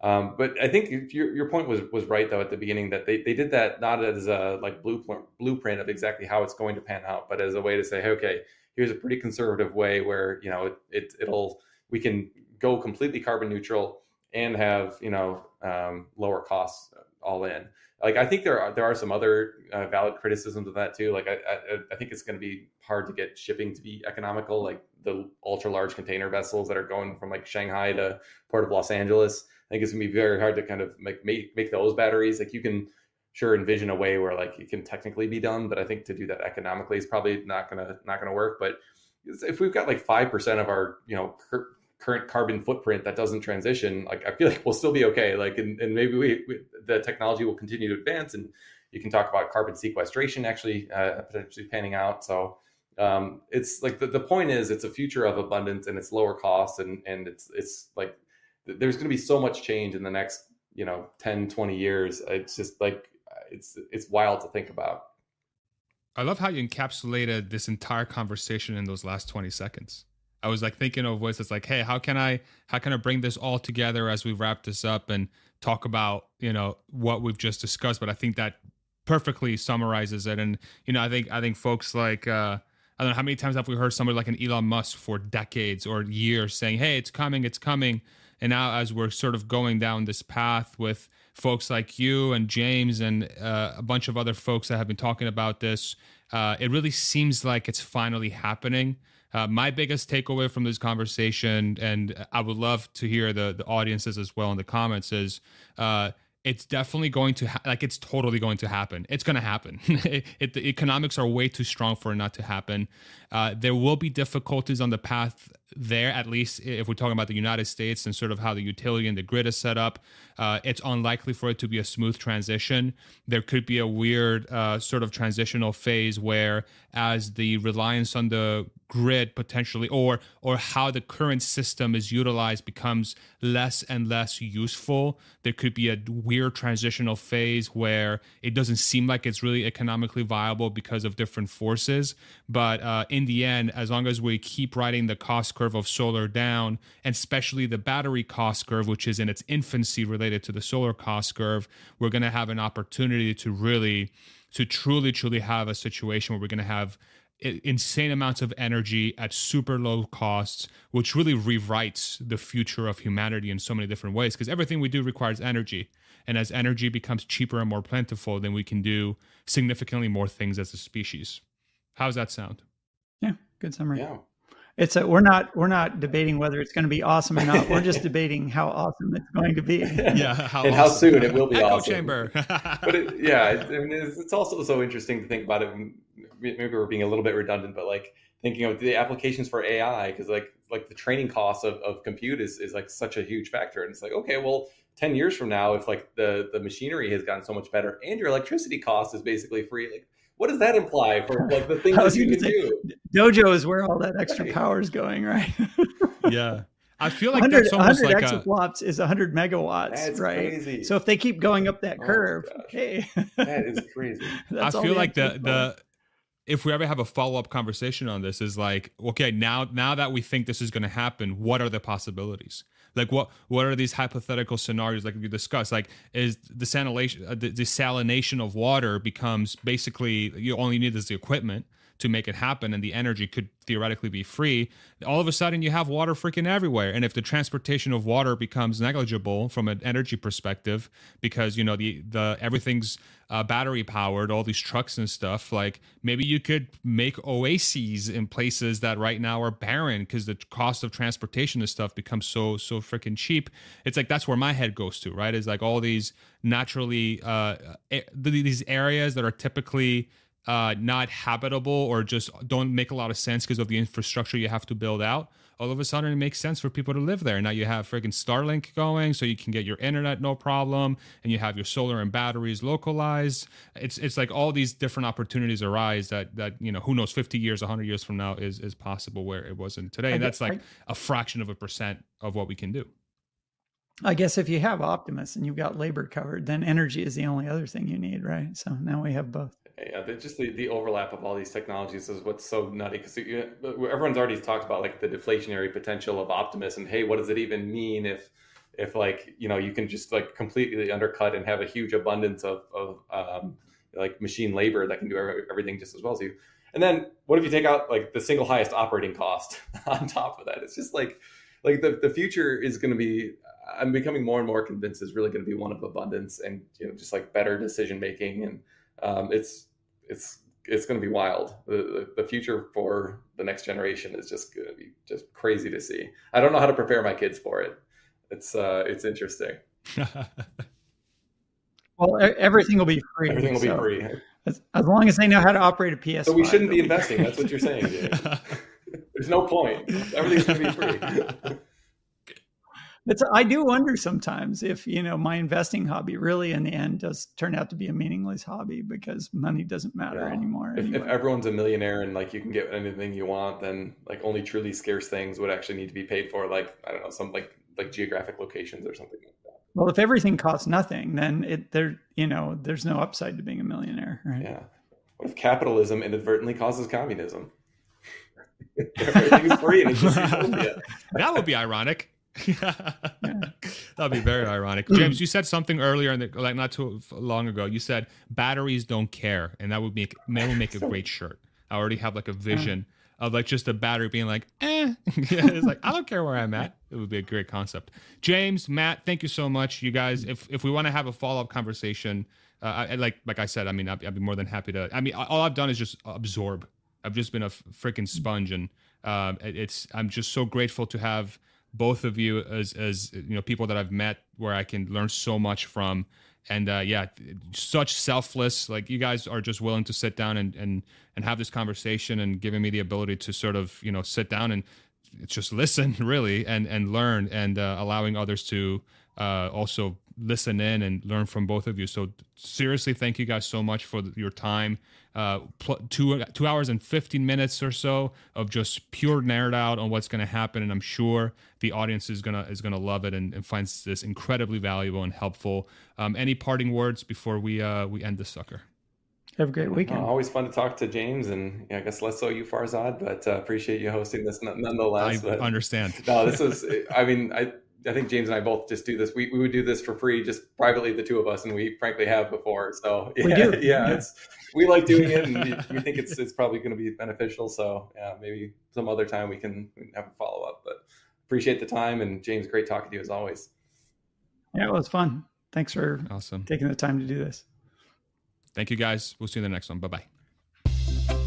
B: um, but I think your your point was was right though at the beginning that they they did that not as a like blueprint blueprint of exactly how it's going to pan out, but as a way to say, hey, okay, here's a pretty conservative way where you know it, it it'll we can go completely carbon neutral and have you know um, lower costs all in like I think there are there are some other uh, valid criticisms of that too. Like I I, I think it's going to be hard to get shipping to be economical. Like the ultra large container vessels that are going from like Shanghai to Port of Los Angeles. I think it's gonna be very hard to kind of make make make those batteries. Like you can sure envision a way where like it can technically be done, but I think to do that economically is probably not gonna not gonna work. But if we've got like five percent of our you know current carbon footprint that doesn't transition, like I feel like we'll still be okay. Like, and, and maybe we, we, the technology will continue to advance, and you can talk about carbon sequestration actually uh, potentially panning out. So um, it's like the, the point is it's a future of abundance and it's lower cost and and it's it's like there's going to be so much change in the next you know 10 20 years it's just like it's it's wild to think about
A: i love how you encapsulated this entire conversation in those last 20 seconds I was like thinking of ways that's like, hey, how can I how can I bring this all together as we wrap this up and talk about you know what we've just discussed? But I think that perfectly summarizes it. And you know, I think I think folks like uh, I don't know how many times have we heard somebody like an Elon Musk for decades or years saying, "Hey, it's coming, it's coming," and now as we're sort of going down this path with folks like you and James and uh, a bunch of other folks that have been talking about this, uh, it really seems like it's finally happening. Uh, my biggest takeaway from this conversation, and I would love to hear the the audiences as well in the comments, is uh, it's definitely going to ha- like it's totally going to happen. It's going to happen. It, it, the economics are way too strong for it not to happen. Uh, there will be difficulties on the path there at least if we're talking about the united states and sort of how the utility and the grid is set up. Uh, it's unlikely for it to be a smooth transition. There could be a weird uh, sort of transitional phase where as the reliance on the grid potentially or or how the current system is utilized becomes less and less useful. There could be a weird transitional phase where it doesn't seem like it's really economically viable because of different forces. But uh, in the end as long as we keep riding the cost curve of solar down and especially the battery cost curve which is in its infancy related to the solar cost curve we're going to have an opportunity to really to truly truly have a situation where we're going to have insane amounts of energy at super low costs, which really rewrites the future of humanity in so many different ways. Because everything we do requires energy. And as energy becomes cheaper and more plentiful, then we can do significantly more things as a species. How's that sound?
C: Yeah, good summary.
B: Yeah.
C: It's a, we're not we're not debating whether it's going to be awesome or not. We're just debating how awesome it's going to be.
A: Yeah,
B: how and awesome. how soon it will be.
A: Echo
B: awesome.
A: chamber.
B: but it, yeah, I mean, it's, it's also so interesting to think about it maybe we're being a little bit redundant, but like thinking of the applications for AI, because like like the training cost of, of compute is, is like such a huge factor. And it's like, okay, well, 10 years from now, if like the, the machinery has gotten so much better and your electricity cost is basically free, like what does that imply for like the things that you can say, do?
C: Dojo is where all that extra right. power is going, right?
A: yeah. I feel like that's almost 100 like
C: exaflops
A: a,
C: is 100 megawatts,
B: that's
C: right?
B: Crazy.
C: So if they keep going up that oh curve,
B: hey, that is crazy.
A: I feel like the the if we ever have a follow-up conversation on this is like okay now now that we think this is going to happen what are the possibilities? Like what what are these hypothetical scenarios like we discussed? Like is the desalination uh, the desalination of water becomes basically you only need is the equipment to make it happen and the energy could theoretically be free all of a sudden you have water freaking everywhere. And if the transportation of water becomes negligible from an energy perspective because you know the the everything's uh, battery powered all these trucks and stuff like maybe you could make oases in places that right now are barren because the cost of transportation and stuff becomes so so freaking cheap. It's like that's where my head goes to right? Is like all these naturally uh these areas that are typically uh, not habitable or just don't make a lot of sense because of the infrastructure you have to build out, all of a sudden it makes sense for people to live there. Now you have freaking Starlink going, so you can get your internet no problem, and you have your solar and batteries localized. It's it's like all these different opportunities arise that that you know who knows, fifty years, hundred years from now is is possible where it wasn't today, and that's like a fraction of a percent of what we can do.
C: I guess if you have Optimus and you've got labor covered, then energy is the only other thing you need, right? So now we have both
B: yeah, just the, the overlap of all these technologies is what's so nutty because everyone's already talked about like the deflationary potential of Optimus and hey, what does it even mean if if like you know you can just like completely undercut and have a huge abundance of of um, like machine labor that can do everything just as well as you. And then what if you take out like the single highest operating cost on top of that? It's just like like the, the future is going to be i'm becoming more and more convinced is really going to be one of abundance and you know just like better decision making and um, it's it's it's going to be wild. The, the, the future for the next generation is just going to be just crazy to see. I don't know how to prepare my kids for it. It's uh, it's interesting.
C: well, everything will be free.
B: Everything will so be free.
C: As, as, long as they know how to operate a PS.
B: So we shouldn't be investing. That's what you're saying. There's no point. Everything's going to be free.
C: it's I do wonder sometimes if you know my investing hobby really in the end does turn out to be a meaningless hobby because money doesn't matter yeah. anymore.
B: If, if, everyone's a millionaire and like you can get anything you want, then like only truly scarce things would actually need to be paid for. Like I don't know, some like like geographic locations or something like that.
C: Well, if everything costs nothing, then it there you know there's no upside to being a millionaire, right?
B: Yeah. What if capitalism inadvertently causes communism? Everything's free and it's just
A: That would be ironic. That'd be very ironic. James, you said something earlier, in the, like not too long ago. You said batteries don't care, and that would make that would make a great shirt. I already have like a vision of like just a battery being like, eh. it's like I don't care where I'm at. It would be a great concept. James, Matt, thank you so much, you guys. If if we want to have a follow up conversation, uh, I, like like I said, I mean, I'd, I'd, be more than happy to. I mean, all I've done is just absorb. I've just been a freaking sponge, and um, it's I'm just so grateful to have both of you as as you know people that I've met where I can learn so much from and uh, yeah, such selfless. Like you guys are just willing to sit down and and and have this conversation and giving me the ability to sort of you know sit down and just listen really and and learn and uh, allowing others to uh, also listen in and learn from both of you. So seriously, thank you guys so much for your time. Uh, pl- two two hours and fifteen minutes or so of just pure nerd out on what's going to happen, and I'm sure the audience is gonna is gonna love it and, and finds this incredibly valuable and helpful. Um, any parting words before we uh, we end this sucker?
C: Have a great weekend.
B: Oh, always fun to talk to James, and yeah, I guess less so you, Farzad, but uh, appreciate you hosting this nonetheless.
A: I
B: but,
A: understand.
B: No, this was. I mean, I I think James and I both just do this. We, we would do this for free, just privately, the two of us, and we frankly have before. So yeah,
C: we do.
B: yeah, yeah. It's, we like doing it, and we think it's it's probably going to be beneficial. So yeah, maybe some other time we can, we can have a follow up. But appreciate the time, and James, great talking to you as always.
C: Yeah, it was fun. Thanks for
A: awesome
C: taking the time to do this.
A: Thank you, guys. We'll see you in the next one. Bye bye.